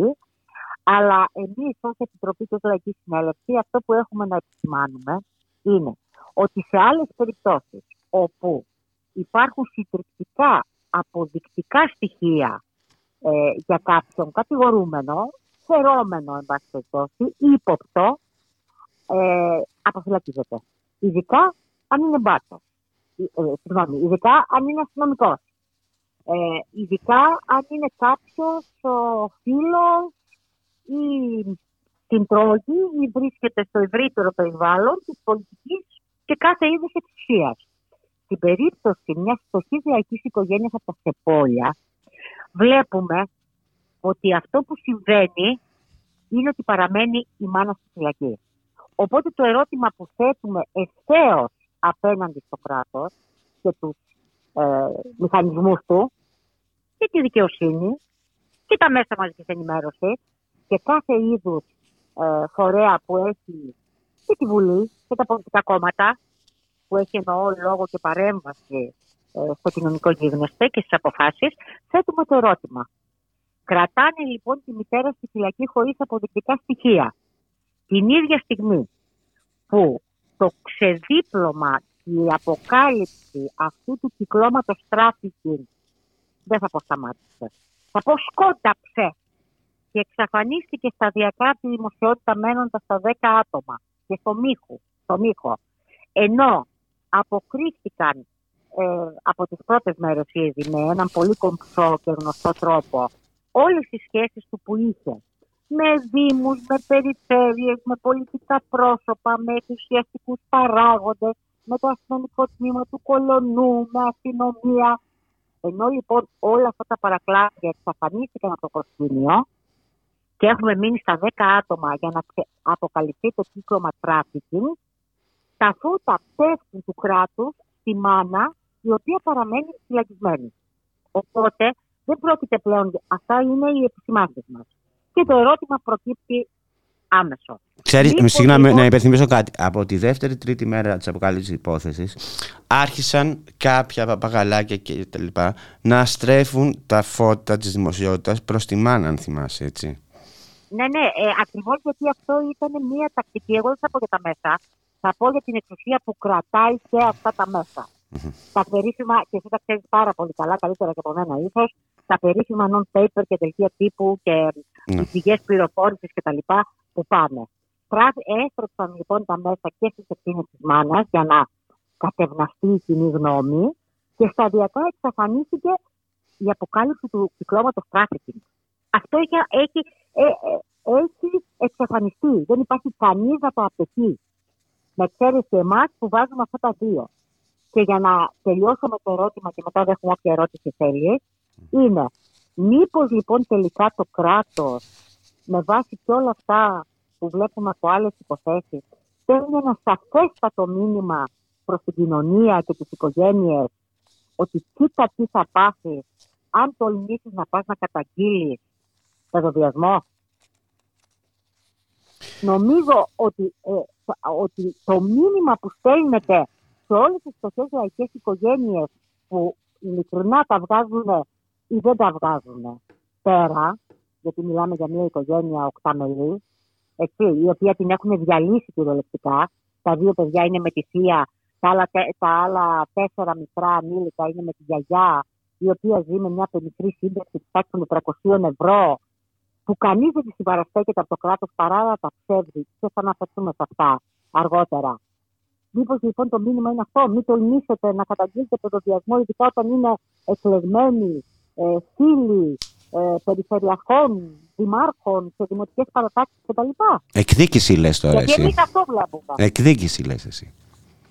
Αλλά εμείς, ως Επιτροπή και ως Λαϊκή Συνέλευση, αυτό που έχουμε να επισημάνουμε είναι ότι σε άλλες περιπτώσεις όπου υπάρχουν συντριπτικά αποδεικτικά στοιχεία ε, για κάποιον κατηγορούμενο, φερόμενο, εν πάση περιπτώσει, ή ύποπτο, ε, αποφυλακίζεται. Ειδικά αν είναι μπάτσο. Ε, συγγνώμη, ειδικά αν είναι αστυνομικός. Ε, ειδικά αν είναι κάποιος φίλος ή την τρώγει ή βρίσκεται στο ευρύτερο περιβάλλον της πολιτικής και κάθε είδους εξουσίας. Στην περίπτωση μιας φτωχής λαϊκής οικογένειας από τα Σεπόλια, βλέπουμε ότι αυτό που συμβαίνει είναι ότι παραμένει η μάνα στη φυλακή. Οπότε το ερώτημα που θέτουμε ευθέως απέναντι στο κράτος και τους ε, μηχανισμούς του και τη δικαιοσύνη και τα μέσα μαζικής ενημέρωσης και κάθε είδους ε, φορέα που έχει και τη Βουλή και τα πολιτικά κόμματα που έχει εννοώ λόγο και παρέμβαση ε, στο κοινωνικό γίγνεσθε και στις αποφάσεις, θέτουμε το ερώτημα. Κρατάνε λοιπόν τη μητέρα στη φυλακή χωρίς αποδεικτικά στοιχεία. Την ίδια στιγμή που το ξεδίπλωμα και η αποκάλυψη αυτού του κυκλώματος τράφικινγκ δεν θα πω σταμάτησε. Θα πω σκόνταψε και εξαφανίστηκε σταδιακά από τη δημοσιότητα μένοντας στα 10 άτομα και στο Μίχο. Στο Μίχο. Ενώ αποκρύφθηκαν ε, από τις πρώτες μέρες ήδη με έναν πολύ κομψό και γνωστό τρόπο όλες οι σχέσεις του που είχε με δήμους, με περιφέρειες, με πολιτικά πρόσωπα, με εξουσιαστικούς παράγοντες, με το αστυνομικό τμήμα του Κολωνού, με αστυνομία. Ενώ λοιπόν όλα αυτά τα παρακλάδια εξαφανίστηκαν από το προσκήνιο και έχουμε μείνει στα 10 άτομα για να ξε- αποκαλυφθεί το κύκλωμα τράφικινγκ, τα φώτα πέφτουν του κράτους στη μάνα η οποία παραμένει φυλακισμένη. Οπότε δεν πρόκειται πλέον, αυτά είναι οι επισημάνσεις μας. Και το ερώτημα προκύπτει άμεσο. Ξέρεις, Μήπως, συγγνώμη λοιπόν- να υπενθυμίσω κάτι. Από τη δεύτερη τρίτη μέρα της αποκάλυψης υπόθεσης άρχισαν κάποια παπαγαλάκια και τα λοιπά να στρέφουν τα φώτα της δημοσιότητας προς τη μάνα, αν θυμάσαι, έτσι. Ναι, ναι, ε, ακριβώς γιατί αυτό ήταν μια τακτική. Εγώ δεν θα πω για τα μέσα. Θα πω για την εξουσία που κρατάει και αυτά τα μέσα. Τα περίφημα, και εσύ τα ξέρεις πάρα πολύ καλά, καλύτερα και από μένα ίσω, τα περίφημα non-paper και δελτία τύπου και Ναι. οι πηγέ πληροφόρησης κτλ. που πάνε. Πρά- Έστρεψαν λοιπόν τα μέσα και στις ευθύνες της μάνας για να κατευναστεί η κοινή γνώμη και σταδιακά εξαφανίστηκε η αποκάλυψη του κυκλώματος trafficking. Αυτό έχει, έχει, ε, ε, έχει εξαφανιστεί. Δεν υπάρχει κανείς να το απαιτεί. Με εξαίρεση εμάς που βάζουμε αυτά τα δύο. Και για να τελειώσω με το ερώτημα και μετά δέχομαι όποια ερώτηση θέλει, είναι μήπως λοιπόν τελικά το κράτος με βάση και όλα αυτά που βλέπουμε από άλλες υποθέσεις στέλνει ένα σαφέστατο μήνυμα προς την κοινωνία και τις οικογένειες ότι κοίτα τι θα πάθεις αν τολμήσεις να πας να καταγγείλεις παιδοβιασμό; Νομίζω ότι, ε, ότι το μήνυμα που στέλνεται σε όλες τις φτωχές λαϊκές οικογένειες που ειλικρινά τα βγάζουν ή δεν τα βγάζουν πέρα, γιατί μιλάμε για μια οικογένεια οκταμελής, έτσι, η οποία την έχουν διαλύσει κυριολεκτικά. Τα δύο παιδιά είναι με τη θεία, τα άλλα, τε- τα άλλα τέσσερα μικρά ανήλικα είναι με τη γιαγιά, η οποία ζει με μια πενιχρή σύνταξη τη τάξη των 400 ευρώ, που κανείς δεν τη συμπαραστέκεται από το κράτος παρά να τα ψεύδει. Και θα αναφερθούμε σε αυτά αργότερα. Μήπως λοιπόν το μήνυμα είναι αυτό, μην τολμήσετε να καταγγείλετε παιδοδιασμό, ειδικά όταν είναι εκλεγμένοι ε, φίλοι ε, περιφερειακών, δημάρχων σε δημοτικές παρατάξεις κτλ. Εκδίκηση λες τώρα Γιατί εμείς εσύ. αυτό βλέπουμε. Εκδίκηση λες εσύ.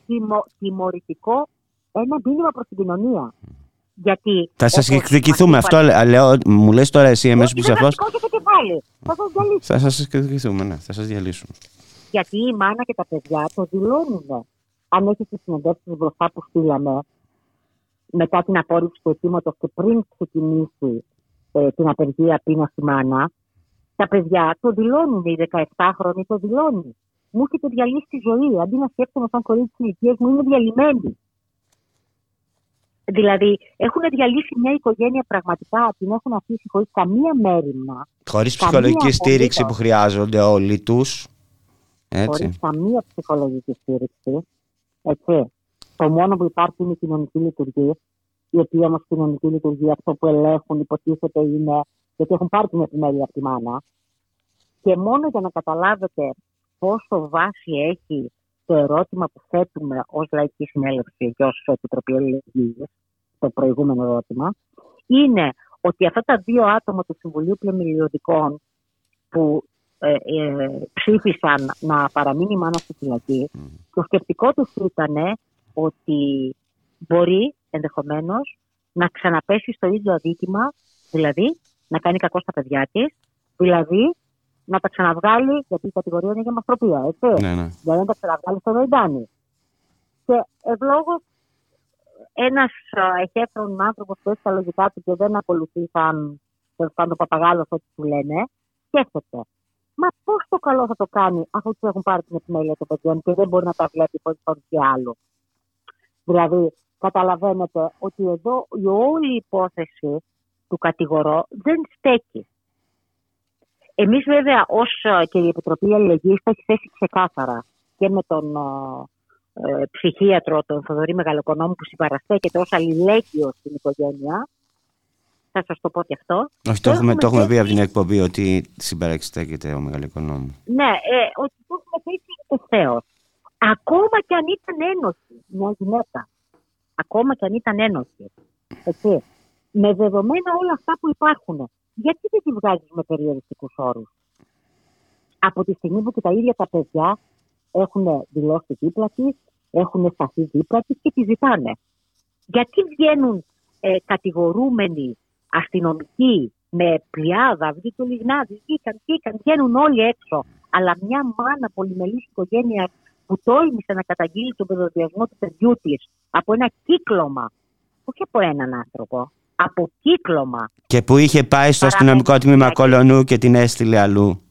Τιμω, τιμωρητικό ένα μήνυμα προς την κοινωνία. Γιατί. Θα σας όπως εκδικηθούμε. μας Αυτό είπαν- λέ- λέω, μου λες τώρα εσύ εμέσως Όχι, που δεν σαφώς. θα σηκώσετε και πάλι. Θα σας διαλύσουν. Θα σας εκδικηθούμε, ναι. Θα σας διαλύσουμε. Γιατί η μάνα και τα παιδιά το δηλώνουν. Αν έχεις τις συνεντεύξεις μπροστά που στείλαμε, μετά την απόρριψη του αιτήματος και πριν ξεκινήσει ε, την απεργία πείνα στη μάνα, τα παιδιά το δηλώνουν. Οι 17χρονοι το δηλώνουν. Μου έχετε διαλύσει τη ζωή. Αντί να σκέφτομαι σαν κορίτσι τη ηλικίας μου, είναι διαλυμένη. Δηλαδή, έχουν διαλύσει μια οικογένεια πραγματικά, την έχουν αφήσει χωρίς καμία μέρημνα, Χωρίς Καμία ψυχολογική στήριξη απολύτως. που χρειάζονται όλοι τους. Έτσι. χωρίς καμία ψυχολογική στήριξη. Έτσι. Το μόνο που υπάρχει είναι η κοινωνική λειτουργία, η οποία όμω κοινωνική λειτουργία αυτό που ελέγχουν υποτίθεται είναι γιατί έχουν πάρει την επιμέλεια από τη μάνα. Και μόνο για να καταλάβετε πόσο βάση έχει το ερώτημα που θέτουμε ως Λαϊκή Συνέλευση και ως Επιτροπή Ελληνικής, το προηγούμενο ερώτημα, είναι ότι αυτά τα δύο άτομα του Συμβουλίου Πλημμυριωδικών που ε, ε, ψήφισαν να παραμείνει η μάνα στη φυλακή, το σκεπτικό τους ήταν ότι μπορεί ενδεχομένως να ξαναπέσει στο ίδιο αδίκημα, δηλαδή να κάνει κακό στα παιδιά της, δηλαδή να τα ξαναβγάλει, γιατί η κατηγορία είναι για μαστροπία, έτσι. Ναι, ναι. Δηλαδή να τα ξαναβγάλει στο Βεϊντάνι. Και ευλόγω ένας εχέφρον άνθρωπος που έχει τα λογικά του και δεν ακολουθεί σαν τέλος πάντων παπαγάλος ό,τι του λένε, σκέφτεται. Μα πώς το καλό θα το κάνει αφού του έχουν πάρει την επιμέλεια των παιδιών και δεν μπορεί να τα βλέπει χωρί παρουσία άλλου. Δηλαδή, καταλαβαίνετε ότι εδώ η όλη υπόθεση του κατηγορώ δεν στέκει. Εμείς βέβαια ως ε, και η Επιτροπή Αλληλεγγύης το έχει θέσει ξεκάθαρα και με τον ε, ε, ψυχίατρο, τον Θοδωρή Μεγαλοκονόμου που συμπαραστέκεται ως αλληλέγγυος στην οικογένεια. Θα σας το πω και αυτό. Όχι, το έχουμε, το έχουμε πει θέσει- από την εκπομπή ότι συμπαραξιστέκεται ο μεγαλοοικονόμου. Ναι, ε, ότι το έχουμε θέσει ευθέω. Ακόμα και αν ήταν ένωση μια γυναίκα. Ακόμα και αν ήταν ένωση. Έτσι. Με δεδομένα όλα αυτά που υπάρχουν. Γιατί δεν τη βγάζεις με περιοριστικούς όρους; Από τη στιγμή που και τα ίδια τα παιδιά έχουν δηλώσει δίπλα της, έχουν σταθεί δίπλα της και τη ζητάνε. Γιατί βγαίνουν ε, κατηγορούμενοι αστυνομικοί με πλειάδα, βγήκε ο Λιγνάδης, βγήκαν, βγήκαν, βγαίνουν όλοι έξω. Αλλά μια μάνα πολυμελής οικογένειας που τόλμησε να καταγγείλει τον παιδοδιασμό του παιδιού της από ένα κύκλωμα, όχι από έναν άνθρωπο, αποκύκλωμα. Και που είχε πάει στο Παραμένει αστυνομικό τμήμα φυλακή. Κολονού και την έστειλε αλλού.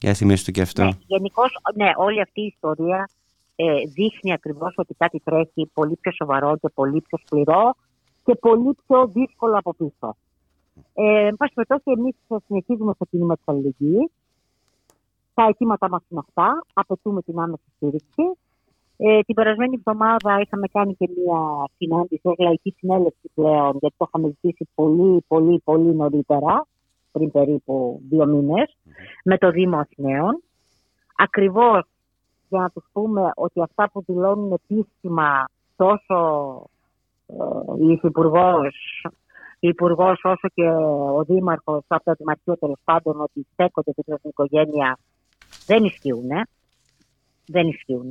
Για θυμίσου του και αυτό. Ναι, Γενικώς, ναι, όλη αυτή η ιστορία ε, δείχνει ακριβώς ότι κάτι τρέχει πολύ πιο σοβαρό και πολύ πιο σκληρό και πολύ πιο δύσκολο από πίσω. Ε, εν πάση περιπτώσει, εμείς συνεχίζουμε στο κίνημα της αλληλεγγύης. Τα αιτήματά μας είναι αυτά. Απαιτούμε την άμεση στήριξη. Ε, την περασμένη εβδομάδα είχαμε κάνει και μία συνάντηση ως λαϊκή συνέλευση πλέον, γιατί το είχαμε ζητήσει πολύ, πολύ, πολύ νωρίτερα, πριν περίπου δύο μήνες, με το Δήμο Αθηναίων. Ακριβώς για να τους πούμε ότι αυτά που δηλώνουν επίσημα τόσο ε, η Υφυπουργός, η Υπουργός όσο και ο Δήμαρχος από το Δημαρχείο τέλος πάντων ότι στέκονται δίπλα στην οικογένεια δεν ισχύουν. Δεν ισχύουν.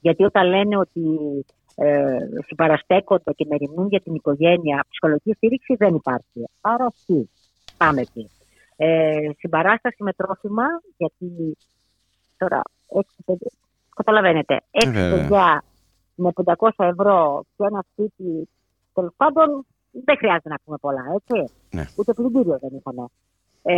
Γιατί όταν λένε ότι ε, συμπαραστέκονται και μεριμνούν για την οικογένεια, ψυχολογική στήριξη δεν υπάρχει. Άρα τι; Πάμε εκεί. Ε, συμπαράσταση με τρόφιμα, γιατί τώρα έξι παιδιά, καταλαβαίνετε, έξι βέβαια. παιδιά με 500 ευρώ και ένα σπίτι, τέλος πάντων δεν χρειάζεται να πούμε πολλά, έτσι. Ναι. Ούτε πλυντήριο δεν είχαμε. Ε,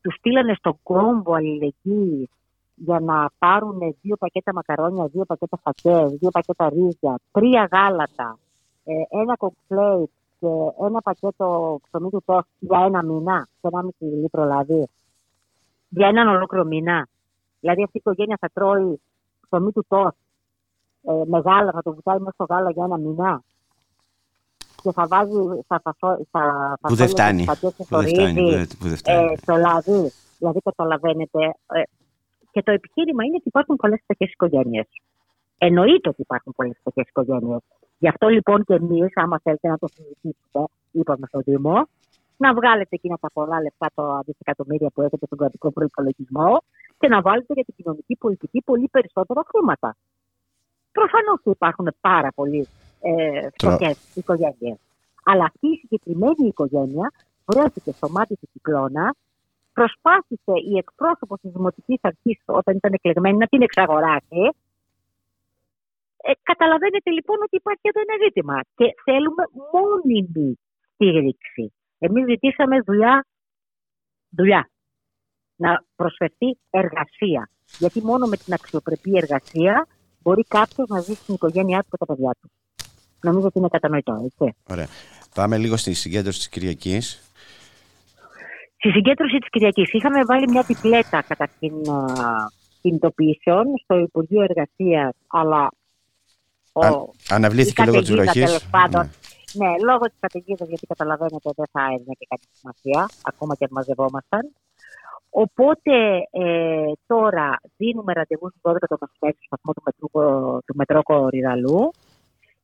τους στείλανε στον κόμβο αλληλεγγύη για να πάρουν δύο πακέτα μακαρόνια, δύο πακέτα φακές, δύο πακέτα ρύζια, τρία γάλατα, ε, ένα κοκτέιλ και ένα πακέτο ψωμί του τόστ για ένα μήνα, σε ένα μισή λίτρο δηλαδή. Για έναν ολόκληρο μήνα. Δηλαδή αυτή η οικογένεια θα τρώει ψωμί του τόστ ε, με γάλα, θα το βουτάει μέσα στο γάλα για ένα μηνά. Και θα βάζει στα φασό, στα Που δεν φασόλια φτάνει. τις πατιές Που δεν στο φτάνει. ρύζι, που δεν- Που δεν φτάνει. ε, το λάδι. Δηλαδή, καταλαβαίνετε. Ε, και το επιχείρημα είναι ότι υπάρχουν πολλές φτωχές οικογένειες. Εννοείται ότι υπάρχουν πολλές φτωχές οικογένειες. Γι' αυτό λοιπόν και εμείς, άμα θέλετε να το συζητήσετε, είπαμε στο Δήμο, να βγάλετε εκείνα τα πολλά λεφτά, το δισεκατομμύρια που έχετε στον κρατικό προπολογισμό και να βάλετε για την κοινωνική πολιτική πολύ περισσότερα χρήματα. Προφανώς υπάρχουν πάρα πολλοί ε, φτωχέ οικογένειε. Αλλά αυτή η συγκεκριμένη οικογένεια βρέθηκε στο μάτι του κυκλώνα, προσπάθησε η εκπρόσωπος της Δημοτικής Αρχής, όταν ήταν εκλεγμένη, να την εξαγοράσει. Ε, καταλαβαίνετε λοιπόν ότι υπάρχει εδώ ένα ζήτημα και θέλουμε μόνιμη στήριξη. Εμείς ζητήσαμε δουλειά, δουλειά, να προσφερθεί εργασία. Γιατί μόνο με την αξιοπρεπή εργασία μπορεί κάποιος να ζήσει στην οικογένειά του και τα παιδιά του. Νομίζω ότι είναι κατανοητό, έτσι. Ωραία. Πάμε λίγο στη συγκέντρωση της Κυριακής. Στη συγκέντρωση της Κυριακής είχαμε βάλει μια τυπλέτα καταρχήν α, κινητοποιήσεων στο Υπουργείο Εργασίας, αλλά ο, Αν- αναβλήθηκε η λόγω της καταιγίδα, βροχής. τέλος πάντων, Ναι. ναι. λόγω της καταιγίδας, γιατί καταλαβαίνετε δεν θα έδινε και κάτι σημασία, ακόμα και αν μαζευόμασταν. Οπότε ε, τώρα δίνουμε ραντεβού στις 12 το μεσημέρι στο σταθμό του μετρό, του μετρό Κορυδαλού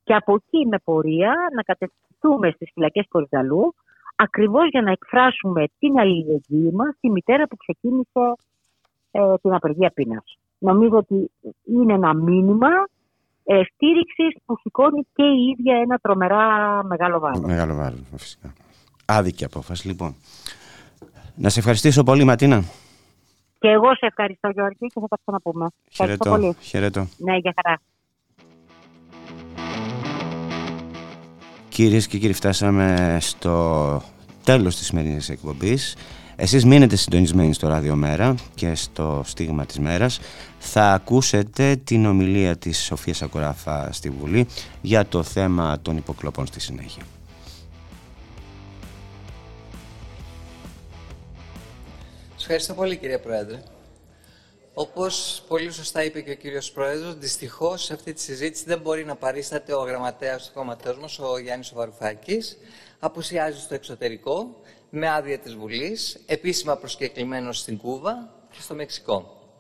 και από εκεί με πορεία να κατευθυνθούμε στις φυλακές Κορυδαλού ακριβώς για να εκφράσουμε την αλληλεγγύη μας στη μητέρα που ξεκίνησε ε, την απεργία πείνας. Νομίζω ότι είναι ένα μήνυμα ε, στήριξης που σηκώνει και η ίδια ένα τρομερά μεγάλο βάρος. Μεγάλο βάρος, φυσικά. Άδικη απόφαση, λοιπόν. Να σε ευχαριστήσω πολύ, Ματίνα. Και εγώ σε ευχαριστώ Γιώργη και θα τα ξαναπούμε. Ευχαριστώ Χαιρετώ. πολύ. Χαιρετώ. Ναι, για χαρά. Κυρίες και κύριοι, φτάσαμε στο τέλος της σημερινής εκπομπής. Εσείς μείνετε συντονισμένοι στο Ραδιομέρα και στο Στίγμα της Μέρας. Θα ακούσετε την ομιλία της Σοφίας Ακοράφα στη Βουλή για το θέμα των υποκλοπών στη συνέχεια. Σας ευχαριστώ πολύ κύριε Πρόεδρε. Όπως πολύ σωστά είπε και ο κύριος Πρόεδρος, δυστυχώς σε αυτή τη συζήτηση δεν μπορεί να παρίσταται ο γραμματέας του κόμματός μας, ο Γιάννης Βαρουφάκης. Απουσιάζει στο εξωτερικό, με άδεια της Βουλής, επίσημα προσκεκλημένος στην Κούβα και στο Μεξικό.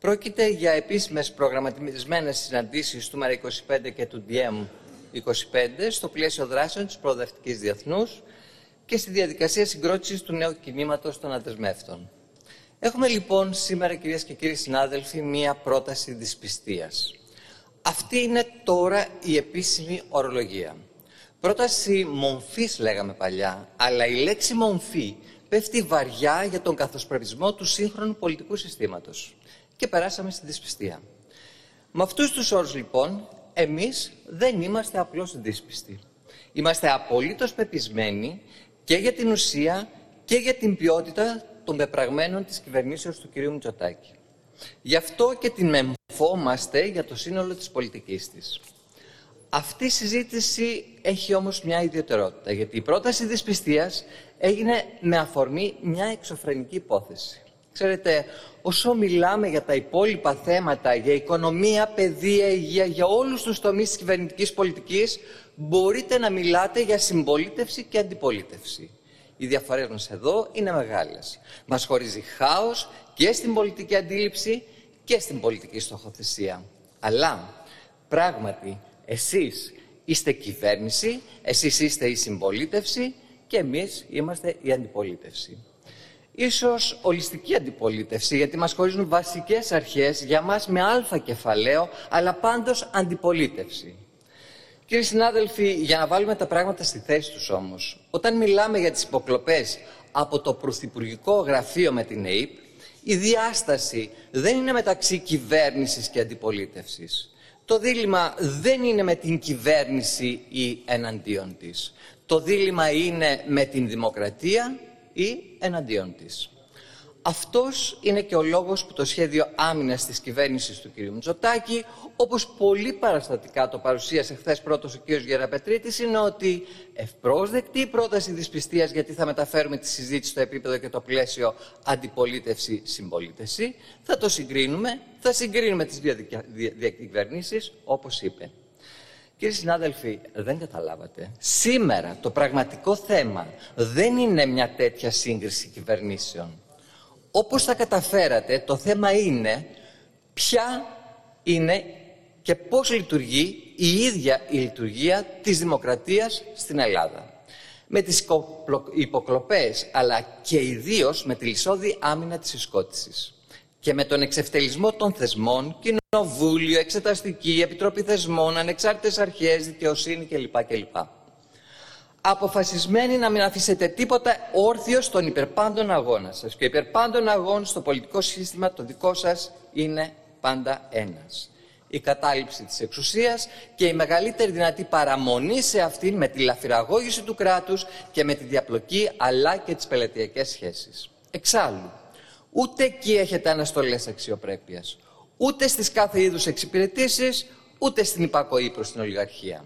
Πρόκειται για επίσημες προγραμματισμένες συναντήσεις του ΜΕΡΑ 25 και του ΔΙΕΜ 25 στο πλαίσιο δράσεων της Προοδευτικής Διεθνούς και στη διαδικασία συγκρότησης του νέου κινήματος των αδεσμεύτων. Έχουμε λοιπόν σήμερα, κυρίες και κύριοι συνάδελφοι, μία πρόταση δυσπιστίας. Αυτή είναι τώρα η επίσημη ορολογία. Πρόταση μομφής λέγαμε παλιά, αλλά η λέξη μομφή πέφτει βαριά για τον καθοσπρεπισμό του σύγχρονου πολιτικού συστήματος. Και περάσαμε στη δυσπιστία. Με αυτούς τους όρους λοιπόν, εμείς δεν είμαστε απλώς δύσπιστοι. Είμαστε απολύτως πεπισμένοι και για την ουσία και για την ποιότητα των πεπραγμένων της κυβερνήσεως του κ. Μητσοτάκη. Γι' αυτό και την μεμφόμαστε για το σύνολο της πολιτικής της. Αυτή η συζήτηση έχει όμως μια ιδιαιτερότητα, γιατί η πρόταση δυσπιστίας έγινε με αφορμή μια εξωφρενική υπόθεση. Ξέρετε, όσο μιλάμε για τα υπόλοιπα θέματα, για οικονομία, παιδεία, υγεία, για όλους τους τομείς της κυβερνητικής πολιτικής, μπορείτε να μιλάτε για συμπολίτευση και αντιπολίτευση. Οι διαφορές μας εδώ είναι μεγάλες. Μας χωρίζει χάος και στην πολιτική αντίληψη και στην πολιτική στοχοθεσία. Αλλά, πράγματι, εσείς είστε κυβέρνηση, εσείς είστε η συμπολίτευση και εμείς είμαστε η αντιπολίτευση. Ίσως ολιστική αντιπολίτευση, γιατί μας χωρίζουν βασικές αρχές για μας με αλφα κεφαλαίο, αλλά πάντως αντιπολίτευση. Κύριοι συνάδελφοι, για να βάλουμε τα πράγματα στη θέση τους όμως, όταν μιλάμε για τις υποκλοπές από το Πρωθυπουργικό Γραφείο με την ΕΕΠ, η διάσταση δεν είναι μεταξύ κυβέρνησης και αντιπολίτευσης. Το δίλημα δεν είναι με την κυβέρνηση ή εναντίον της. Το δίλημα είναι με την δημοκρατία ή εναντίον της. Αυτός είναι και ο λόγος που το σχέδιο άμυνας της κυβέρνησης του κ. Μητσοτάκη, όπως πολύ παραστατικά το παρουσίασε χθες πρώτος ο κ. Γεραπετρίτης, είναι ότι ευπρόσδεκτη η πρόταση δυσπιστίας γιατί θα μεταφέρουμε τη συζήτηση στο επίπεδο και το πλαίσιο αντιπολίτευση-συμπολίτευση, θα το συγκρίνουμε, θα συγκρίνουμε τις δύο διακυβερνήσεις, όπως είπε. Κύριοι συνάδελφοι, δεν καταλάβατε. Σήμερα το πραγματικό θέμα δεν είναι μια τέτοια σύγκριση κυβερνήσεων. Όπως θα καταφέρατε, το θέμα είναι ποια είναι και πώς λειτουργεί η ίδια η λειτουργία της δημοκρατίας στην Ελλάδα. Με τις υποκλοπές, αλλά και ιδίως με τη λισόδη άμυνα της εσκότησης. Και με τον εξευτελισμό των θεσμών, κοινοβούλιο, εξεταστική, επιτροπή θεσμών, ανεξάρτητες αρχές, δικαιοσύνη κλπ. κλπ αποφασισμένοι να μην αφήσετε τίποτα όρθιο στον υπερπάντων αγώνα σας. Και ο υπερπάντων αγώνα στο πολιτικό σύστημα το δικό σας είναι πάντα ένας. Η κατάληψη της εξουσίας και η μεγαλύτερη δυνατή παραμονή σε αυτήν με τη λαφυραγώγηση του κράτους και με τη διαπλοκή αλλά και τις πελατειακές σχέσεις. Εξάλλου, ούτε εκεί έχετε αναστολές αξιοπρέπειας, ούτε στις κάθε είδους εξυπηρετήσεις, ούτε στην υπακοή προς την ολιγαρχία.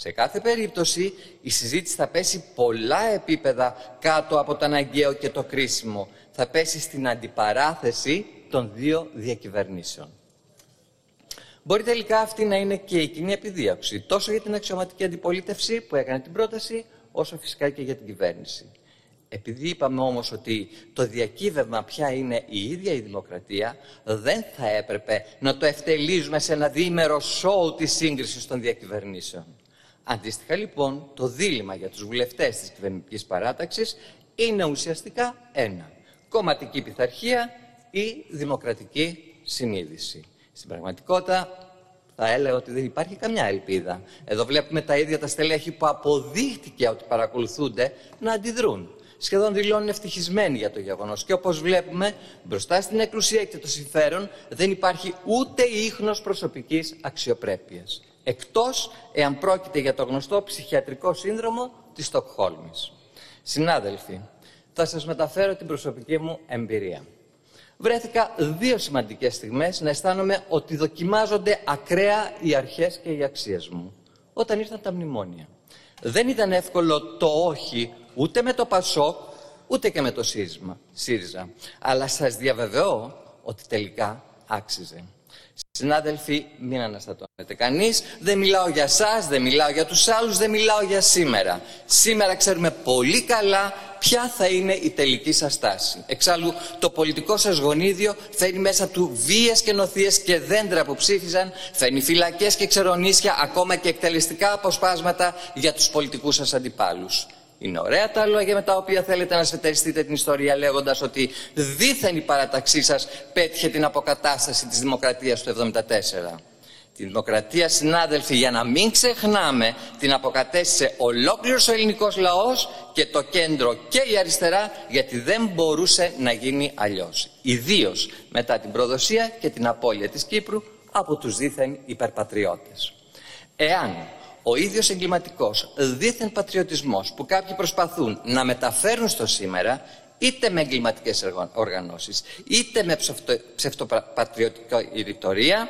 Σε κάθε περίπτωση η συζήτηση θα πέσει πολλά επίπεδα κάτω από το αναγκαίο και το κρίσιμο. Θα πέσει στην αντιπαράθεση των δύο διακυβερνήσεων. Μπορεί τελικά αυτή να είναι και η κοινή επιδίωξη, τόσο για την αξιωματική αντιπολίτευση που έκανε την πρόταση, όσο φυσικά και για την κυβέρνηση. Επειδή είπαμε όμως ότι το διακύβευμα πια είναι η ίδια η δημοκρατία, δεν θα έπρεπε να το ευτελίζουμε σε ένα διήμερο σοου της σύγκρισης των διακυβερνήσεων. Αντίστοιχα λοιπόν το δίλημα για τους βουλευτές της κυβερνητικής παράταξης είναι ουσιαστικά ένα. Κομματική πειθαρχία ή δημοκρατική συνείδηση. Στην πραγματικότητα θα έλεγα ότι δεν υπάρχει καμιά ελπίδα. Εδώ βλέπουμε τα ίδια τα στελέχη που αποδείχτηκε ότι παρακολουθούνται να αντιδρούν. Σχεδόν δηλώνουν ευτυχισμένοι για το γεγονός. Και όπως βλέπουμε, μπροστά στην εκκλησία και το συμφέρον δεν υπάρχει ούτε ίχνος προσωπικής αξιοπρέπειας εκτός εάν πρόκειται για το γνωστό ψυχιατρικό σύνδρομο της Στοκχόλμης. Συνάδελφοι, θα σας μεταφέρω την προσωπική μου εμπειρία. Βρέθηκα δύο σημαντικές στιγμές να αισθάνομαι ότι δοκιμάζονται ακραία οι αρχές και οι αξίες μου. Όταν ήρθαν τα μνημόνια. Δεν ήταν εύκολο το όχι ούτε με το Πασόκ, ούτε και με το ΣΥΡΙΖΑ. Αλλά σας διαβεβαιώ ότι τελικά άξιζε. Συνάδελφοι, μην αναστατώνετε κανείς. Δεν μιλάω για εσά, δεν μιλάω για τους άλλους, δεν μιλάω για σήμερα. Σήμερα ξέρουμε πολύ καλά ποια θα είναι η τελική σας στάση. Εξάλλου, το πολιτικό σας γονίδιο φέρνει μέσα του βίε και νοθείες και δέντρα που ψήφιζαν, φέρνει φυλακές και ξερονίσια, ακόμα και εκτελεστικά αποσπάσματα για τους πολιτικούς σας αντιπάλους. Είναι ωραία τα λόγια με τα οποία θέλετε να σετεριστείτε την ιστορία λέγοντας ότι δίθεν η παραταξή σας πέτυχε την αποκατάσταση της δημοκρατίας του 1974. Τη δημοκρατία, συνάδελφοι, για να μην ξεχνάμε, την αποκατέστησε ολόκληρος ο ελληνικός λαός και το κέντρο και η αριστερά, γιατί δεν μπορούσε να γίνει αλλιώς. Ιδίως μετά την προδοσία και την απώλεια της Κύπρου από τους δίθεν υπερπατριώτες. Εάν ο ίδιος εγκληματικός δίθεν πατριωτισμός που κάποιοι προσπαθούν να μεταφέρουν στο σήμερα είτε με εγκληματικές οργανώσεις είτε με ψευτοπατριωτικά ρητορία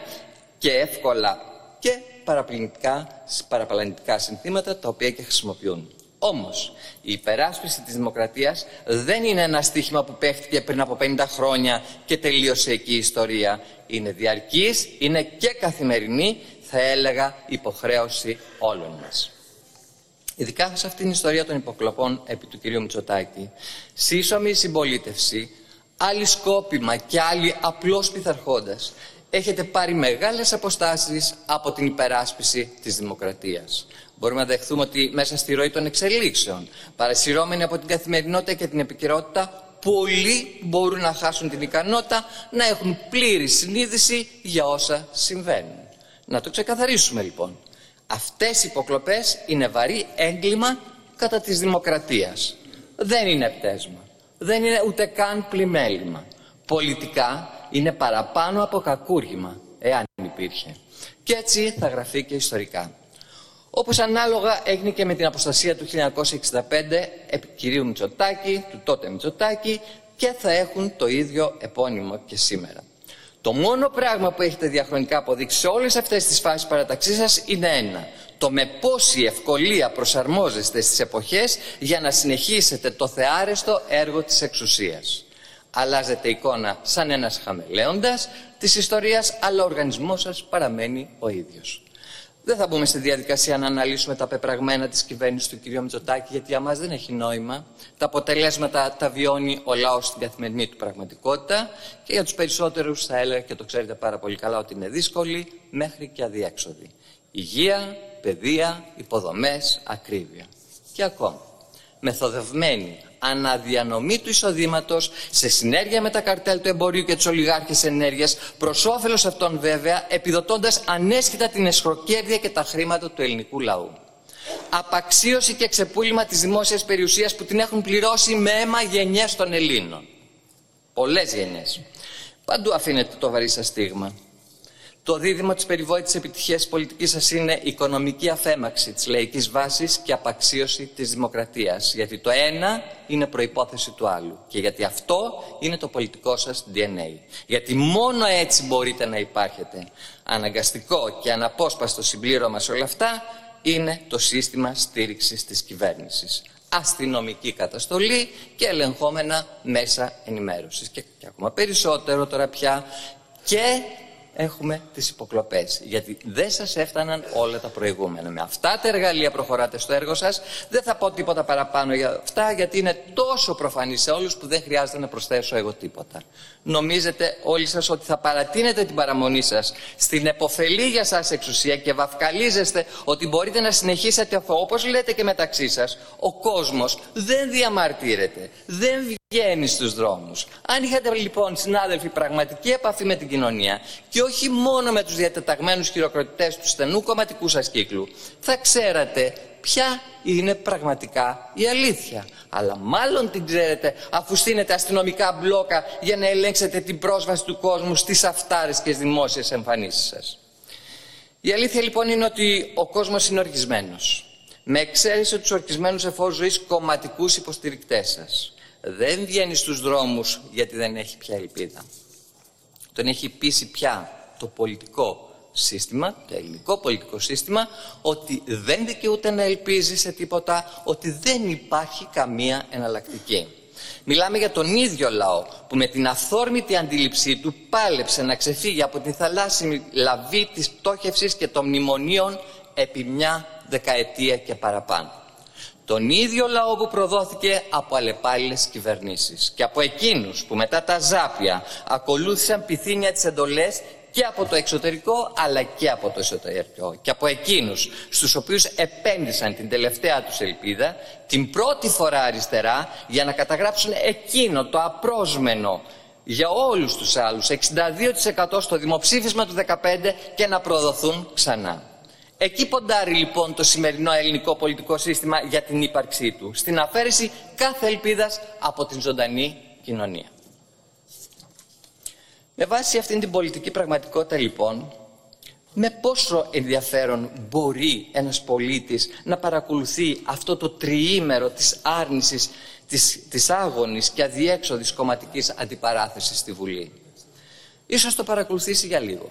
και εύκολα και παραπλανητικά, παραπλανητικά συνθήματα τα οποία και χρησιμοποιούν. Όμως, η υπεράσπιση της δημοκρατίας δεν είναι ένα στίχημα που παίχτηκε πριν από 50 χρόνια και τελείωσε εκεί η ιστορία. Είναι διαρκής, είναι και καθημερινή, θα έλεγα υποχρέωση όλων μας. Ειδικά σε αυτήν την ιστορία των υποκλοπών επί του κυρίου Μητσοτάκη, σύσσωμη συμπολίτευση, άλλοι σκόπιμα και άλλοι απλώς πειθαρχώντας, έχετε πάρει μεγάλες αποστάσεις από την υπεράσπιση της δημοκρατίας. Μπορούμε να δεχθούμε ότι μέσα στη ροή των εξελίξεων, παρασυρώμενοι από την καθημερινότητα και την επικαιρότητα, πολλοί μπορούν να χάσουν την ικανότητα να έχουν πλήρη συνείδηση για όσα συμβαίνουν. Να το ξεκαθαρίσουμε λοιπόν. Αυτές οι υποκλοπές είναι βαρύ έγκλημα κατά της δημοκρατίας. Δεν είναι πτέσμα. Δεν είναι ούτε καν πλημέλημα. Πολιτικά είναι παραπάνω από κακούργημα, εάν υπήρχε. Και έτσι θα γραφεί και ιστορικά. Όπως ανάλογα έγινε και με την αποστασία του 1965 επί κυρίου Μητσοτάκη, του τότε Μητσοτάκη και θα έχουν το ίδιο επώνυμο και σήμερα. Το μόνο πράγμα που έχετε διαχρονικά αποδείξει σε όλες αυτές τις φάσεις παραταξής σας είναι ένα. Το με πόση ευκολία προσαρμόζεστε στις εποχές για να συνεχίσετε το θεάρεστο έργο της εξουσίας. Αλλάζετε εικόνα σαν ένας χαμελέοντας της ιστορίας, αλλά ο οργανισμός σας παραμένει ο ίδιος. Δεν θα μπούμε στη διαδικασία να αναλύσουμε τα πεπραγμένα της κυβέρνησης του κ. Μητσοτάκη, γιατί για μας δεν έχει νόημα. Τα αποτελέσματα τα βιώνει ο λαός στην καθημερινή του πραγματικότητα και για τους περισσότερους θα έλεγα και το ξέρετε πάρα πολύ καλά ότι είναι δύσκολη μέχρι και αδιέξοδη. Υγεία, παιδεία, υποδομές, ακρίβεια. Και ακόμα, μεθοδευμένη αναδιανομή του εισοδήματος σε συνέργεια με τα καρτέλ του εμπορίου και του ολιγάρχες ενέργειας, προς όφελος αυτών βέβαια, επιδοτώντας ανέσχυτα την εσχροκέρδεια και τα χρήματα του ελληνικού λαού. Απαξίωση και ξεπούλημα της δημόσιας περιουσίας που την έχουν πληρώσει με αίμα γενιές των Ελλήνων. Πολλές γενιές. Παντού αφήνεται το βαρύ σας στίγμα. Το δίδυμο της περιβόητης επιτυχίας της πολιτικής σας είναι οικονομική αφέμαξη της λαϊκής βάσης και απαξίωση της δημοκρατίας. Γιατί το ένα είναι προϋπόθεση του άλλου και γιατί αυτό είναι το πολιτικό σας DNA. Γιατί μόνο έτσι μπορείτε να υπάρχετε. Αναγκαστικό και αναπόσπαστο συμπλήρωμα σε όλα αυτά είναι το σύστημα στήριξης της κυβέρνησης. Αστυνομική καταστολή και ελεγχόμενα μέσα ενημέρωσης. Και, και ακόμα περισσότερο τώρα πια και έχουμε τις υποκλοπές. Γιατί δεν σας έφταναν όλα τα προηγούμενα. Με αυτά τα εργαλεία προχωράτε στο έργο σας. Δεν θα πω τίποτα παραπάνω για αυτά, γιατί είναι τόσο προφανή σε όλους που δεν χρειάζεται να προσθέσω εγώ τίποτα. Νομίζετε όλοι σας ότι θα παρατείνετε την παραμονή σας στην εποφελή για σας εξουσία και βαφκαλίζεστε ότι μπορείτε να συνεχίσετε αυτό. Όπως λέτε και μεταξύ σας, ο κόσμος δεν διαμαρτύρεται, δεν βγαίνει στους δρόμους. Αν είχατε λοιπόν συνάδελφοι πραγματική επαφή με την κοινωνία και όχι μόνο με τους διατεταγμένους χειροκροτητές του στενού κομματικού σας κύκλου, θα ξέρατε ποια είναι πραγματικά η αλήθεια. Αλλά μάλλον την ξέρετε αφού στείνετε αστυνομικά μπλόκα για να ελέγξετε την πρόσβαση του κόσμου στις αυτάρισκες δημόσιες εμφανίσεις σας. Η αλήθεια λοιπόν είναι ότι ο κόσμος είναι οργισμένος. Με εξαίρεση τους ορκισμένους εφόρους ζωής κομματικούς υποστηρικτές σας δεν βγαίνει στους δρόμους γιατί δεν έχει πια ελπίδα. Τον έχει πείσει πια το πολιτικό σύστημα, το ελληνικό πολιτικό σύστημα, ότι δεν δικαιούται να ελπίζει σε τίποτα, ότι δεν υπάρχει καμία εναλλακτική. Μιλάμε για τον ίδιο λαό που με την αυθόρμητη αντίληψή του πάλεψε να ξεφύγει από την θαλάσσιμη λαβή της πτώχευσης και των μνημονίων επί μια δεκαετία και παραπάνω τον ίδιο λαό που προδόθηκε από αλλεπάλληλες κυβερνήσεις και από εκείνους που μετά τα ζάπια ακολούθησαν πυθύνια τις εντολές και από το εξωτερικό αλλά και από το εσωτερικό και από εκείνους στους οποίους επένδυσαν την τελευταία τους ελπίδα την πρώτη φορά αριστερά για να καταγράψουν εκείνο το απρόσμενο για όλους τους άλλους 62% στο δημοψήφισμα του 2015 και να προδοθούν ξανά. Εκεί ποντάρει λοιπόν το σημερινό ελληνικό πολιτικό σύστημα για την ύπαρξή του, στην αφαίρεση κάθε ελπίδας από την ζωντανή κοινωνία. Με βάση αυτήν την πολιτική πραγματικότητα λοιπόν, με πόσο ενδιαφέρον μπορεί ένας πολίτης να παρακολουθεί αυτό το τριήμερο της άρνησης της, της άγονης και αδιέξοδης κομματικής αντιπαράθεσης στη Βουλή; Ίσως το παρακολουθήσει για λίγο.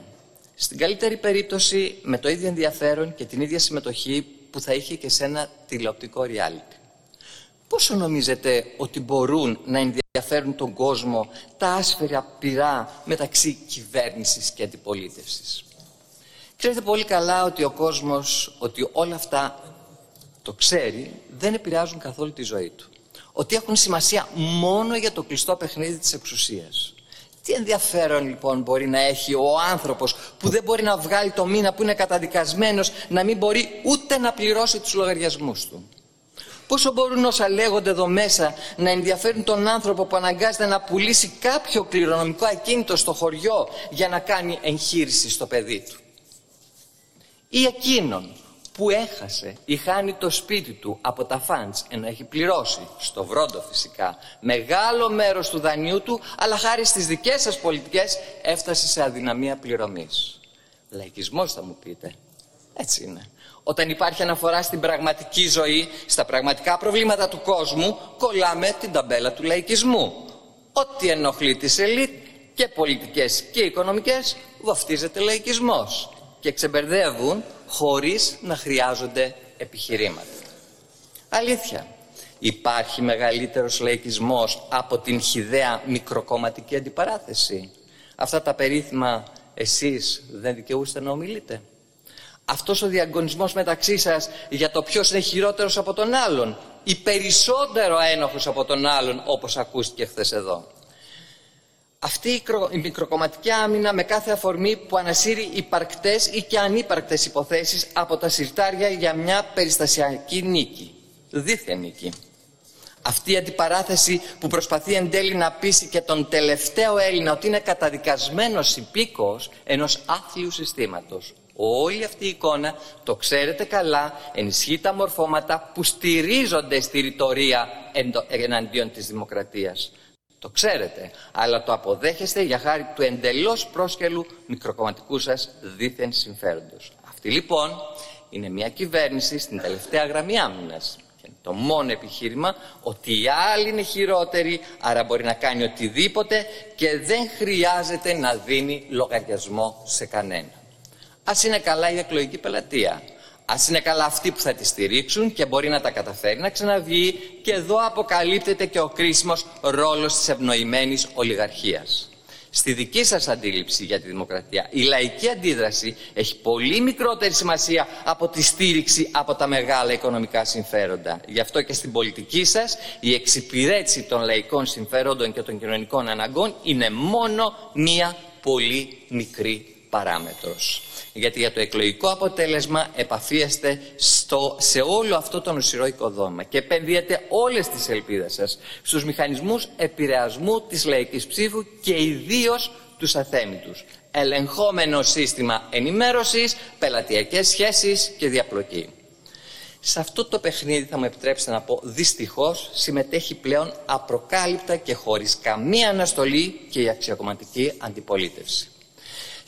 Στην καλύτερη περίπτωση με το ίδιο ενδιαφέρον και την ίδια συμμετοχή που θα είχε και σε ένα τηλεοπτικό reality. Πόσο νομίζετε ότι μπορούν να ενδιαφέρουν τον κόσμο τα άσφαιρα πυρά μεταξύ κυβέρνησης και αντιπολίτευσης; Ξέρετε πολύ καλά ότι ο κόσμος, ότι όλα αυτά το ξέρει, δεν επηρεάζουν καθόλου τη ζωή του. Ότι έχουν σημασία μόνο για το κλειστό παιχνίδι της εξουσίας. Τι ενδιαφέρον λοιπόν μπορεί να έχει ο άνθρωπος που δεν μπορεί να βγάλει το μήνα που είναι καταδικασμένος να μην μπορεί ούτε να πληρώσει τους λογαριασμούς του; Πόσο μπορούν όσα λέγονται εδώ μέσα να ενδιαφέρουν τον άνθρωπο που αναγκάζεται να πουλήσει κάποιο κληρονομικό ακίνητο στο χωριό για να κάνει εγχείρηση στο παιδί του; Ή εκείνον; Που έχασε ή χάνει το σπίτι του από τα φαντς ενώ έχει πληρώσει, στο βρόντο φυσικά, μεγάλο μέρος του δανείου του, αλλά χάρη στις δικές σας πολιτικές έφτασε σε αδυναμία πληρωμής. Λαϊκισμός θα μου πείτε. Έτσι είναι. Όταν υπάρχει αναφορά στην πραγματική ζωή, στα πραγματικά προβλήματα του κόσμου, κολλάμε την ταμπέλα του λαϊκισμού. Ό,τι ενοχλεί τις ελίτ και πολιτικές και οικονομικές βαφτίζεται λαϊκισμός και ξεμπερδεύουν χωρίς να χρειάζονται επιχειρήματα. Αλήθεια, υπάρχει μεγαλύτερος λαϊκισμός από την χιδαία μικροκομματική αντιπαράθεση. Αυτά τα περίθυμα εσείς δεν δικαιούστε να ομιλείτε. Αυτός ο διαγωνισμός μεταξύ σας για το ποιος είναι χειρότερος από τον άλλον ή περισσότερο ένοχος από τον άλλον όπως ακούστηκε χθες εδώ. Αυτή η, η μικροκομματική άμυνα με κάθε αφορμή που ανασύρει υπαρκτές ή και ανύπαρκτες υποθέσεις από τα συρτάρια για μια περιστασιακή νίκη, δίθεν νίκη. Αυτή η αντιπαράθεση που προσπαθεί εν τέλει να πείσει και τον τελευταίο Έλληνα ότι είναι καταδικασμένος υπήκος ενός άθλιου συστήματος. Όλη αυτή η εικόνα, το ξέρετε καλά, ενισχύει τα μορφώματα που στηρίζονται στη ρητορία εναντίον της δημοκρατίας. Το ξέρετε, αλλά το αποδέχεστε για χάρη του εντελώς πρόσκελου μικροκομματικού σας δίθεν συμφέροντος. Αυτή λοιπόν είναι μια κυβέρνηση στην τελευταία γραμμή άμυνας. Και το μόνο επιχείρημα ότι οι άλλοι είναι χειρότεροι, άρα μπορεί να κάνει οτιδήποτε και δεν χρειάζεται να δίνει λογαριασμό σε κανένα. Ας είναι καλά η εκλογική πελατεία. Α είναι καλά αυτοί που θα τη στηρίξουν και μπορεί να τα καταφέρει να ξαναβγεί και εδώ αποκαλύπτεται και ο κρίσιμος ρόλος της ευνοημένης ολιγαρχίας. Στη δική σας αντίληψη για τη δημοκρατία, η λαϊκή αντίδραση έχει πολύ μικρότερη σημασία από τη στήριξη από τα μεγάλα οικονομικά συμφέροντα. Γι' αυτό και στην πολιτική σας η εξυπηρέτηση των λαϊκών συμφέροντων και των κοινωνικών αναγκών είναι μόνο μία πολύ μικρή παράμετρος γιατί για το εκλογικό αποτέλεσμα επαφίεστε στο, σε όλο αυτό το νοσηρό οικοδόμα και επενδύετε όλες τις ελπίδες σας στους μηχανισμούς επηρεασμού της λαϊκής ψήφου και ιδίως τους αθέμητους. Ελεγχόμενο σύστημα ενημέρωσης, πελατειακές σχέσεις και διαπλοκή. Σε αυτό το παιχνίδι θα μου επιτρέψετε να πω δυστυχώς συμμετέχει πλέον απροκάλυπτα και χωρίς καμία αναστολή και η αξιοκομματική αντιπολίτευση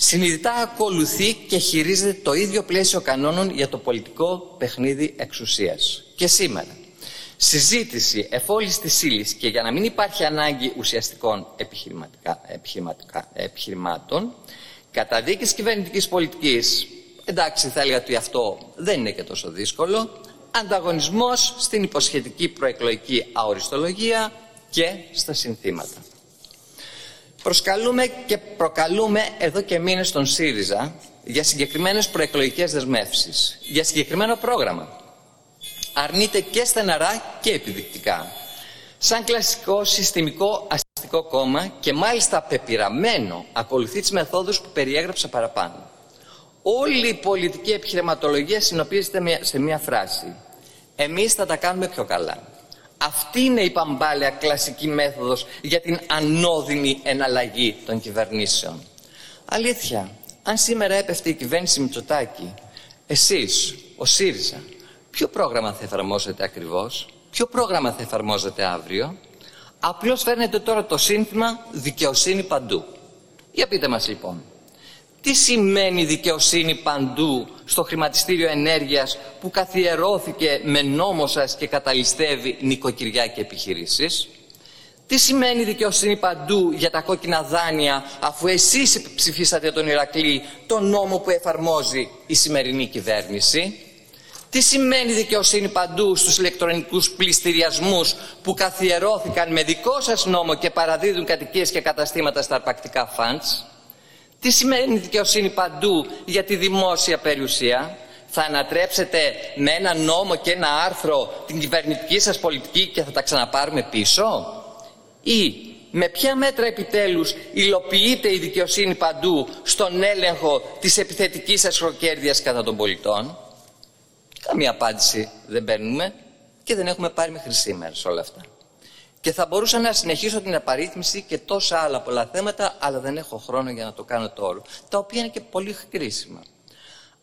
συνειδητά ακολουθεί και χειρίζεται το ίδιο πλαίσιο κανόνων για το πολιτικό παιχνίδι εξουσίας. Και σήμερα, συζήτηση εφόλης της ύλης και για να μην υπάρχει ανάγκη ουσιαστικών επιχειρηματικά, επιχειρηματικά, επιχειρημάτων, καταδίκης κυβερνητικής πολιτικής, εντάξει θα έλεγα ότι αυτό δεν είναι και τόσο δύσκολο, ανταγωνισμός στην υποσχετική προεκλογική αοριστολογία και στα συνθήματα. Προσκαλούμε και προκαλούμε εδώ και μήνες τον ΣΥΡΙΖΑ για συγκεκριμένες προεκλογικές δεσμεύσεις, για συγκεκριμένο πρόγραμμα. Αρνείται και στεναρά και επιδεικτικά. Σαν κλασικό συστημικό αστικό κόμμα και μάλιστα πεπειραμένο ακολουθεί τις μεθόδους που περιέγραψα παραπάνω. Όλη η πολιτική επιχειρηματολογία συνοπίζεται σε μία φράση. Εμείς θα τα κάνουμε πιο καλά. Αυτή είναι η παμπάλαια κλασική μέθοδος για την ανώδυνη εναλλαγή των κυβερνήσεων. Αλήθεια, αν σήμερα έπεφτε η κυβέρνηση Μητσοτάκη, εσείς, ο ΣΥΡΙΖΑ, ποιο πρόγραμμα θα εφαρμόσετε ακριβώς, ποιο πρόγραμμα θα εφαρμόζετε αύριο, απλώς φέρνετε τώρα το σύνθημα δικαιοσύνη παντού. Για πείτε μας λοιπόν, Τι σημαίνει δικαιοσύνη παντού στο χρηματιστήριο ενέργειας που καθιερώθηκε με νόμο σας και καταλυστεύει νοικοκυριά και επιχειρήσεις; Τι σημαίνει δικαιοσύνη παντού για τα κόκκινα δάνεια αφού εσείς ψηφίσατε τον Ηρακλή, τον νόμο που εφαρμόζει η σημερινή κυβέρνηση; Τι σημαίνει δικαιοσύνη παντού στους ηλεκτρονικούς πληστηριασμούς που καθιερώθηκαν με δικό σας νόμο και παραδίδουν κατοικίες και καταστήματα στα αρπακτικά φαντς. Τι σημαίνει δικαιοσύνη παντού για τη δημόσια περιουσία; Θα ανατρέψετε με ένα νόμο και ένα άρθρο την κυβερνητική σας πολιτική και θα τα ξαναπάρουμε πίσω; Ή με ποια μέτρα επιτέλους υλοποιείται η δικαιοσύνη παντού στον έλεγχο της επιθετικής σας χροκέρδειας κατά των πολιτών; Καμία απάντηση δεν παίρνουμε και δεν έχουμε πάρει μέχρι σήμερα σε όλα αυτά. Και θα μπορούσα να συνεχίσω την απαρίθμηση και τόσα άλλα πολλά θέματα, αλλά δεν έχω χρόνο για να το κάνω το όλο. Τα οποία είναι και πολύ κρίσιμα.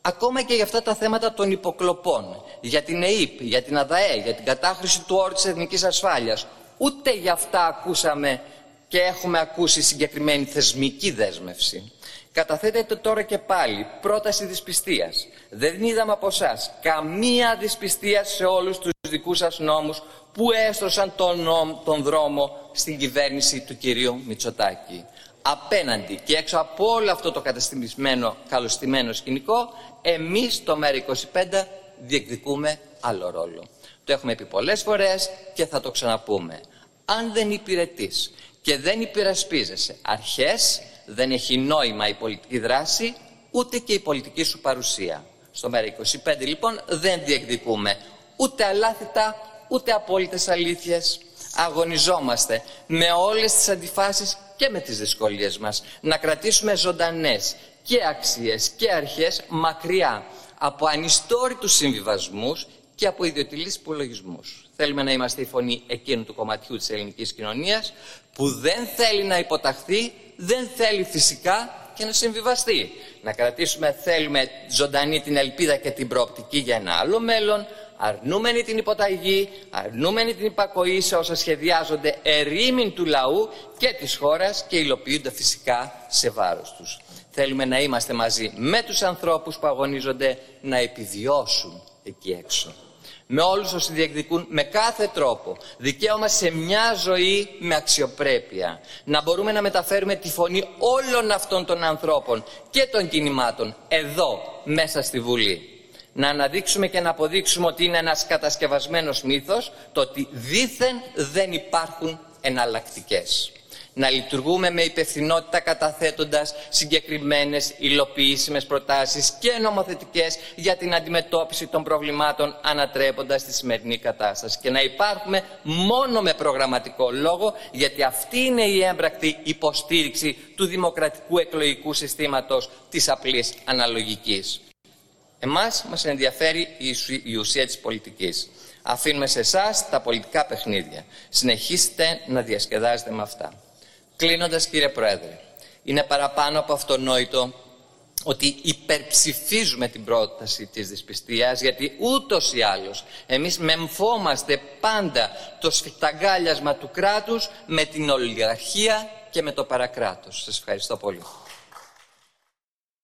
Ακόμα και για αυτά τα θέματα των υποκλοπών, για την ΕΕΠ, για την ΑΔΑΕ, για την κατάχρηση του όρου της εθνικής ασφάλειας, ούτε για αυτά ακούσαμε και έχουμε ακούσει συγκεκριμένη θεσμική δέσμευση. Καταθέτεται τώρα και πάλι πρόταση δυσπιστίας. Δεν είδαμε από εσάς καμία δυσπιστία σε όλους τους δικούς σας νόμους που έστρωσαν τον, νόμ, τον δρόμο στην κυβέρνηση του κυρίου Μητσοτάκη. Απέναντι και έξω από όλο αυτό το καταστημισμένο, καλωστημένο σκηνικό, εμείς το ΜΕΡΑ25 διεκδικούμε άλλο ρόλο. Το έχουμε πει πολλές φορές και θα το ξαναπούμε. Αν δεν υπηρετείς και δεν υπερασπίζεσαι αρχές, δεν έχει νόημα η πολιτική δράση, ούτε και η πολιτική σου παρουσία. Στο ΜΕΡΑ25 λοιπόν δεν διεκδικούμε ούτε αλάθητα, ούτε απόλυτες αλήθειες. Αγωνιζόμαστε με όλες τις αντιφάσεις και με τις δυσκολίες μας να κρατήσουμε ζωντανές και αξίες και αρχές μακριά από ανιστόρητους συμβιβασμούς και από ιδιωτηλείς υπολογισμούς. Θέλουμε να είμαστε η φωνή εκείνου του κομματιού της ελληνικής κοινωνίας που δεν θέλει να υποταχθεί, δεν θέλει φυσικά και να συμβιβαστεί. Να κρατήσουμε, θέλουμε ζωντανή την ελπίδα και την προοπτική για ένα άλλο μέλλον, αρνούμενη την υποταγή, αρνούμενη την υπακοή σε όσα σχεδιάζονται ερήμην του λαού και της χώρας και υλοποιούνται φυσικά σε βάρος τους. Θέλουμε να είμαστε μαζί με τους ανθρώπους που αγωνίζονται να επιβιώσουν εκεί έξω με όλους όσοι διεκδικούν με κάθε τρόπο δικαίωμα σε μια ζωή με αξιοπρέπεια. Να μπορούμε να μεταφέρουμε τη φωνή όλων αυτών των ανθρώπων και των κινημάτων εδώ μέσα στη Βουλή. Να αναδείξουμε και να αποδείξουμε ότι είναι ένας κατασκευασμένος μύθος το ότι δήθεν δεν υπάρχουν εναλλακτικές να λειτουργούμε με υπευθυνότητα καταθέτοντας συγκεκριμένες υλοποιήσιμες προτάσεις και νομοθετικές για την αντιμετώπιση των προβλημάτων ανατρέποντας τη σημερινή κατάσταση και να υπάρχουμε μόνο με προγραμματικό λόγο γιατί αυτή είναι η έμπρακτη υποστήριξη του δημοκρατικού εκλογικού συστήματος της απλής αναλογικής. Εμάς μας ενδιαφέρει η ουσία της πολιτικής. Αφήνουμε σε εσάς τα πολιτικά παιχνίδια. Συνεχίστε να διασκεδάζετε με αυτά. Κλείνοντας κύριε Πρόεδρε, είναι παραπάνω από αυτονόητο ότι υπερψηφίζουμε την πρόταση της δυσπιστίας γιατί ούτως ή άλλως εμείς μεμφόμαστε πάντα το σφιταγκάλιασμα του κράτους με την ολιγαρχία και με το παρακράτος. Σας ευχαριστώ πολύ.